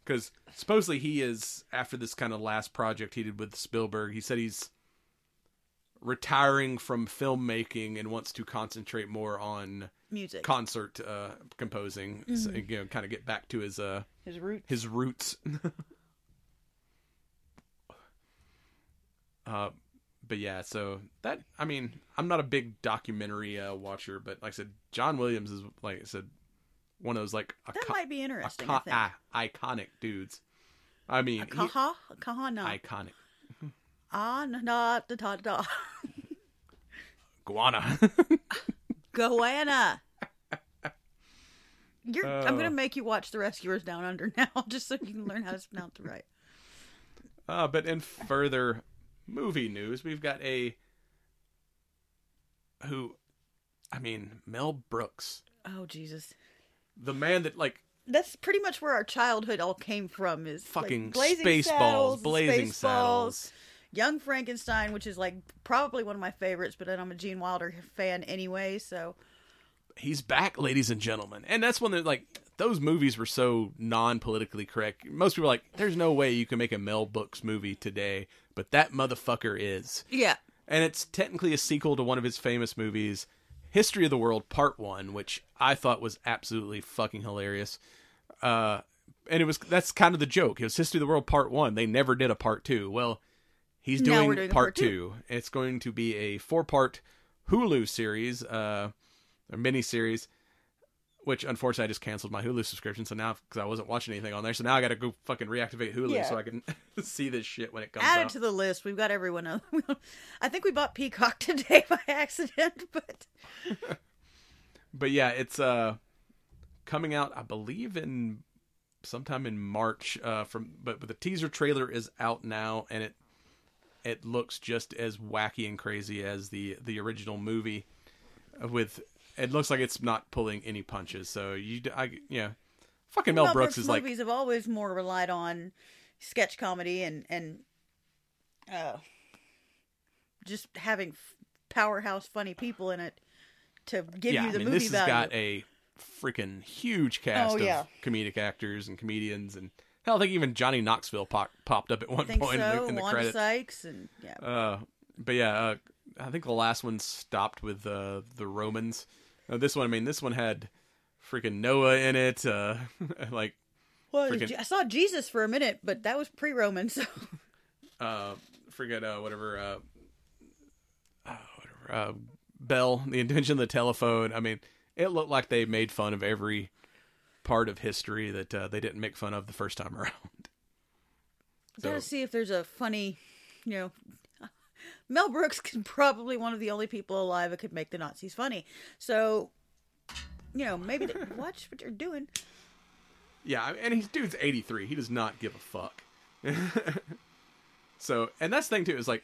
Speaker 1: Because supposedly he is after this kind of last project he did with Spielberg. He said he's retiring from filmmaking and wants to concentrate more on
Speaker 2: Music.
Speaker 1: concert uh, composing. So,
Speaker 2: Mhm.
Speaker 1: you know, kind of get back to his uh
Speaker 2: His roots.
Speaker 1: his roots. uh, but yeah, so that I mean, I'm not a big documentary uh, watcher, but like I said, John Williams is like I said, one of those like
Speaker 2: That might be interesting.
Speaker 1: icon-
Speaker 2: I
Speaker 1: ah, iconic dudes. I mean,
Speaker 2: Kaha, kaha, na.
Speaker 1: iconic
Speaker 2: Ah, na, da, da, da,
Speaker 1: guana.
Speaker 2: Goanna. You're, I'm gonna make you watch The Rescuers Down Under now, just so you can learn how to pronounce it right.
Speaker 1: Uh, but in further movie news, we've got a who, I mean, Mel Brooks,
Speaker 2: Oh Jesus,
Speaker 1: the man that like
Speaker 2: that's pretty much where our childhood all came from. Is like,
Speaker 1: fucking
Speaker 2: Blazing
Speaker 1: Spaceballs,
Speaker 2: Saddles,
Speaker 1: Blazing
Speaker 2: Spaceballs,
Speaker 1: Saddles.
Speaker 2: Young Frankenstein, which is like probably one of my favorites, but then I'm a Gene Wilder fan anyway, so
Speaker 1: he's back, ladies and gentlemen. And that's when they're like those movies were so non-politically correct. Most people are like, "There's no way you can make a Mel Brooks movie today," but that motherfucker is.
Speaker 2: yeah.
Speaker 1: And it's technically a sequel to one of his famous movies, History of the World Part One, which I thought was absolutely fucking hilarious. Uh, and it was that's kind of the joke. It was History of the World Part One. They never did a Part Two. Well, he's doing,
Speaker 2: doing
Speaker 1: part,
Speaker 2: part
Speaker 1: two.
Speaker 2: two.
Speaker 1: It's going to be a four-part Hulu series, uh, a mini series. Which unfortunately I just canceled my Hulu subscription, so now because I wasn't watching anything on there, so now I got to go fucking reactivate Hulu
Speaker 2: Yeah.
Speaker 1: so I can see this shit when it comes
Speaker 2: Add
Speaker 1: out.
Speaker 2: it to the list. We've got everyone. else. I think we bought Peacock today by accident, but
Speaker 1: but yeah, it's uh coming out, I believe in sometime in March. Uh, from but, but the teaser trailer is out now, and it it looks just as wacky and crazy as the the original movie. With it looks like it's not pulling any punches. So you, I yeah, fucking Mel, Brooks, is like
Speaker 2: movies have always more relied on sketch comedy and and uh, just having f- powerhouse funny people in it to give
Speaker 1: yeah.
Speaker 2: you the
Speaker 1: I mean,
Speaker 2: movie
Speaker 1: this
Speaker 2: value.
Speaker 1: has got a freaking huge cast
Speaker 2: Oh, yeah.
Speaker 1: of comedic actors and comedians and. Hell, I think even Johnny Knoxville pop, popped up at one point in the, in the
Speaker 2: Wanda
Speaker 1: credits.
Speaker 2: Sykes and yeah.
Speaker 1: Uh, but yeah, uh, I think the last one stopped with uh, the Romans. This one, I mean, this one had freaking Noah in it. Uh, like,
Speaker 2: Well,
Speaker 1: freaking-
Speaker 2: I saw Jesus for a minute, but that was pre-Roman, so
Speaker 1: uh, forget uh, whatever, uh, uh, whatever, uh, Bell, the invention of the telephone. I mean, it looked like they made fun of every part of history that uh, they didn't make fun of the first time around.
Speaker 2: Gotta see if there's a funny, you know. Mel Brooks can probably one of the only people alive that could make the Nazis funny. So, you know, maybe they, watch what you're doing.
Speaker 1: Yeah, and he's dude's 83. He does not give a fuck. so, and that's the thing too is like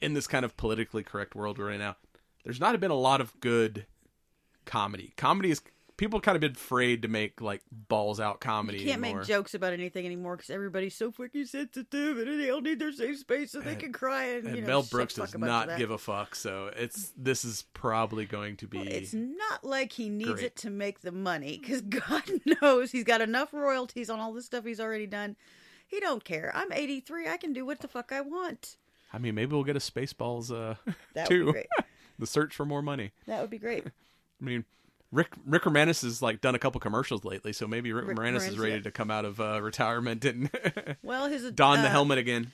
Speaker 1: in this kind of politically correct world we're in now, there's not been a lot of good comedy. Comedy is people kind of been afraid to make like balls out comedy
Speaker 2: You can't
Speaker 1: anymore.
Speaker 2: make jokes about anything anymore because everybody's so fucking sensitive and they all need their safe space so they can cry and,
Speaker 1: and
Speaker 2: you know.
Speaker 1: Mel Brooks does not give a fuck. So it's this is probably going to be
Speaker 2: It's not like he needs
Speaker 1: Great.
Speaker 2: it to make the money because God knows he's got enough royalties on all the stuff he's already done. He don't care. I'm 83. I can do what the fuck I want.
Speaker 1: I mean, maybe we'll get a Spaceballs uh
Speaker 2: That would be
Speaker 1: too.
Speaker 2: great.
Speaker 1: the search for more money.
Speaker 2: That would be great.
Speaker 1: I mean, Rick Rick Moranis has like done a couple commercials lately, so maybe Rick,
Speaker 2: Rick
Speaker 1: Moranis is ready
Speaker 2: yeah.
Speaker 1: to come out of uh, retirement and
Speaker 2: Well, his
Speaker 1: don the
Speaker 2: uh,
Speaker 1: helmet again.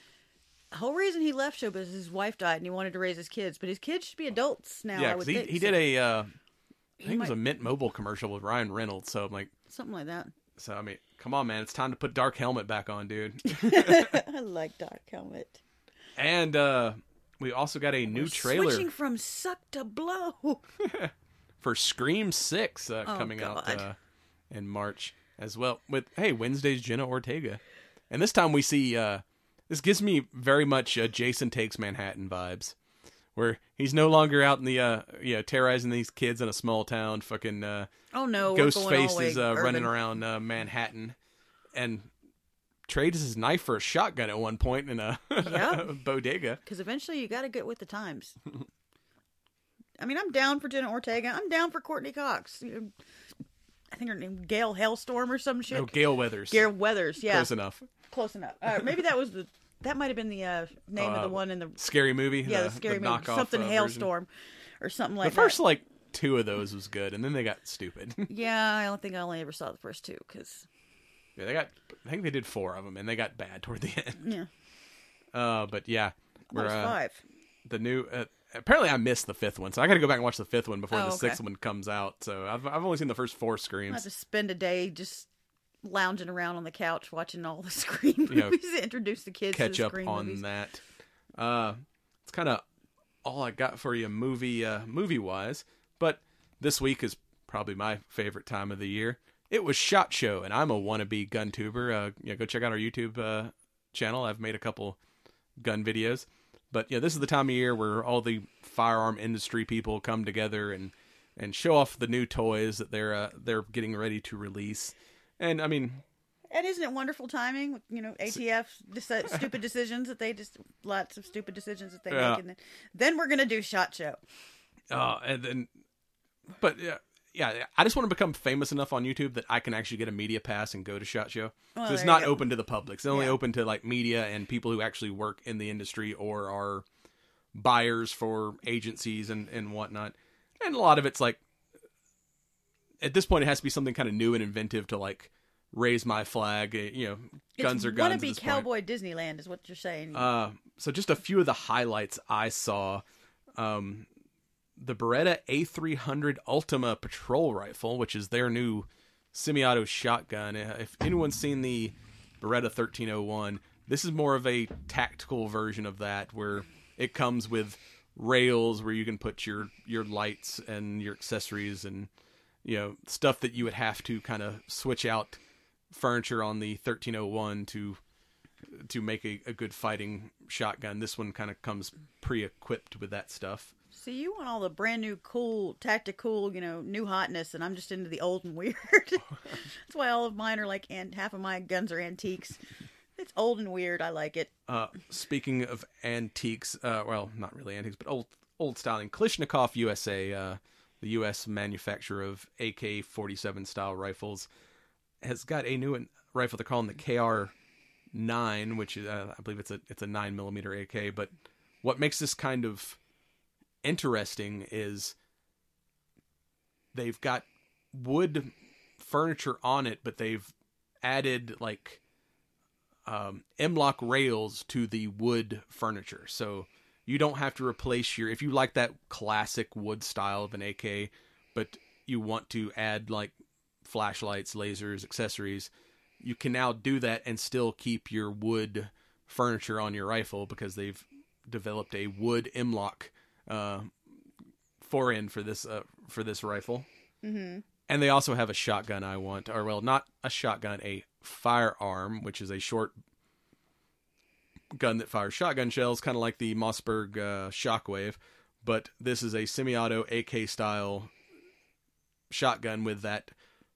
Speaker 2: whole reason he left show business, his wife died and he wanted to raise his kids, but his kids should be adults now.
Speaker 1: yeah,
Speaker 2: I
Speaker 1: because
Speaker 2: would
Speaker 1: he
Speaker 2: think.
Speaker 1: he
Speaker 2: so-
Speaker 1: did a uh, I think it was a Mint Mobile commercial with Ryan Reynolds. So I'm like,
Speaker 2: something like that.
Speaker 1: so I mean, come on, man, it's time to put Dark Helmet back on, dude.
Speaker 2: I like Dark Helmet.
Speaker 1: and uh, we also got a new trailer
Speaker 2: Switching from suck to blow.
Speaker 1: For Scream Six uh,
Speaker 2: Oh,
Speaker 1: coming out uh, in March as well. With hey, Wednesday's Jenna Ortega, and this time we see uh, this gives me very much uh, Jason Takes Manhattan vibes, where he's no longer out in the uh, you know terrorizing these kids in a small town. Fucking uh,
Speaker 2: Oh no, we're going all the
Speaker 1: Ghostface is uh, running around uh, Manhattan, and trades his knife for a shotgun at one point in a
Speaker 2: Yep.
Speaker 1: bodega.
Speaker 2: Because eventually you got to get with the times. I mean, I'm down for Jenna Ortega. I'm down for Courteney Cox. I think her name Gail Hailstorm or some shit.
Speaker 1: No, Gale Weathers.
Speaker 2: Gale Weathers, yeah,
Speaker 1: Close enough.
Speaker 2: Close enough. Uh, maybe that was the that might have been the uh, name of
Speaker 1: Uh,
Speaker 2: the one in the
Speaker 1: Scary movie.
Speaker 2: yeah the,
Speaker 1: the,
Speaker 2: scary
Speaker 1: the
Speaker 2: movie something
Speaker 1: uh, version.
Speaker 2: Hailstorm or something like that.
Speaker 1: the first
Speaker 2: that.
Speaker 1: like two of those was good, and then they got stupid.
Speaker 2: Yeah, I don't think I only ever saw the first two because
Speaker 1: yeah, they got. I think they did four of them, and they got bad toward the end.
Speaker 2: yeah,
Speaker 1: Uh, but yeah, we're, uh,
Speaker 2: five.
Speaker 1: the new. Apparently, I missed the fifth one, so I got to go back and watch the fifth one before
Speaker 2: Oh,
Speaker 1: the
Speaker 2: okay.
Speaker 1: sixth one comes out. So I've I've only seen the first four
Speaker 2: I have to spend a day just lounging around on the couch watching all the movies
Speaker 1: You know,
Speaker 2: introduce the kids to
Speaker 1: Catch
Speaker 2: the
Speaker 1: up on
Speaker 2: movies.
Speaker 1: that. Uh, it's kind of all I got for you movie uh, movie wise. But this week is probably my favorite time of the year. It was Shot Show, and I'm a wannabe gun tuber. Uh, yeah, go check out our YouTube uh, channel. I've made a couple gun videos. But yeah, this is the time of year where all the firearm industry people come together and and show off the new toys that they're uh, they're getting ready to release. And I mean,
Speaker 2: And isn't it wonderful timing? You know, ATF deci- stupid decisions that they just lots of stupid decisions that they
Speaker 1: Yeah.
Speaker 2: make, and then, then we're gonna do shot show.
Speaker 1: Uh, and then, but yeah, yeah, I just want to become famous enough on YouTube that I can actually get a media pass and go to Shot Show.
Speaker 2: Well,
Speaker 1: so it's not open to the public. It's only
Speaker 2: Yeah.
Speaker 1: open to like media and people who actually work in the industry or are buyers for agencies and and whatnot. And a lot of it's like, at this point, it has to be something kind of new and inventive to like raise my flag. uh, You know, guns
Speaker 2: it's
Speaker 1: are guns.
Speaker 2: Be
Speaker 1: this point.
Speaker 2: cowboy Disneyland is what you're saying.
Speaker 1: Uh, so just a few of the highlights I saw. Um, the Beretta A300 Ultima patrol rifle, which is their new semi-auto shotgun. Uh, If anyone's seen the Beretta 1301, this is more of a tactical version of that, where it comes with rails where you can put your your lights and your accessories and you know stuff that you would have to kind of switch out furniture on the 1301 to to make a, a good fighting shotgun. This one kind of comes pre-equipped with that stuff.
Speaker 2: See, you want all the brand new, cool, tactical, you know, new hotness, and I'm just into the old and weird. That's why all of mine are like, and half of my guns are antiques. It's old and weird. I like it.
Speaker 1: Uh, speaking of antiques, uh, well, not really antiques, but old old styling. Kalashnikov USA, uh, the U.S. manufacturer of AK-47 style rifles, has got a new rifle. They're calling the KR-9, which is, uh, I believe it's a it's a nine millimeter AK. But what makes this kind of interesting is they've got wood furniture on it, but they've added like um, M-LOK rails to the wood furniture. So you don't have to replace your if you like that classic wood style of an AK, but you want to add like flashlights, lasers, accessories. You can now do that and still keep your wood furniture on your rifle because they've developed a wood M-LOK uh, forend for this uh, for this rifle.
Speaker 2: Mm-hmm.
Speaker 1: And they also have a shotgun I want, or well, not a shotgun, a firearm, which is a short gun that fires shotgun shells, kind of like the Mossberg uh, Shockwave. But this is a semi-auto AK style shotgun with that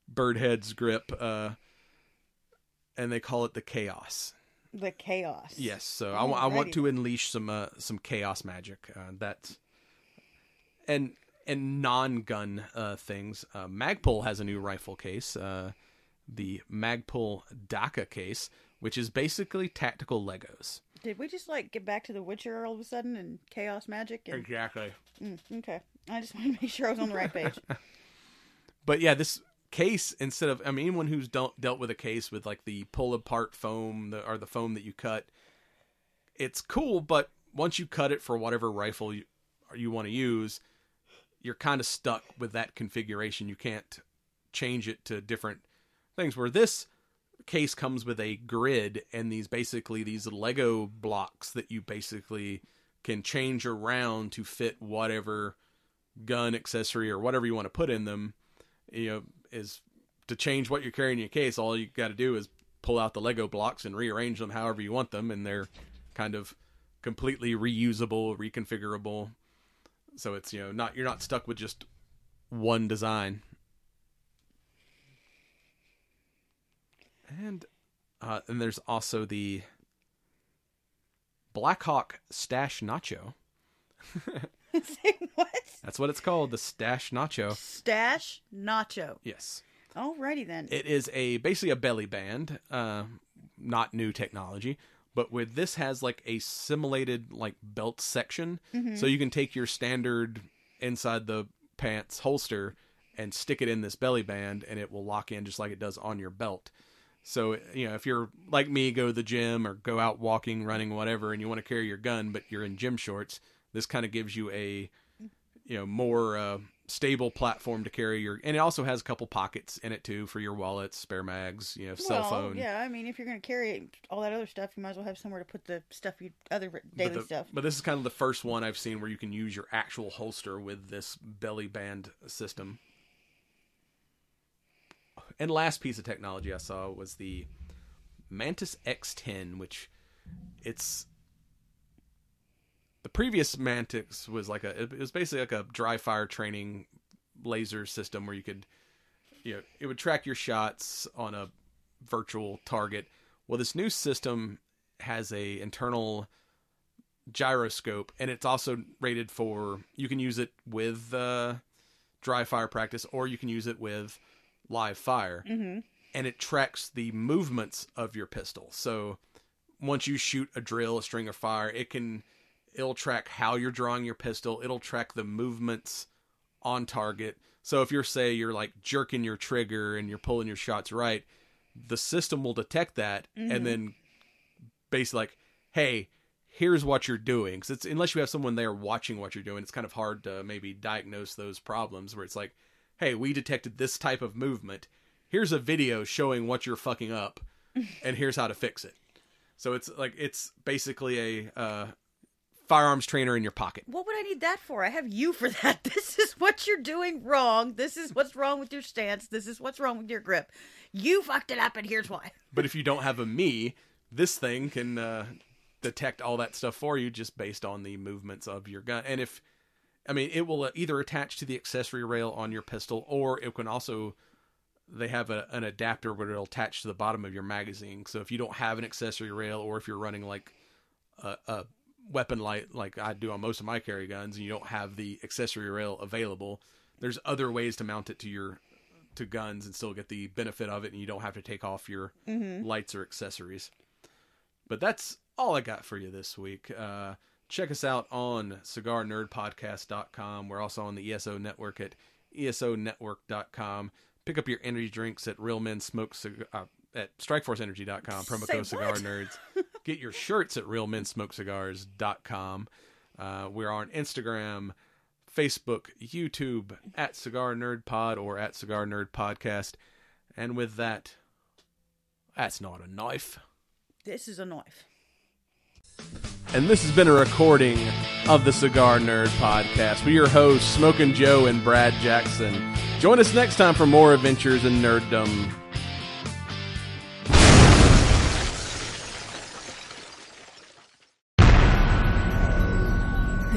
Speaker 1: bird head's grip, uh, and they call it the Chaos.
Speaker 2: The chaos.
Speaker 1: Yes, so I, I want to unleash some uh, some chaos magic. Uh, that's and and non-gun uh, things. Uh, Magpul has a new rifle case, uh, the Magpul DAKA case, which is basically tactical Legos.
Speaker 2: Did we just like get back to The Witcher all of a sudden and chaos magic? And...
Speaker 1: Exactly.
Speaker 2: Mm, okay. I just wanted to make sure I was on the right page.
Speaker 1: But yeah, this case instead of I mean anyone who's dealt dealt with a case with like the pull apart foam the, or the foam that you cut, it's cool. But once you cut it for whatever rifle you you want to use, you're kind of stuck with that configuration. You can't change it to different things. Where this case comes with a grid and these basically these Lego blocks that you basically can change around to fit whatever gun accessory or whatever you want to put in them. You know, is to change what you're carrying in your case. All you got to do is pull out the Lego blocks and rearrange them however you want them, and they're kind of completely reusable, reconfigurable. So it's you know not you're not stuck with just one design. And uh, and there's also the Blackhawk Stash Nacho.
Speaker 2: Say what?
Speaker 1: That's what it's called, the Stash Nacho.
Speaker 2: Stash nacho.
Speaker 1: Yes.
Speaker 2: Alrighty then.
Speaker 1: It is a basically a belly band, uh, not new technology, but with this has like a simulated like belt section,
Speaker 2: Mhm.
Speaker 1: so you can take your standard inside the pants holster and stick it in this belly band, and it will lock in just like it does on your belt. So you know, if you're like me, go to the gym or go out walking, running, whatever, and you want to carry your gun, but you're in gym shorts, this kind of gives you a you know more uh, stable platform to carry your and it also has a couple pockets in it too for your wallets spare mags you know cell
Speaker 2: well,
Speaker 1: phone
Speaker 2: Yeah, I mean, if you're going to carry all that other stuff, you might as well have somewhere to put the stuff you other
Speaker 1: but,
Speaker 2: daily
Speaker 1: the-
Speaker 2: stuff.
Speaker 1: but this is kind of the first one i've seen where you can use your actual holster with this belly band system and last piece of technology i saw was the mantis x10 which it's the previous Mantis was like a it was basically like a dry fire training laser system where you could you know it would track your shots on a virtual target. Well, this new system has a internal gyroscope and it's also rated for you can use it with uh, dry fire practice or you can use it with live fire
Speaker 2: Mhm.
Speaker 1: and it tracks the movements of your pistol so once you shoot a drill a string of fire it can it'll track how you're drawing your pistol. It'll track the movements on target. So if you're say you're like jerking your trigger and you're pulling your shots right the system will detect that
Speaker 9: Mhm.
Speaker 1: and then basically like hey here's what you're doing. 'Cause it's unless you have someone there watching what you're doing it's kind of hard to maybe diagnose those problems where it's like hey we detected this type of movement. Here's a video showing what you're fucking up and here's how to fix it. So it's like it's basically a uh, firearms trainer in your pocket
Speaker 2: What would I need that for? I have you for that. This is what you're doing wrong. This is what's wrong with your stance. This is what's wrong with your grip. You fucked it up, and here's why.
Speaker 1: But if you don't have a me, this thing can uh, detect all that stuff for you just based on the movements of your gun. And if, I mean, it will either attach to the accessory rail on your pistol, or it can also, they have a, an adapter where it'll attach to the bottom of your magazine. So if you don't have an accessory rail, or if you're running like a, a weapon light like I do on most of my carry guns, and you don't have the accessory rail available, there's other ways to mount it to your to guns and still get the benefit of it, and you don't have to take off your
Speaker 2: Mhm.
Speaker 1: lights or accessories. But that's all I got for you this week. Uh, check us out on cigarnerdpodcast.com. We're also on the ESO network at esonetwork.com. Pick up your energy drinks at Real Men Smoke uh, at strikeforceenergy.com. Promo
Speaker 2: Say
Speaker 1: code Cigar? Nerds. Get your shirts at realmensmokecigars.com. Uh, we're on Instagram, Facebook, YouTube, at Cigar Nerd Pod or at Cigar Nerd Podcast. And with that, that's not a knife.
Speaker 2: This is a knife.
Speaker 1: And this has been a recording of the Cigar Nerd Podcast with your hosts, Smoking Joe and Brad Jackson. Join us next time for more adventures in nerddom.